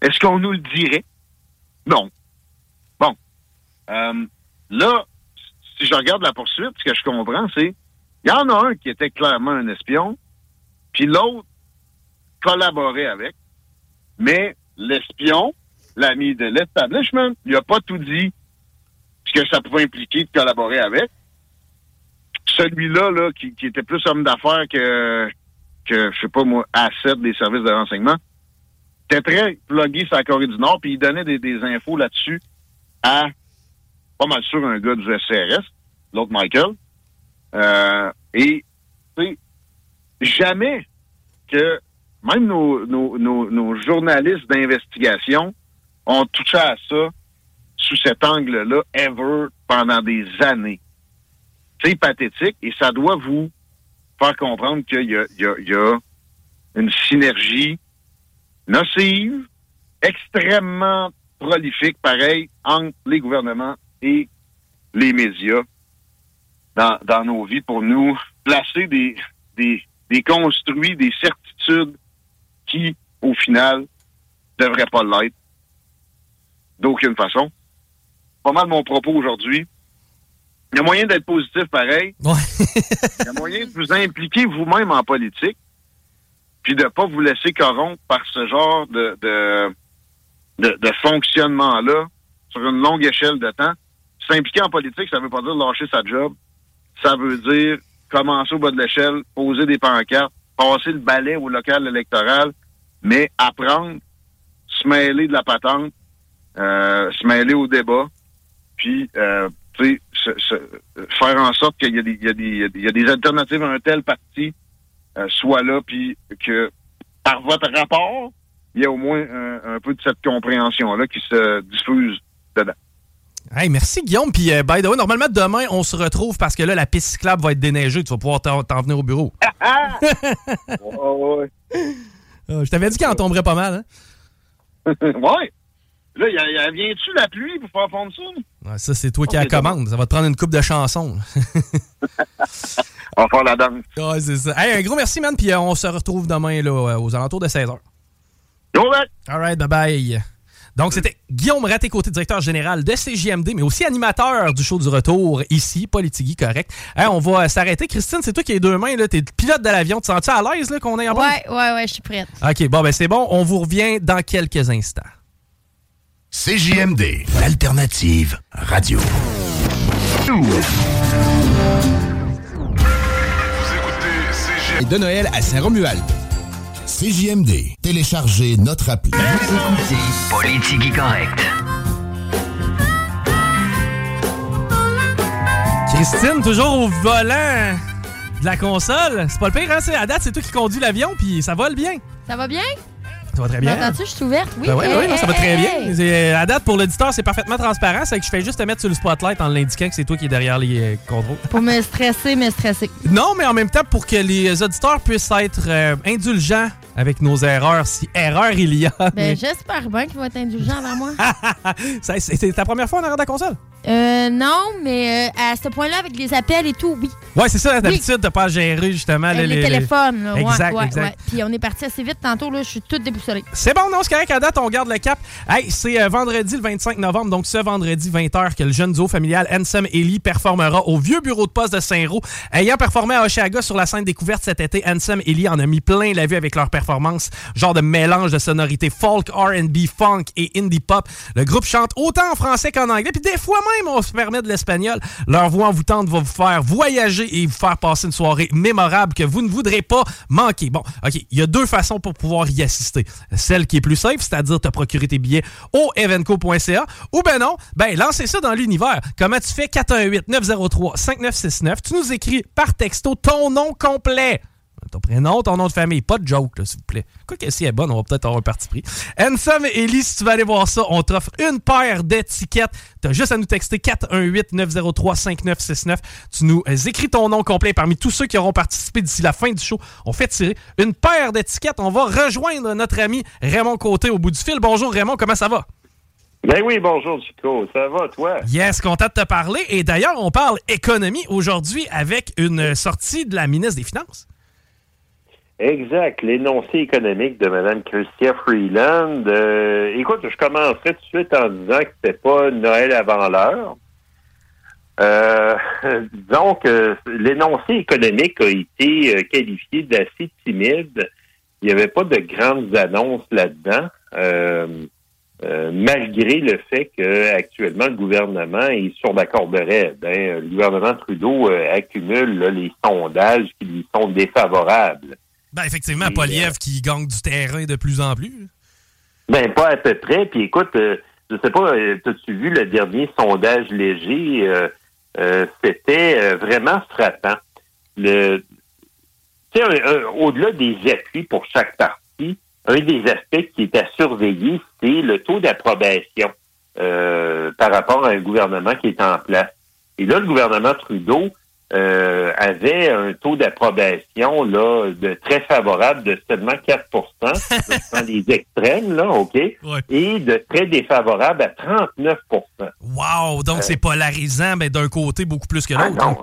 Est-ce qu'on nous le dirait? Non. Bon. Euh, là, si je regarde la poursuite, ce que je comprends, c'est il y en a un qui était clairement un espion, puis l'autre collaborait avec, mais l'espion, l'ami de l'establishment, il a pas tout dit ce que ça pouvait impliquer de collaborer avec. Celui-là, là, qui, qui était plus homme d'affaires que, que, je sais pas moi, asset des services de renseignement, était très plugué sur la Corée du Nord, puis il donnait des, des infos là-dessus à pas mal sûr un gars du SCRS, l'autre Michael. Euh, et, tu jamais que même nos, nos, nos, nos journalistes d'investigation ont touché à ça sous cet angle-là, ever, pendant des années. C'est pathétique et ça doit vous faire comprendre qu'il y a, il y, a, il y a une synergie nocive, extrêmement prolifique, pareil, entre les gouvernements et les médias dans, dans nos vies pour nous placer des, des, des construits, des certitudes qui, au final, devraient pas l'être d'aucune façon. Pas mal mon propos aujourd'hui. Il y a moyen d'être positif pareil. Il y a moyen de vous impliquer vous-même en politique, puis de pas vous laisser corrompre par ce genre de, de, de, de fonctionnement-là sur une longue échelle de temps. S'impliquer en politique, ça veut pas dire lâcher sa job. Ça veut dire commencer au bas de l'échelle, poser des pancartes, passer le balai au local électoral, mais apprendre, se mêler de la patente, euh, se mêler au débat, puis euh, se- se- faire en sorte qu'il y, y, y a des alternatives à un tel parti euh, soit là, puis que par votre rapport, il y a au moins un, un peu de cette compréhension-là qui se diffuse dedans. Hey, merci Guillaume. Puis, euh, by the way, normalement, demain, on se retrouve parce que là, la piste cyclable va être déneigée. Tu vas pouvoir t'en venir au bureau. ouais. Euh, je t'avais dit qu'il en tomberait pas mal. Hein? ouais. Là, y a- y a- viens-tu la pluie pour faire fondre ça? Ouais, ça, c'est toi qui la commande. Ça va te prendre une coupe de chansons. on va faire la danse. Ouais, c'est ça. Hey, un gros merci, man. Puis, euh, on se retrouve demain là, euh, aux alentours de 16h. All right, bye-bye. Donc, c'était Guillaume Raté-Côté, directeur général de CJMD, mais aussi animateur du show du retour ici, Politigui, correct. Hey, on va s'arrêter. Christine, c'est toi qui as les deux mains. T'es le pilote de l'avion. Tu te sens-tu à l'aise là, qu'on est en bas? Ouais, ouais, ouais, je suis prête. OK, bon, ben c'est bon. On vous revient dans quelques instants. CJMD, l'alternative radio. Et de Noël à Saint-Romuald. CJMD, téléchargez notre appli. Politique correct. Christine, toujours au volant de la console. C'est pas le pire, hein? c'est- À date, c'est toi qui conduis l'avion, puis ça vole bien. Ça va bien? Ça va très bien. M'entends-tu? Je suis ouverte, oui. Ben Hey, non, ça va très hey, bien. C'est- À date, pour l'auditeur, c'est parfaitement transparent. C'est que je fais juste te mettre sur le spotlight en l'indiquant que c'est toi qui es derrière les euh, contrôles. Pour me stresser, me stresser. Non, mais en même temps, pour que les auditeurs puissent être euh, indulgents avec nos erreurs, si erreur il y a. Ben, j'espère bien qu'il va être indulgent envers moi. C'est ta première fois en arrière de la console? Euh, non, mais euh, à ce point-là, avec les appels et tout, oui. Ouais, c'est ça, d'habitude, t'as pas à gérer justement Euh, les, téléphones, là. Exact, ouais, exact. ouais. Puis on est parti assez vite tantôt, là. Je suis toute déboussolée. C'est bon, non, c'est correct. À date, on garde le cap. Hey, c'est euh, vendredi le 25 novembre, donc ce vendredi 20h, que le jeune duo familial Ansem Ellie performera au vieux bureau de poste de Saint-Roch. Ayant performé à Oshaga sur la scène découverte cet été, Ansem Ellie en a mis plein la vue avec leur performance, genre de mélange de sonorités folk, R&B, funk et indie pop. Le groupe chante autant en français qu'en anglais, puis des fois même, on se permet de l'espagnol. Leur voix envoûtante va vous faire voyager et vous faire passer une soirée mémorable que vous ne voudrez pas manquer. Bon, OK, il y a deux façons pour pouvoir y assister. Celle qui est plus safe, c'est-à-dire te procurer tes billets au evenco.ca, ou ben non, ben lancez ça dans l'univers. Comment tu fais? 418-903-5969, tu nous écris par texto ton nom complet. Ton prénom, ton nom de famille, pas de joke, s'il vous plaît. Quoi que si elle est bonne, on va peut-être avoir un parti pris. Ansem et Ellie, si tu vas aller voir ça, on t'offre une paire d'étiquettes. T'as juste à nous texter 418-903-5969. Tu nous euh, écris ton nom complet parmi tous ceux qui auront participé d'ici la fin du show. On fait tirer une paire d'étiquettes. On va rejoindre notre ami Raymond Côté au bout du fil. Bonjour Raymond, comment ça va? Ben oui, bonjour Chico, ça va toi? Yes, content de te parler. Et d'ailleurs, on parle économie aujourd'hui avec une sortie de la ministre des Finances. Exact, l'énoncé économique de Mme Chrystia Freeland. Euh, écoute, je commencerai tout de suite en disant que c'était pas Noël avant l'heure. Euh, disons que l'énoncé économique a été euh, qualifié d'assez timide. Il n'y avait pas de grandes annonces là-dedans, euh, euh, malgré le fait que actuellement le gouvernement est sur la corde raide. hein. Le gouvernement Trudeau euh, accumule les sondages qui lui sont défavorables. Ben, effectivement, Poliev qui gagne du terrain de plus en plus. Ben, pas à peu près. Puis écoute, euh, je sais pas, euh, as-tu vu le dernier sondage léger? Euh, euh, C'était euh, vraiment frappant. Le, au-delà des appuis pour chaque parti, un des aspects qui est à surveiller, c'est le taux d'approbation euh, par rapport à un gouvernement qui est en place. Et là, le gouvernement Trudeau euh, avait un taux d'approbation là de très favorable de seulement 4 je prends les extrêmes, là, OK? Et de très défavorable à 39% Wow! Donc, Euh, c'est polarisant, mais d'un côté, beaucoup plus que l'autre. hein?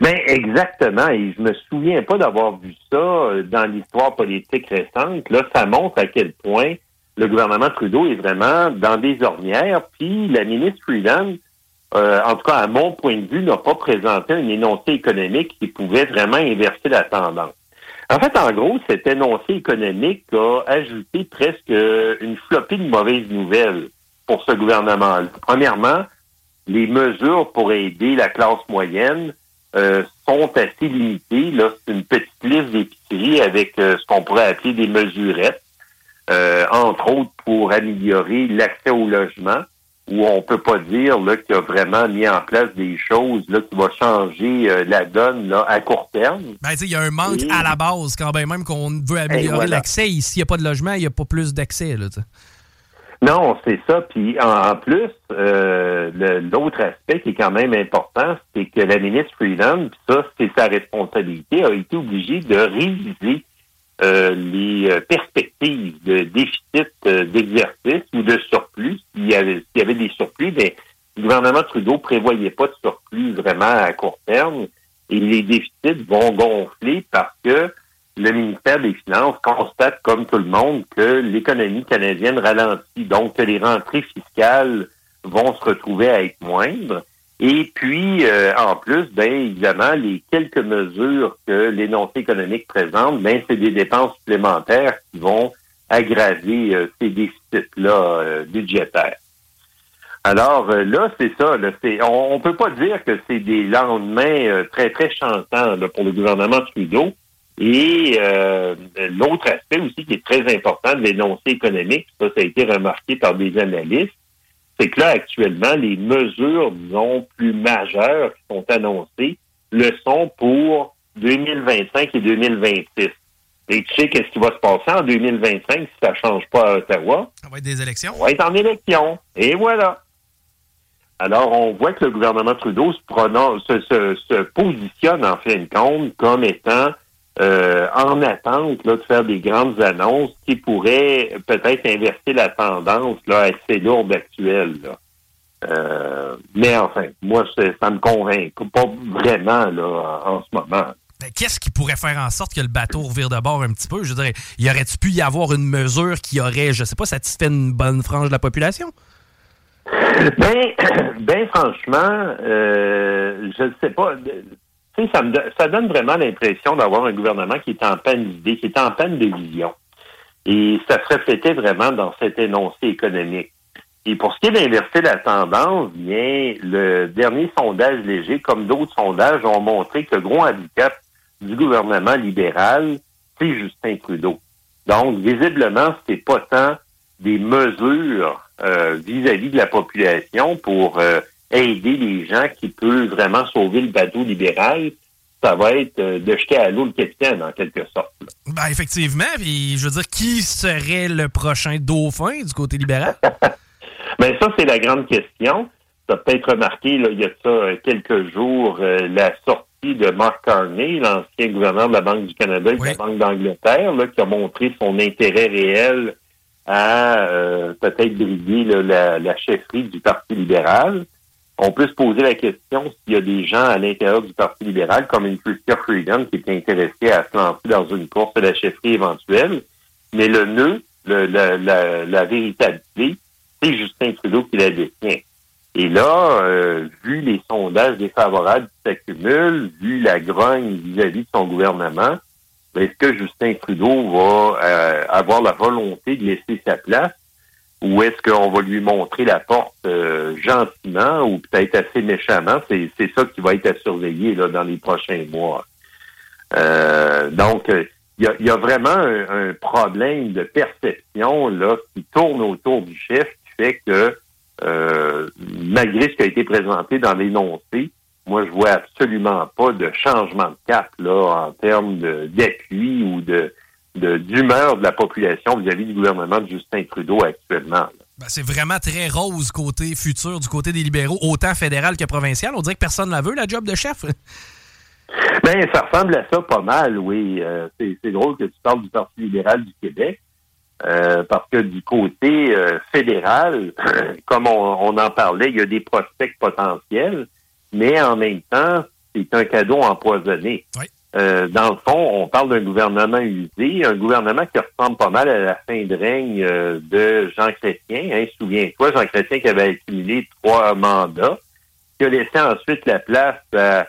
Ben exactement. Et je me souviens pas d'avoir vu ça euh, dans l'histoire politique récente. Là, ça montre à quel point le gouvernement Trudeau est vraiment dans des ornières. Puis la ministre Freeland, euh, en tout cas à mon point de vue, n'a pas présenté un énoncé économique qui pouvait vraiment inverser la tendance. En fait, en gros, cet énoncé économique a ajouté presque une flopée de mauvaises nouvelles pour ce gouvernement-là. Premièrement, les mesures pour aider la classe moyenne euh, sont assez limitées. Là, c'est une petite liste d'épiceries avec euh, ce qu'on pourrait appeler des mesurettes, euh, entre autres pour améliorer l'accès au logement, où on peut pas dire là qu'il a vraiment mis en place des choses là qui vont changer euh, la donne là à court terme. Ben, il y a un manque Et- à la base, quand ben même qu'on veut améliorer l'accès. S'il n'y a pas de logement, il n'y a pas plus d'accès. Non, c'est ça. Puis en, en plus, euh, l'autre aspect qui est quand même important, c'est que la ministre Freeland, puis ça, c'est sa responsabilité, a été obligée de réviser euh, les euh, perspectives de déficit euh, d'exercice ou de surplus. S'il y avait, des surplus, mais le gouvernement Trudeau prévoyait pas de surplus vraiment à court terme. Et les déficits vont gonfler parce que le ministère des Finances constate, comme tout le monde, que l'économie canadienne ralentit, donc que les rentrées fiscales vont se retrouver à être moindres. Et puis, euh, en plus, ben évidemment, les quelques mesures que l'énoncé économique présente, ben c'est des dépenses supplémentaires qui vont aggraver euh, ces déficits-là euh, budgétaires. Alors euh, là, c'est ça. Là, on, on peut pas dire que c'est des lendemains euh, très très chantants là, pour le gouvernement Trudeau. Et euh, l'autre aspect aussi qui est très important de l'énoncé économique, ça, ça a été remarqué par des analystes, c'est que là, actuellement, les mesures, disons, plus majeures qui sont annoncées le sont pour 2025 et 2026. Et tu sais qu'est-ce qui va se passer en 2025 si ça change pas à Ottawa? Ça va être des élections. On va être en élection. Et voilà. Alors, on voit que le gouvernement Trudeau se, prononce, se, se- se positionne en fin de compte comme étant euh, en attente là, de faire des grandes annonces qui pourraient peut-être inverser la tendance là, assez lourde actuelle. là. Euh, mais enfin, moi, ça me convainc pas vraiment là, en, en ce moment. Qu'est-ce qui pourrait faire en sorte que le bateau revire de bord un petit peu? Je dirais, y aurait-tu pu y avoir une mesure qui aurait, je sais pas, satisfait une bonne frange de la population? Ben, ben franchement, euh, je ne sais pas. Ça, me donne vraiment l'impression d'avoir un gouvernement qui est en panne d'idées, qui est en panne de vision. Et ça se reflétait vraiment dans cet énoncé économique. Et pour ce qui est d'inverser la tendance, bien, le dernier sondage léger, comme d'autres sondages, ont montré que le gros handicap du gouvernement libéral, c'est Justin Trudeau. Donc, visiblement, c'est pas tant des mesures euh, vis-à-vis de la population pour euh, aider les gens qui peuvent vraiment sauver le bateau libéral. Ça va être euh, de jeter à l'eau le capitaine, en quelque sorte. Ben, effectivement. Puis, je veux dire, qui serait le prochain dauphin du côté libéral? Mais ça, c'est la grande question. Tu as peut-être remarqué, là, il y a ça euh, quelques jours, euh, la sortie de Mark Carney, l'ancien gouverneur de la Banque du Canada et de la Banque d'Angleterre, qui a montré son intérêt réel à euh, peut-être briguer là, la, la chefferie du Parti libéral. On peut se poser la question s'il y a des gens à l'intérieur du Parti libéral, comme une Chrystia Freedom, qui est intéressée à se lancer dans une course à la chefferie éventuelle. Mais le nœud, le- la, la, clé, c'est Justin Trudeau qui la détient. Et là, euh, vu les sondages défavorables qui s'accumulent, vu la grogne vis-à-vis de son gouvernement, est-ce que Justin Trudeau va euh, avoir la volonté de laisser sa place? Ou est-ce qu'on va lui montrer la porte euh, gentiment ou peut-être assez méchamment? C'est, c'est ça qui va être à surveiller là, dans les prochains mois. Euh, donc, euh, il y, a, y a vraiment un, problème de perception là qui tourne autour du chef qui fait que euh, malgré ce qui a été présenté dans l'énoncé, moi je vois absolument pas de changement de cap là en termes d'appui ou de- d'humeur de la population vis-à-vis du gouvernement de Justin Trudeau actuellement. Ben, c'est vraiment très rose côté futur du côté des libéraux, autant fédéral que provincial. On dirait que personne la veut, la job de chef. Ben, ça ressemble à ça pas mal, oui. Euh, c'est, c'est drôle que tu parles du Parti libéral du Québec, euh, parce que du côté euh, fédéral, comme on, on en parlait, il y a des prospects potentiels, mais en même temps, c'est un cadeau empoisonné. Euh, dans le fond, on parle d'un gouvernement usé, un gouvernement qui ressemble pas mal à la fin de règne euh, de Jean Chrétien. Hein, Souviens-toi, Jean Chrétien qui avait accumulé trois mandats, qui a laissé ensuite la place à,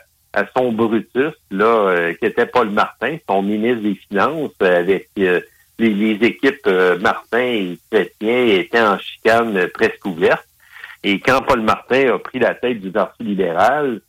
son Brutus, là, euh, qui était Paul Martin, son ministre des Finances, avec les, équipes Martin et Chrétien étaient en chicane presque ouverte. Et quand Paul Martin a pris la tête du Parti libéral,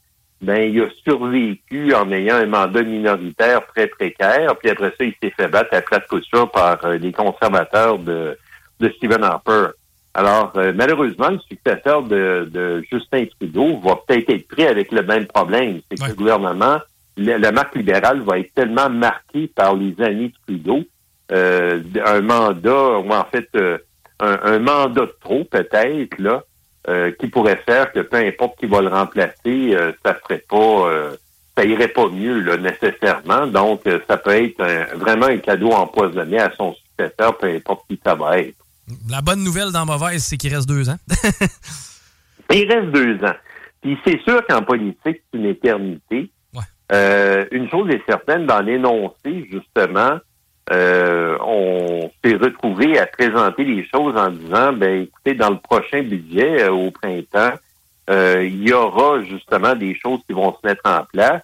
ben il a survécu en ayant un mandat minoritaire très précaire. Puis après ça, il s'est fait battre à plate couture par euh, les conservateurs de, de Stephen Harper. Alors, euh, malheureusement, le successeur de, de Justin Trudeau va peut-être être pris avec le même problème. C'est que le gouvernement, le- la marque libérale va être tellement marquée par les années de Trudeau, euh, un mandat, ou en fait, euh, un, un mandat de trop peut-être, là, euh, qui pourrait faire que peu importe qui va le remplacer, euh, ça serait pas, euh, ça irait pas mieux là, nécessairement. Donc, ça peut être un- vraiment un cadeau empoisonné à son successeur, peu importe qui ça va être. La bonne nouvelle dans mauvaise, c'est qu'il reste deux ans. Il reste deux ans. Puis c'est sûr qu'en politique, c'est une éternité. Euh, une chose est certaine, dans l'énoncé, justement, euh, on s'est retrouvé à présenter les choses en disant, ben écoutez, dans le prochain budget, euh, au printemps, euh, il y aura justement des choses qui vont se mettre en place.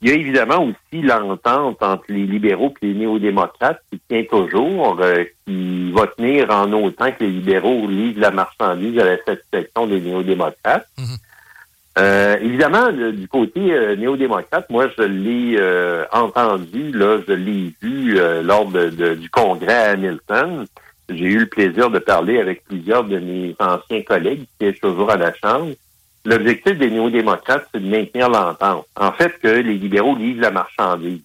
Il y a évidemment aussi l'entente entre les libéraux et les néo-démocrates qui tient toujours, qui va tenir en autant que les libéraux livrent la marchandise à la satisfaction des néo-démocrates. Euh, évidemment, du côté euh, néo-démocrate, moi, je l'ai euh, entendu, là, je l'ai vu euh, lors de- de- du congrès à Hamilton. J'ai eu le plaisir de parler avec plusieurs de mes anciens collègues qui siègent toujours à la Chambre. L'objectif des néo-démocrates, c'est de maintenir l'entente. En fait, que les libéraux livrent la marchandise.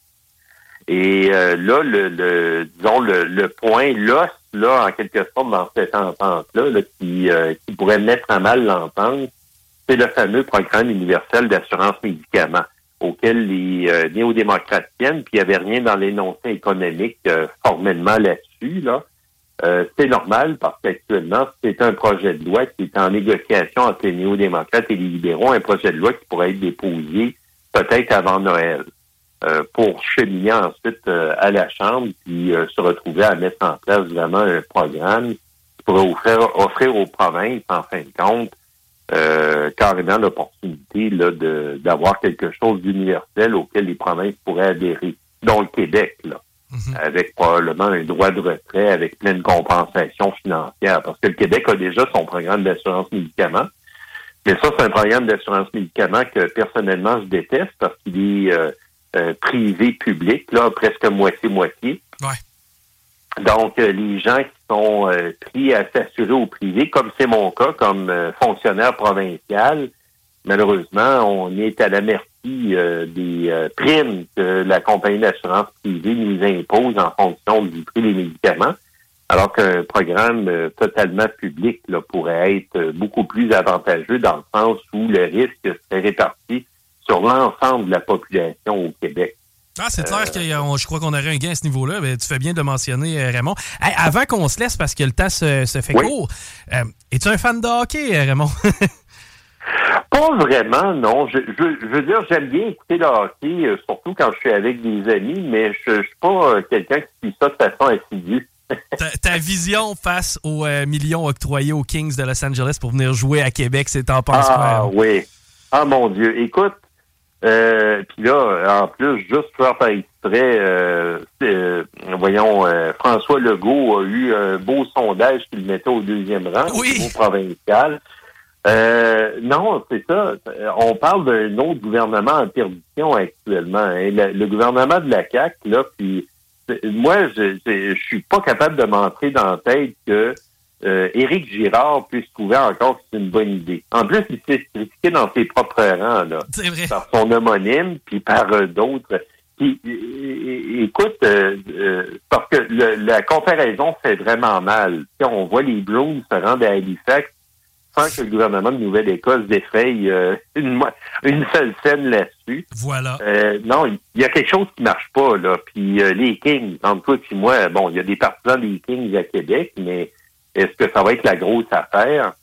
Et euh, là, le, le- disons, le, le point, l'os, là, en quelque sorte, dans cette entente-là, là, qui, qui pourrait mettre à mal l'entente, c'est le fameux programme universel d'assurance médicaments auquel les euh, néo-démocrates tiennent, puis il n'y avait rien dans l'énoncé économique euh, formellement là-dessus, là. Euh, c'est normal parce qu'actuellement, c'est un projet de loi qui est en négociation entre les néo-démocrates et les libéraux, un projet de loi qui pourrait être déposé peut-être avant Noël euh, pour cheminer ensuite à la Chambre puis se retrouver à mettre en place vraiment un programme qui pourrait offrir aux provinces, en fin de compte, euh, carrément l'opportunité d'avoir quelque chose d'universel auquel les provinces pourraient adhérer, dont le Québec, là, avec probablement un droit de retrait, avec pleine compensation financière, parce que le Québec a déjà son programme d'assurance médicaments, mais ça, c'est un programme d'assurance médicaments que personnellement je déteste parce qu'il est euh, euh, privé-public, là, presque moitié-moitié. Donc, les gens qui sont euh, pris à s'assurer au privé, comme c'est mon cas, comme euh, fonctionnaire provincial, malheureusement, on est à la merci euh, des primes que la compagnie d'assurance privée nous impose en fonction du prix des médicaments, alors qu'un programme totalement public pourrait être beaucoup plus avantageux dans le sens où le risque serait réparti sur l'ensemble de la population au Québec. Ah, c'est clair que euh, je crois qu'on aurait un gain à ce niveau-là. Ben, tu fais bien de mentionner, euh, Raymond. Hey, avant qu'on se laisse, parce que le temps se, se fait court, euh, es-tu un fan de hockey, Raymond? Pas vraiment, non. Je, je, je veux dire, j'aime bien écouter le hockey, euh, surtout quand je suis avec des amis, mais je, je suis pas euh, quelqu'un qui suit ça de façon assidue. ta, ta vision face aux euh, millions octroyés aux Kings de Los Angeles pour venir jouer à Québec, c'est en penses Ah oui. Ah mon Dieu. Écoute, euh, puis là, en plus, juste faire par extrait, euh, euh, voyons, euh, François Legault a eu un beau sondage qui le mettait au deuxième rang au provincial. Euh, non, c'est ça. On parle d'un autre gouvernement en perdition actuellement. hein. Le, le gouvernement de la CAQ, là, puis moi, je, je, je suis pas capable de m'entrer dans la tête que euh, Éric Girard puisse trouver encore que c'est une bonne idée. En plus, il s'est critiqué dans ses propres rangs, là, par son homonyme, puis par euh, d'autres. Puis, écoute, euh, euh, parce que le- la comparaison fait vraiment mal. Tu sais, on voit les Browns se rendre à Halifax sans que le gouvernement de Nouvelle-Écosse défraye une, une seule scène là-dessus. Voilà. Euh, non, il y a quelque chose qui marche pas, là. Puis euh, les Kings, entre toi et moi, bon, il y a des partisans des Kings à Québec, mais est-ce que ça va être la grosse affaire?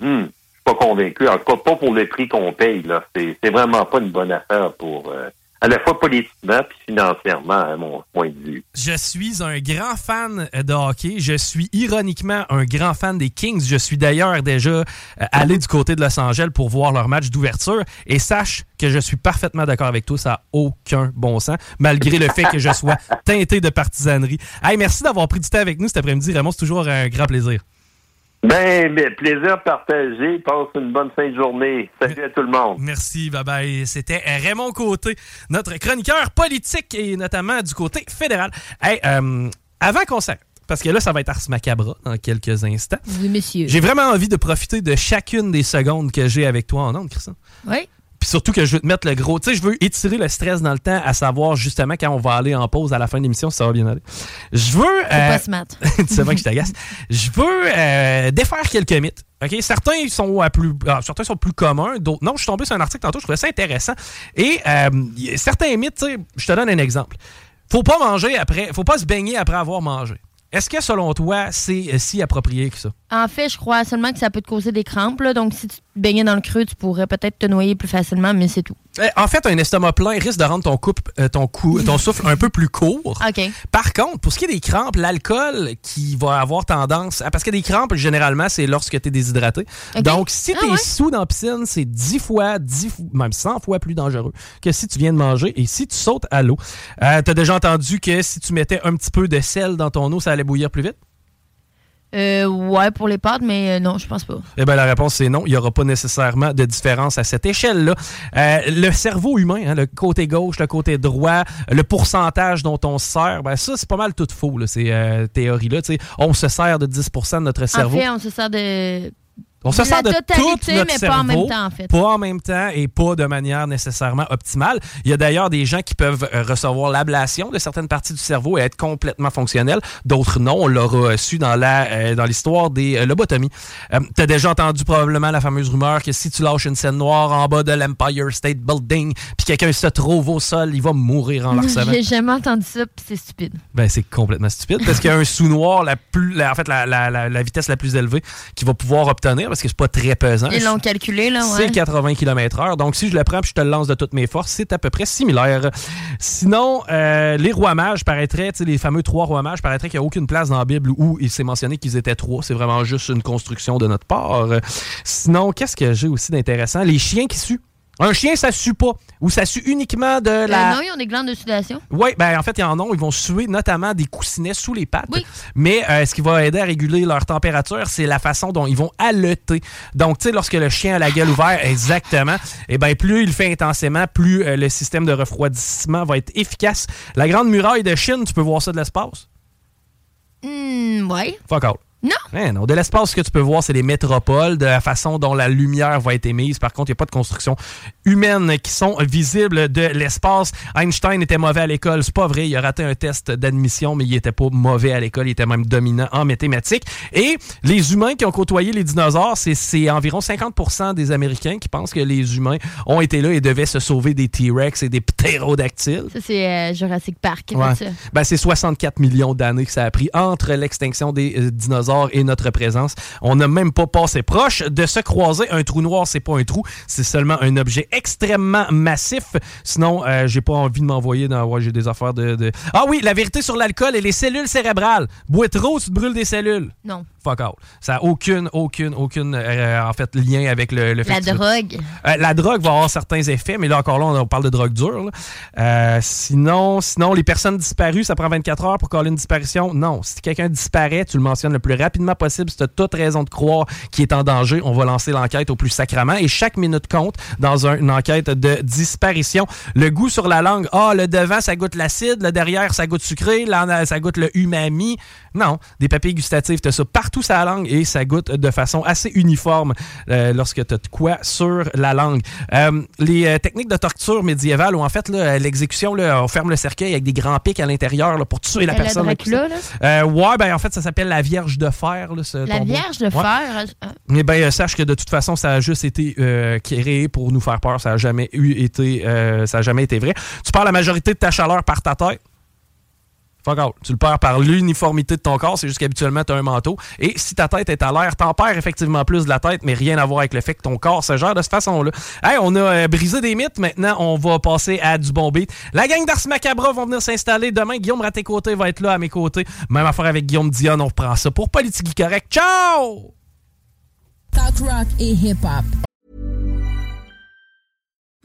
Hmm, je suis pas convaincu. En tout cas, pas pour le prix qu'on paye, là. C'est c'est vraiment pas une bonne affaire pour euh, à la fois politiquement puis financièrement, à mon point de vue. Je suis un grand fan de hockey. Je suis ironiquement un grand fan des Kings. Je suis d'ailleurs déjà euh, allé du côté de Los Angeles pour voir leur match d'ouverture. Et sache que je suis parfaitement d'accord avec toi. Ça n'a aucun bon sens, malgré le fait que je sois teinté de partisanerie. Hey, merci d'avoir pris du temps avec nous cet après-midi, Raymond. C'est toujours un grand plaisir. Ben, mais plaisir partagé. Passe une bonne fin de journée. Salut à tout le monde. Merci, bye bye. C'était Raymond Côté, notre chroniqueur politique et notamment du côté fédéral. Hey, euh, avant qu'on s'arrête, parce que là, ça va être Ars Macabra dans quelques instants. Oui, messieurs. J'ai vraiment envie de profiter de chacune des secondes que j'ai avec toi en ondes, Christian. Oui. Puis surtout que je veux te mettre le gros. Tu sais, je veux étirer le stress dans le temps, à savoir justement quand on va aller en pause à la fin de l'émission, si ça va bien aller. Je veux. Euh, pas se mettre. tu sais bien que je t'agace. Je veux euh, défaire quelques mythes. OK? Certains sont à plus, ah, certains sont plus communs, d'autres non. Je suis tombé sur un article tantôt, je trouvais ça intéressant. Et euh, certains mythes, tu sais, je te donne un exemple. Faut pas manger après, faut pas se baigner après avoir mangé. Est-ce que selon toi, c'est euh, si approprié que ça? En fait, je crois seulement que ça peut te causer des crampes. là. donc, si tu te baignais dans le creux, tu pourrais peut-être te noyer plus facilement, mais c'est tout. Euh, En fait, un estomac plein risque de rendre ton, coupe, euh, ton, cou, ton souffle un peu plus court. OK. Par contre, pour ce qui est des crampes, l'alcool qui va avoir tendance. à- Parce que des crampes, généralement, c'est lorsque tu es déshydraté. Donc, si Ah tu es ouais? sous dans la piscine, c'est 10 fois, 10, fou- même 100 fois plus dangereux que si tu viens de manger et si tu sautes à l'eau. Euh, tu as déjà entendu que si tu mettais un petit peu de sel dans ton eau, ça allait bouillir plus vite? Euh, ouais, pour les pâtes, mais euh, non, je pense pas. Eh bien, la réponse, c'est non. Il n'y aura pas nécessairement de différence à cette échelle-là. Euh, le cerveau humain, hein, le côté gauche, le côté droit, le pourcentage dont on se sert, ben ça, c'est pas mal tout faux, là, ces théories-là. On se sert de 10 de notre cerveau. En fait, on se sert de On se La sert de tout totalité, notre mais cerveau, pas en même temps, en fait. pas en même temps et pas de manière nécessairement optimale. Il y a d'ailleurs des gens qui peuvent euh, recevoir l'ablation de certaines parties du cerveau et être complètement fonctionnels. D'autres non. On l'aura su dans la euh, dans l'histoire des euh, lobotomies. Euh, T'as déjà entendu probablement la fameuse rumeur que si tu lâches une scène noire en bas de l'Empire State Building, puis quelqu'un se trouve au sol, il va mourir en le recevant. J'ai jamais entendu ça, puis c'est stupide. Ben, c'est complètement stupide parce qu'il y a un la plus, la- en fait, la, la- vitesse la plus élevée qu'il va pouvoir obtenir parce que c'est pas très pesant. Ils l'ont calculé, là, ouais. C'est 80 km/h. Donc, si je le prends puis je te le lance de toutes mes forces, c'est à peu près similaire. Sinon, euh, les rois mages paraîtraient, tu sais, les fameux trois rois mages paraîtraient qu'il n'y a aucune place dans la Bible où il s'est mentionné qu'ils étaient trois. C'est vraiment juste une construction de notre part. Sinon, qu'est-ce que j'ai aussi d'intéressant? Les chiens qui suent. Un chien, ça sue pas. Ou ça sue uniquement de la. Euh, non, ils ont des glandes de sudation. Oui, ben en fait, ils en ont. Ils vont suer notamment des coussinets sous les pattes. Mais euh, ce qui va aider à réguler leur température, c'est la façon dont ils vont haleter. Donc, tu sais, lorsque le chien a la gueule ouverte, exactement, et ben plus il le fait intensément, plus euh, le système de refroidissement va être efficace. La grande muraille de Chine, tu peux voir ça de l'espace? Hmm, ouais. Fuck all. Non. Non. De l'espace, ce que tu peux voir, c'est les métropoles, de la façon dont la lumière va être émise. Par contre, il n'y a pas de construction humaine qui sont visibles de l'espace. Einstein était mauvais à l'école. C'est pas vrai. Il a raté un test d'admission, mais il était pas mauvais à l'école. Il était même dominant en mathématiques. Et les humains qui ont côtoyé les dinosaures, c'est- environ 50 des Américains qui pensent que les humains ont été là et devaient se sauver des T-Rex et des ptérodactyles. Ça, c'est euh, Jurassic Park. Ouais. Ben, c'est 64 millions d'années que ça a pris entre l'extinction des euh, dinosaures et notre présence. On n'a même pas passé proche de se croiser. Un trou noir, c'est pas un trou, c'est seulement un objet extrêmement massif. Sinon, euh, j'ai pas envie de m'envoyer dans. Ouais, j'ai des affaires de, de- Ah oui, la vérité sur l'alcool et les cellules cérébrales. Bois trop, tu te brûles des cellules. Non. Fuck out. Ça n'a aucune, aucune, aucune, euh, en fait, lien avec le, le fait La drogue. euh, la drogue va avoir certains effets, mais là encore là, on, on parle de drogue dure. Euh, sinon, sinon, les personnes disparues, ça prend 24 heures pour coller une disparition? Non, si quelqu'un disparaît, tu le mentionnes le plus rapidement possible. Si tu as toute raison de croire qu'il est en danger, on va lancer l'enquête au plus sacrament. Et chaque minute compte dans un- une enquête de disparition. Le goût sur la langue, ah, le devant, ça goûte l'acide, le derrière, ça goûte sucré, là, ça goûte le umami. Non, des papilles gustatives, tu as ça partout la langue et ça goûte de façon assez uniforme euh, lorsque tu as de quoi sur la langue. Euh, les euh, techniques de torture médiévale où en fait l'exécution, on ferme le cercueil avec des grands pics à l'intérieur pour tuer la la personne. Dracula, là? Ouais, ben en fait, ça s'appelle la Vierge de fer. là, ce La tombeau. Vierge de Ouais. fer. Mais ben, euh, sache que de toute façon, ça a juste été créé pour nous faire peur. Ça n'a jamais eu été, ça a jamais été vrai. Tu perds la majorité de ta chaleur par ta tête. Tu le perds par l'uniformité de ton corps, c'est juste qu'habituellement, tu as un manteau. Et si ta tête est à l'air, t'en perds effectivement plus de la tête, mais rien à voir avec le fait que ton corps se gère de cette façon-là. Hey, on a euh, brisé des mythes, maintenant on va passer à du bon beat. La gang d'Ars Macabra vont venir s'installer. Demain, Guillaume Raté-Côté va être là à mes côtés. Même affaire avec Guillaume Dion, on reprend ça pour Politique Correct. Ciao! Talk rock et hip-hop.